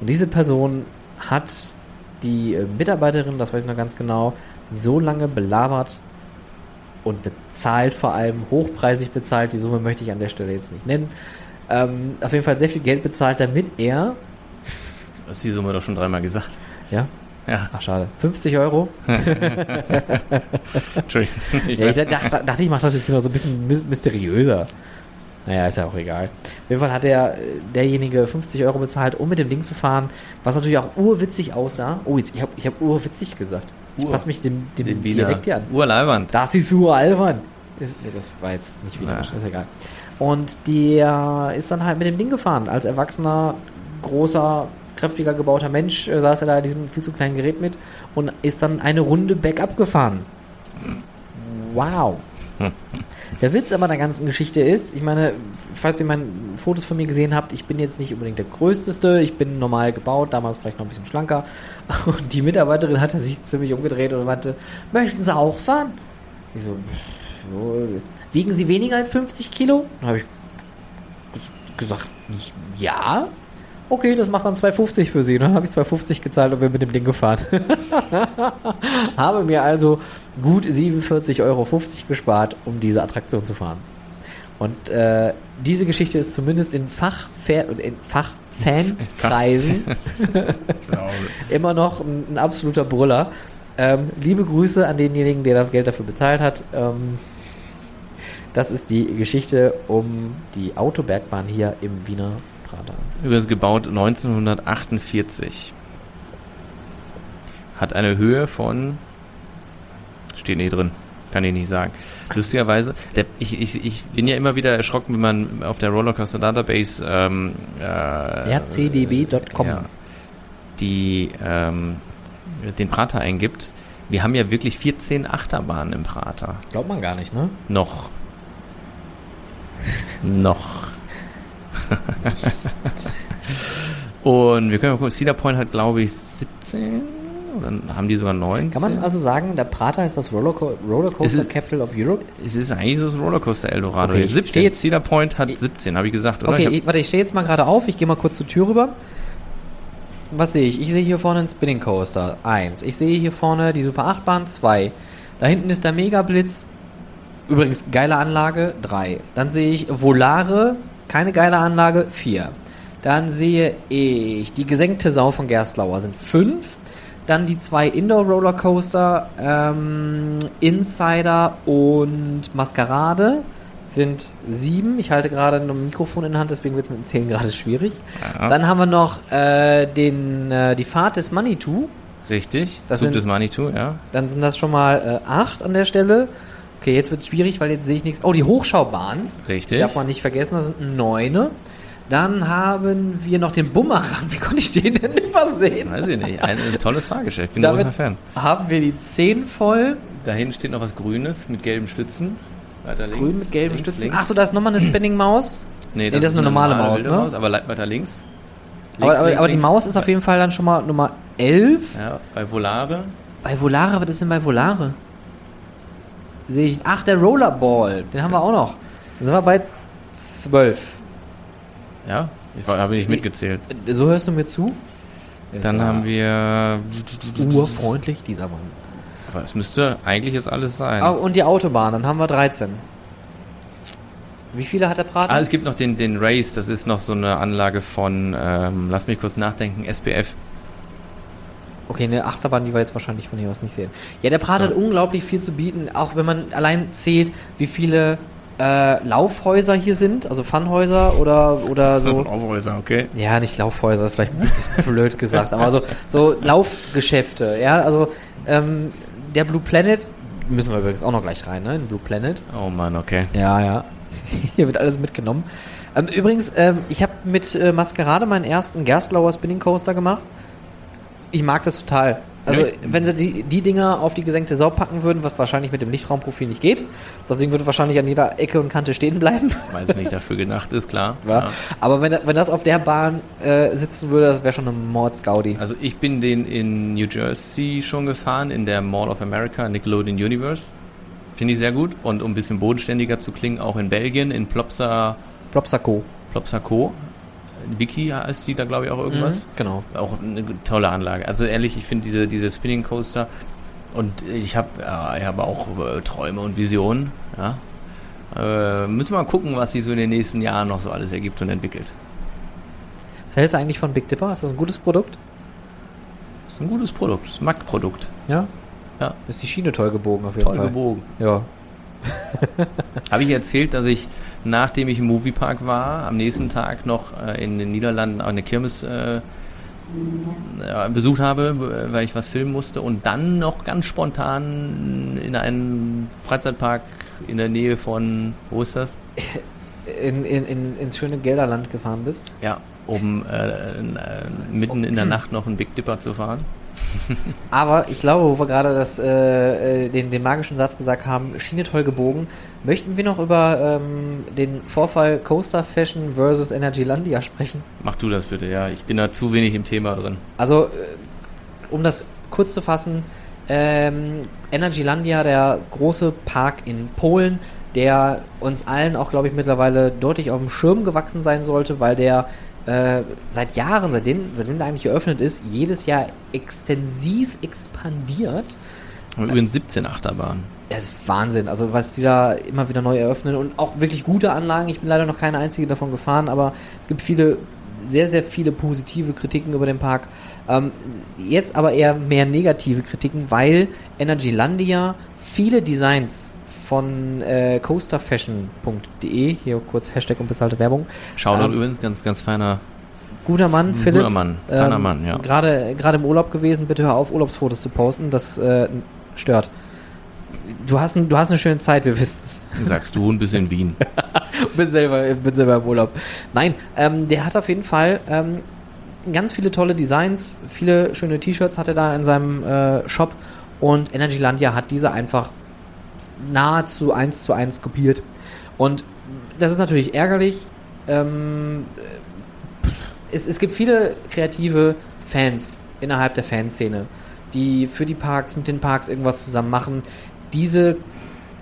Und diese Person hat die äh, Mitarbeiterin, das weiß ich noch ganz genau, so lange belabert und bezahlt, vor allem hochpreisig bezahlt, die Summe möchte ich an der Stelle jetzt nicht nennen, ähm, auf jeden Fall sehr viel Geld bezahlt, damit er, Du hast die Summe doch schon dreimal gesagt. ja, Ja, ach schade, 50 Euro. Entschuldigung. Ich Ja, ich dachte, dachte, ich mache das jetzt noch so ein bisschen mys- mysteriöser. Naja, ist ja auch egal. Auf jeden Fall hat der, derjenige 50 Euro bezahlt, um mit dem Ding zu fahren, was natürlich auch urwitzig aussah. Oh, jetzt, ich habe ich hab urwitzig gesagt. Ich Ur. passe mich dem, dem Wiener Dialekt hier an. Urleiwand. Das ist nee, Das war jetzt nicht wieder, Ja. ist egal. Und der ist dann halt mit dem Ding gefahren. Als erwachsener, großer, kräftiger gebauter Mensch äh, saß er da in diesem viel zu kleinen Gerät mit und ist dann eine Runde Backup gefahren. Wow. Der Witz aber der ganzen Geschichte ist, ich meine, falls ihr meine Fotos von mir gesehen habt, ich bin jetzt nicht unbedingt der Größteste, ich bin normal gebaut, damals vielleicht noch ein bisschen schlanker. Und die Mitarbeiterin hatte sich ziemlich umgedreht und meinte, möchten Sie auch fahren? Ich so, wiegen Sie weniger als 50 Kilo? Dann habe ich ges- gesagt, ja. Okay, das macht dann 2,50 für Sie. Und dann habe ich 2,50 gezahlt und bin mit dem Ding gefahren. habe mir also gut 47,50 Euro gespart, um diese Attraktion zu fahren. Und äh, diese Geschichte ist zumindest in Fachfer und in Fachfankreisen immer noch ein, ein absoluter Brüller. Ähm, liebe Grüße an denjenigen, der das Geld dafür bezahlt hat. Ähm, das ist die Geschichte um die Autobergbahn hier im Wiener Prater. Übrigens gebaut 1948. Hat eine Höhe von Steht nie drin. Kann ich nicht sagen. Lustigerweise, der, ich, ich, ich bin ja immer wieder erschrocken, wenn man auf der Rollercoaster Database ähm, äh, rcdb.com. ja, die ähm, den Prater eingibt. Wir haben ja wirklich 14 Achterbahnen im Prater. Glaubt man gar nicht, ne? Noch. Noch. Und wir können mal gucken, Cedar Point hat, glaube ich, 17 oder haben die sogar 19? Kann man also sagen, der Prater ist das Rollerco Rollercoaster Ist Capital of Europe? es ist eigentlich so das Rollercoaster Eldorado. Okay, jetzt. ich 17. steh jetzt- Cedar Point hat ich- 17, habe ich gesagt, oder? Okay, Ich hab- warte, ich stehe jetzt mal gerade auf. Ich gehe mal kurz zur Tür rüber. Was sehe ich? Ich sehe hier vorne einen Spinning Coaster. Eins. Ich sehe hier vorne die Super 8 Bahn. Zwei. Da hinten ist der Mega Blitz. Übrigens, geile Anlage. Drei. Dann sehe ich Volare. Keine geile Anlage. Vier. Dann sehe ich die gesenkte Sau von Gerstlauer. Sind fünf. Dann die zwei Indoor Rollercoaster. Ähm, Insider und Maskerade sind sieben. Ich halte gerade ein Mikrofon in der Hand, deswegen wird es mit dem Zählen gerade schwierig. Ja. Dann haben wir noch äh, den, äh, die Fahrt des Manitou. Richtig, Das Zug sind- des Manitou, ja. Dann sind das schon mal äh, acht an der Stelle. Okay, jetzt wird es schwierig, weil jetzt sehe ich nichts. Oh, die Hochschaubahn. Richtig. Darf man nicht vergessen, das sind neune. Dann haben wir noch den Bumerang. Wie konnte ich den denn übersehen? Weiß ich nicht. Ein, ein tolles Fahrgeschäft. Ich bin Damit großer Fan. haben wir die zehn voll. Da hinten steht noch was Grünes mit gelben Stützen. Weiter links. Grün mit gelben links, Stützen. Achso, da ist nochmal eine Spinning-Maus. Nee, das ist eine normale Maus, wilde ne? Aber le- weiter links. Aber, Links, aber, links, aber die. Maus ist auf jeden Fall dann schon mal Nummer 11. Ja, bei Volare. Bei Volare, was ist denn bei Volare? Sehe ich. Ach, der Rollerball. Den haben wir auch noch. Dann sind wir bei 12. Ja, ich habe nicht mitgezählt. So hörst du mir zu? Dann haben wir. Urfreundlich, dieser Mann. Aber es müsste eigentlich jetzt alles sein. Oh, und die Autobahn, dann haben wir 13. Wie viele hat der Prater? Ah, es gibt noch den, den Race, das ist noch so eine Anlage von, ähm, lass mich kurz nachdenken, SPF. Okay, eine Achterbahn, die wir jetzt wahrscheinlich von hier aus nicht sehen. Ja, der Prater Ja. hat unglaublich viel zu bieten, auch wenn man allein zählt, wie viele äh, Laufhäuser hier sind, also Funhäuser oder, oder so. Aufhäuser, okay. Ja, nicht Laufhäuser, das ist vielleicht ein bisschen blöd gesagt, aber so, so Laufgeschäfte, ja, also ähm, der Blue Planet, müssen wir übrigens auch noch gleich rein, ne, in Blue Planet. Oh Mann, okay. Ja, ja. Hier wird alles mitgenommen. Ähm, übrigens, ähm, ich habe mit äh, Maskerade meinen ersten Gerstlauer Spinning Coaster gemacht. Ich mag das total. Also, Ja. wenn sie die, die Dinger auf die gesenkte Sau packen würden, was wahrscheinlich mit dem Lichtraumprofil nicht geht, das Ding würde wahrscheinlich an jeder Ecke und Kante stehen bleiben. Weil es nicht dafür gedacht ist, klar. Ja. Aber wenn, wenn das auf der Bahn äh, sitzen würde, das wäre schon eine Mordsgaudi. Also ich bin den in New Jersey schon gefahren, in der Mall of America, Nickelodeon Universe. Finde ich sehr gut. Und um ein bisschen bodenständiger zu klingen, auch in Belgien, in Plopsa, Plopsaco. Plopsaco. Wiki heißt die da, glaube ich, auch irgendwas. Genau. Auch eine tolle Anlage. Also ehrlich, ich finde diese, diese Spinning Coaster und ich habe äh, ich habe auch äh, Träume und Visionen. Ja. Äh, müssen wir mal gucken, was sich so in den nächsten Jahren noch so alles ergibt und entwickelt. Was hältst du eigentlich von Big Dipper? Ist das ein gutes Produkt? Das ist ein gutes Produkt, das ist ein Mac-Produkt. Ja. Ja. Ist die Schiene toll gebogen auf jeden Toll Fall. gebogen. Ja. Habe ich erzählt, dass ich, nachdem ich im Moviepark war, am nächsten Tag noch äh, in den Niederlanden eine Kirmes äh, besucht habe, weil ich was filmen musste und dann noch ganz spontan in einen Freizeitpark in der Nähe von, wo ist das? In, in, in, ins schöne Gelderland gefahren bist. Ja, um äh, äh, mitten in der Nacht noch einen Big Dipper zu fahren. Aber ich glaube, wo wir gerade das, äh, äh, den, den magischen Satz gesagt haben, Schiene toll gebogen, möchten wir noch über ähm, den Vorfall Coaster Fashion versus Energylandia sprechen. Mach du das bitte, ja. Ich bin da zu wenig im Thema drin. Also, äh, um das kurz zu fassen, ähm, Energylandia, der große Park in Polen, der uns allen auch, glaube ich, mittlerweile deutlich auf dem Schirm gewachsen sein sollte, weil der äh, seit Jahren, seitdem, seitdem der eigentlich geöffnet ist, jedes Jahr extensiv expandiert. Haben übrigens 17 Achterbahnen. Das ist Wahnsinn. Also was die da immer wieder neu eröffnen und auch wirklich gute Anlagen. Ich bin leider noch keine einzige davon gefahren, aber es gibt viele, sehr, sehr viele positive Kritiken über den Park. Ähm, jetzt aber eher mehr negative Kritiken, weil Energylandia viele Designs von äh, coasterfashion.de, hier kurz Hashtag unbezahlte Werbung. Shoutout Ähm, übrigens, ganz, ganz feiner, Guter Mann, Philipp. guter Mann, feiner Ähm, Mann, ja. Gerade gerade im Urlaub gewesen, bitte hör auf, Urlaubsfotos zu posten, das äh, stört. du hast, du hast eine schöne Zeit, wir wissen es. Sagst du ein bisschen Wien. bin selber, bin selber im Urlaub. Nein, ähm, der hat auf jeden Fall ähm, ganz viele tolle Designs, viele schöne T-Shirts hat er da in seinem äh, Shop und Energylandia hat diese einfach nahezu eins zu eins kopiert. Und das ist natürlich ärgerlich. Ähm, es, es gibt viele kreative Fans innerhalb der Fanszene, die für die Parks, mit den Parks irgendwas zusammen machen. Diese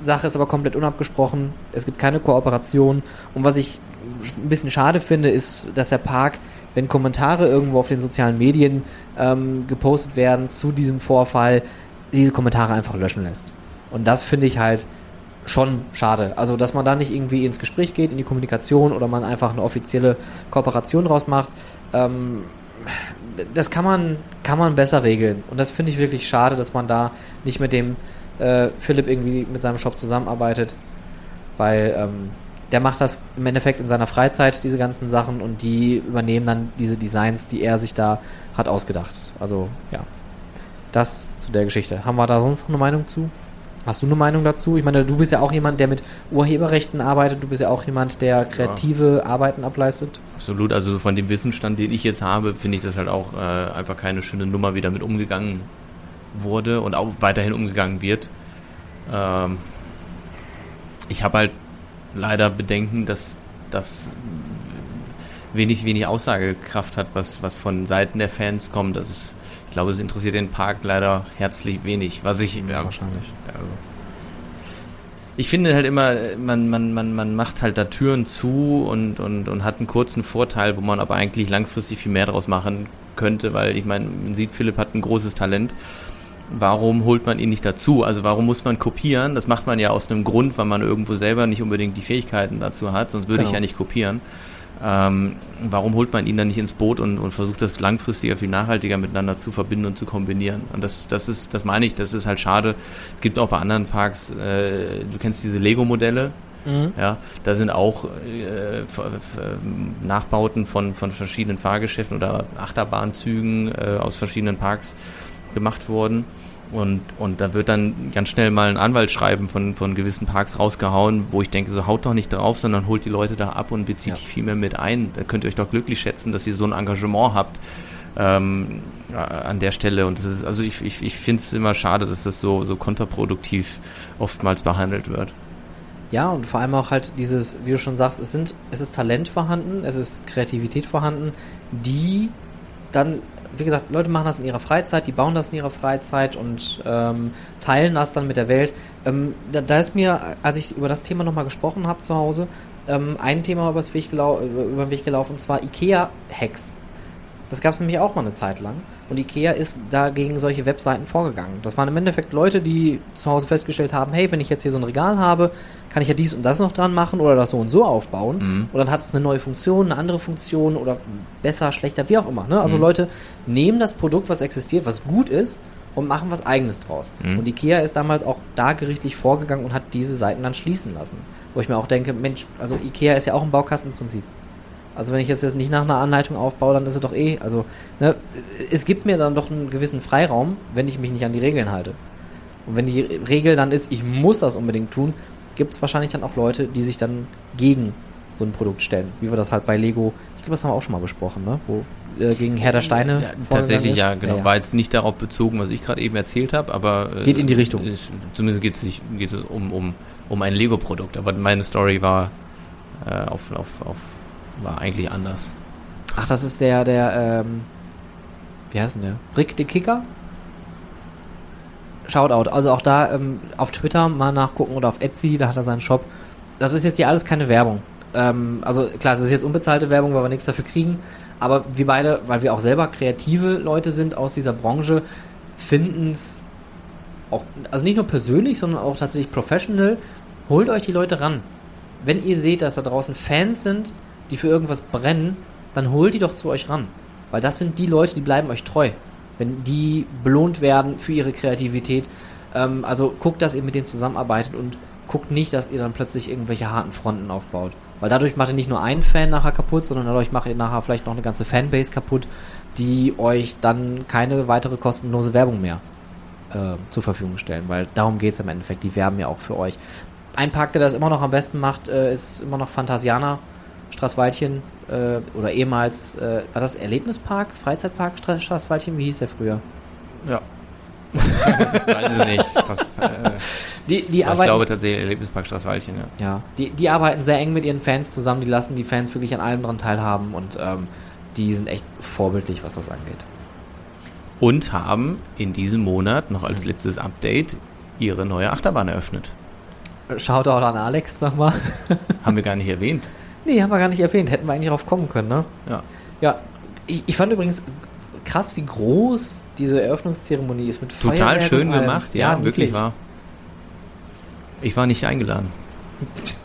Sache ist aber komplett unabgesprochen. Es gibt keine Kooperation. Und was ich ein bisschen schade finde, ist, dass der Park, wenn Kommentare irgendwo auf den sozialen Medien ähm, gepostet werden zu diesem Vorfall, diese Kommentare einfach löschen lässt. Und das finde ich halt schon schade. Also, dass man da nicht irgendwie ins Gespräch geht, in die Kommunikation oder man einfach eine offizielle Kooperation draus macht. Ähm, das kann man, kann man besser regeln. Und das finde ich wirklich schade, dass man da nicht mit dem äh, Philipp irgendwie mit seinem Shop zusammenarbeitet. Weil ähm, der macht das im Endeffekt in seiner Freizeit, diese ganzen Sachen, und die übernehmen dann diese Designs, die er sich da hat ausgedacht. Also, ja. Das zu der Geschichte. Haben wir da sonst noch eine Meinung zu? Hast du eine Meinung dazu? Ich meine, du bist ja auch jemand, der mit Urheberrechten arbeitet. Du bist ja auch jemand, der kreative Arbeiten ableistet. Absolut, also von dem Wissensstand, den ich jetzt habe, finde ich das halt auch äh, einfach keine schöne Nummer, wie damit umgegangen wurde und auch weiterhin umgegangen wird. Ähm, ich habe halt leider Bedenken, dass das wenig, wenig Aussagekraft hat, was, was von Seiten der Fans kommt. Das ist, ich glaube, es interessiert den Park leider herzlich wenig, was ich ja, Wahrscheinlich. also, ich finde halt immer, man, man, man, man macht halt da Türen zu und, und, und hat einen kurzen Vorteil, wo man aber eigentlich langfristig viel mehr draus machen könnte, weil ich meine, man sieht, Philipp hat ein großes Talent. Warum holt man ihn nicht dazu? Also warum muss man kopieren? Das macht man ja aus einem Grund, weil man irgendwo selber nicht unbedingt die Fähigkeiten dazu hat, sonst würde ich Genau. ja nicht kopieren. Ähm, warum holt man ihn dann nicht ins Boot und, und versucht das langfristiger, viel nachhaltiger miteinander zu verbinden und zu kombinieren? Und das, das ist, das meine ich, das ist halt schade. Es gibt auch bei anderen Parks, äh, du kennst diese Lego-Modelle, Mhm. ja, da sind auch äh, Nachbauten von, von verschiedenen Fahrgeschäften oder Achterbahnzügen äh, aus verschiedenen Parks gemacht worden. Und, und da wird dann ganz schnell mal ein Anwaltsschreiben von, von gewissen Parks rausgehauen, wo ich denke, so haut doch nicht drauf, sondern holt die Leute da ab und bezieht Ja. die viel mehr mit ein. Da könnt ihr euch doch glücklich schätzen, dass ihr so ein Engagement habt ähm, äh, an der Stelle. Und das ist, also ich, ich, ich finde es immer schade, dass das so, so kontraproduktiv oftmals behandelt wird. Ja, und vor allem auch halt dieses, wie du schon sagst, es sind, es ist Talent vorhanden, es ist Kreativität vorhanden, die dann, wie gesagt, Leute machen das in ihrer Freizeit, die bauen das in ihrer Freizeit und ähm, teilen das dann mit der Welt. Ähm, da, da ist mir, als ich über das Thema nochmal gesprochen habe zu Hause, ähm, ein Thema übers Weg über den Weg gelaufen, und zwar IKEA-Hacks. Das gab es nämlich auch mal eine Zeit lang. Und Ikea ist da gegen solche Webseiten vorgegangen. Das waren im Endeffekt Leute, die zu Hause festgestellt haben, hey, wenn ich jetzt hier so ein Regal habe, kann ich ja dies und das noch dran machen oder das so und so aufbauen. Mhm. Und dann hat es eine neue Funktion, eine andere Funktion oder besser, schlechter, wie auch immer. Ne? Also Mhm. Leute nehmen das Produkt, was existiert, was gut ist, und machen was eigenes draus. Mhm. Und Ikea ist damals auch da gerichtlich vorgegangen und hat diese Seiten dann schließen lassen. Wo ich mir auch denke, Mensch, also Ikea ist ja auch ein Baukastenprinzip. Also wenn ich jetzt, jetzt nicht nach einer Anleitung aufbaue, dann ist es doch eh, also ne, es gibt mir dann doch einen gewissen Freiraum, wenn ich mich nicht an die Regeln halte. Und wenn die Regel dann ist, ich muss das unbedingt tun, gibt es wahrscheinlich dann auch Leute, die sich dann gegen so ein Produkt stellen. Wie wir das halt bei Lego, ich glaube, das haben wir auch schon mal besprochen, ne? Wo äh, gegen Herr der Steine Ja, tatsächlich, ja, genau. War jetzt nicht darauf bezogen, was ich gerade eben erzählt habe, aber. äh, Geht in die Richtung. Ist, zumindest geht es nicht- geht es um, um, um ein Lego-Produkt. Aber meine Story war äh, auf, auf, auf, war eigentlich anders. Ach, das ist der, der, ähm, wie heißt denn der? Rick the Kicker? Shoutout. Also auch da ähm, auf Twitter mal nachgucken oder auf Etsy, da hat er seinen Shop. Das ist jetzt hier alles keine Werbung. Ähm, also klar, es ist jetzt unbezahlte Werbung, weil wir nichts dafür kriegen. Aber wir beide, weil wir auch selber kreative Leute sind aus dieser Branche, finden es auch, also nicht nur persönlich, sondern auch tatsächlich professional. Holt euch die Leute ran. Wenn ihr seht, dass da draußen Fans sind, die für irgendwas brennen, dann holt die doch zu euch ran. Weil das sind die Leute, die bleiben euch treu. Wenn die belohnt werden für ihre Kreativität. Ähm, also guckt, dass ihr mit denen zusammenarbeitet und guckt nicht, dass ihr dann plötzlich irgendwelche harten Fronten aufbaut. Weil dadurch macht ihr nicht nur einen Fan nachher kaputt, sondern dadurch macht ihr nachher vielleicht noch eine ganze Fanbase kaputt, die euch dann keine weitere kostenlose Werbung mehr äh, zur Verfügung stellen, weil darum geht es im Endeffekt. Die werben ja auch für euch. Ein Park, der das immer noch am besten macht, äh, ist immer noch Phantasiana, Straßwaldchen äh, oder ehemals, äh, war das Erlebnispark, Freizeitpark Stra- Straßwaldchen? Wie hieß der früher? Ja. das weiß ich nicht. Das, äh, Die, die ich arbeiten, glaube tatsächlich Erlebnispark Straßwaldchen, ja. ja, die, die arbeiten sehr eng mit ihren Fans zusammen, die lassen die Fans wirklich an allem dran teilhaben und ähm, die sind echt vorbildlich, was das angeht. Und haben in diesem Monat noch als letztes Update ihre neue Achterbahn eröffnet. Shoutout an Alex nochmal. Haben wir gar nicht erwähnt. Nee, haben wir gar nicht erwähnt. Hätten wir eigentlich drauf kommen können, ne? Ja. Ja, ich, ich fand übrigens krass, wie groß diese Eröffnungszeremonie ist mit Total Feuerwerk schön gemacht, ja, wirklich wahr. Ich war nicht eingeladen.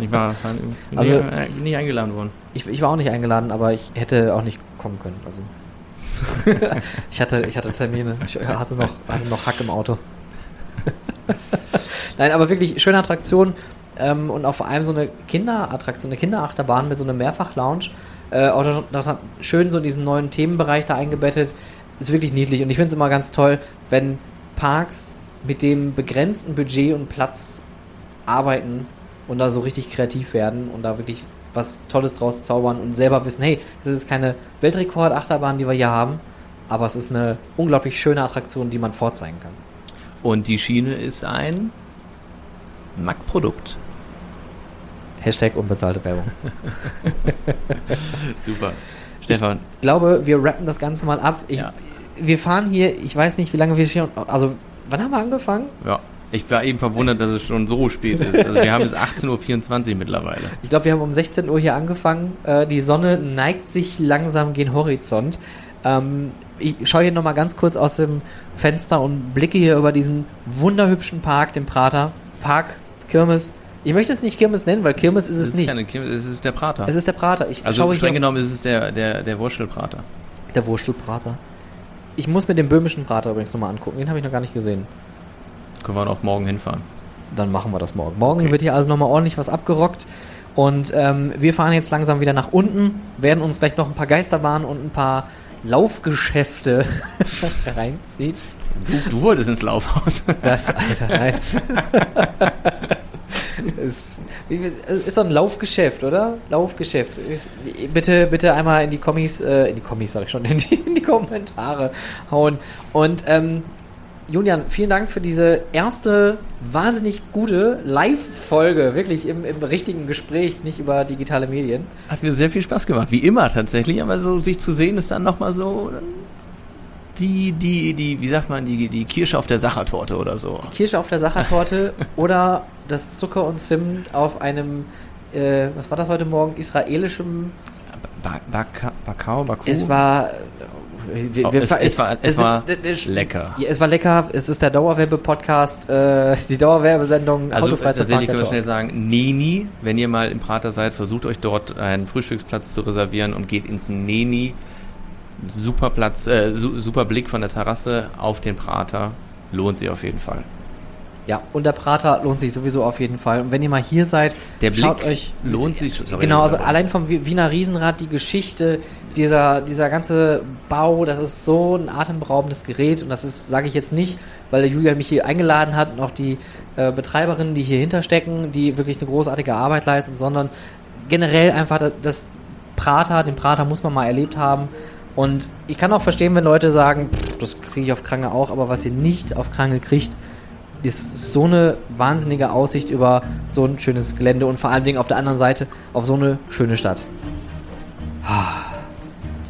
Ich war, war bin Also- nicht, nicht eingeladen worden. Ich, ich war auch nicht eingeladen, aber ich hätte auch nicht kommen können. Also ich hatte, ich hatte Termine. Ich hatte noch, hatte noch Hack im Auto. Nein, aber wirklich schöne Attraktion ähm, und vor allem so eine Kinderattraktion, eine Kinderachterbahn mit so einem Mehrfach-Lounge. Äh, auch das hat schön so diesen neuen Themenbereich da eingebettet. Ist wirklich niedlich und ich finde es immer ganz toll, wenn Parks mit dem begrenzten Budget und Platz arbeiten und da so richtig kreativ werden und da wirklich was Tolles draus zaubern und selber wissen, hey, das ist keine Weltrekord-Achterbahn, die wir hier haben, aber es ist eine unglaublich schöne Attraktion, die man vorzeigen kann. Und die Schiene ist ein Mac-Produkt. Hashtag unbezahlte Werbung. Super. Stefan, Ich glaube, wir rappen das Ganze mal ab. Ich, Ja. Wir fahren hier, ich weiß nicht, wie lange wir hier, also wann haben wir angefangen? ja. Ich war eben verwundert, dass es schon so spät ist. Also wir haben es 18.24 Uhr mittlerweile. Ich glaube, wir haben um 16 Uhr hier angefangen. Äh, die Sonne neigt sich langsam gen Horizont. Ähm, ich schaue hier nochmal ganz kurz aus dem Fenster und blicke hier über diesen wunderhübschen Park, den Prater. Park, Kirmes. Ich möchte es nicht Kirmes nennen, weil Kirmes ist es, ist nicht. keine Kirmes, es ist der Prater. es ist der Prater. Ich also streng genommen ist es der, der, der Wurstelprater. der Wurstelprater. Ich muss mir den böhmischen Prater übrigens nochmal angucken. Den habe ich noch gar nicht gesehen. Können wir noch morgen hinfahren. Dann machen wir das morgen. Morgen Okay. wird hier also nochmal ordentlich was abgerockt. Und ähm, wir fahren jetzt langsam wieder nach unten, werden uns gleich noch ein paar Geisterbahnen und ein paar Laufgeschäfte reinziehen. Du, du wolltest ins Laufhaus. Das, Alter, nein. ist, ist doch ein Laufgeschäft, oder? Laufgeschäft. Bitte, bitte einmal in die Kommis, äh, in die Kommis sag ich schon, in die, in die Kommentare hauen. Und ähm, Julian, vielen Dank für diese erste wahnsinnig gute Live-Folge, wirklich im, im richtigen Gespräch, nicht über digitale Medien. Hat mir sehr viel Spaß gemacht. Wie immer tatsächlich. Aber so sich zu sehen ist dann nochmal so die, die, die, wie sagt man, die, die Kirsche auf der Sachertorte oder so. Kirsche auf der Sachertorte oder das Zucker und Zimt auf einem, äh, was war das heute Morgen, israelischem Ba Bakao, Baku? Es war. Wir, Oh, es- es war- es war d- d- lecker. Ja, es war lecker. Es ist der Dauerwerbe-Podcast, äh, die Dauerwerbesendung. Also tatsächlich können wir schnell sagen, Neni, wenn ihr mal im Prater seid, versucht euch dort einen Frühstücksplatz zu reservieren und geht ins Neni. Super Platz, äh, su super Blick von der Terrasse auf den Prater. Lohnt sich auf jeden Fall. Ja, und der Prater lohnt sich sowieso auf jeden Fall. Und wenn ihr mal hier seid, Der Blick schaut euch. lohnt sich. Sorry, Genau, also allein vom Wi- Wiener Riesenrad, die Geschichte, dieser, dieser ganze Bau, das ist so ein atemberaubendes Gerät und das ist, sage ich jetzt nicht, weil der Julian mich hier eingeladen hat und auch die äh, Betreiberinnen, die hier hinterstecken, die wirklich eine großartige Arbeit leisten, sondern generell einfach das, Prater, den Prater muss man mal erlebt haben und ich kann auch verstehen, wenn Leute sagen, das kriege ich auf Krange auch, aber was ihr nicht auf Krange kriegt, ist so eine wahnsinnige Aussicht über so ein schönes Gelände und vor allen Dingen auf der anderen Seite auf so eine schöne Stadt.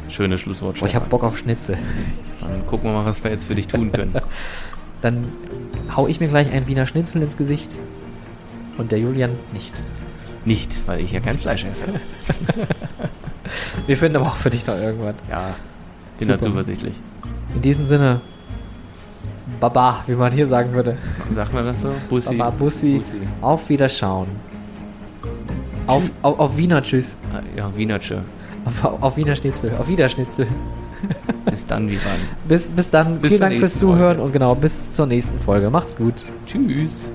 Schönes Schlusswort. Boah, ich habe. Bock auf Schnitzel. Dann gucken wir mal, was wir jetzt für dich tun können. Dann hau ich mir gleich ein Wiener Schnitzel ins Gesicht und der Julian nicht. Nicht, weil ich ja kein Fleisch esse. Wir finden aber auch für dich noch irgendwann. Ja, bin da zuversichtlich. In diesem Sinne, Baba, wie man hier sagen würde. Sagt man das so? Bussi. Baba, Bussi, Bussi. auf Wiederschauen. Auf, auf, auf Wiener Tschüss. Ah, Ja, Wienertsche. Auf, auf Wiener Schnitzel. Auf Wiederschnitzel. Bis dann, wie wann. Bis, bis dann. Bis Vielen Dank fürs Zuhören Folge. und genau, bis zur nächsten Folge. Macht's gut. Tschüss.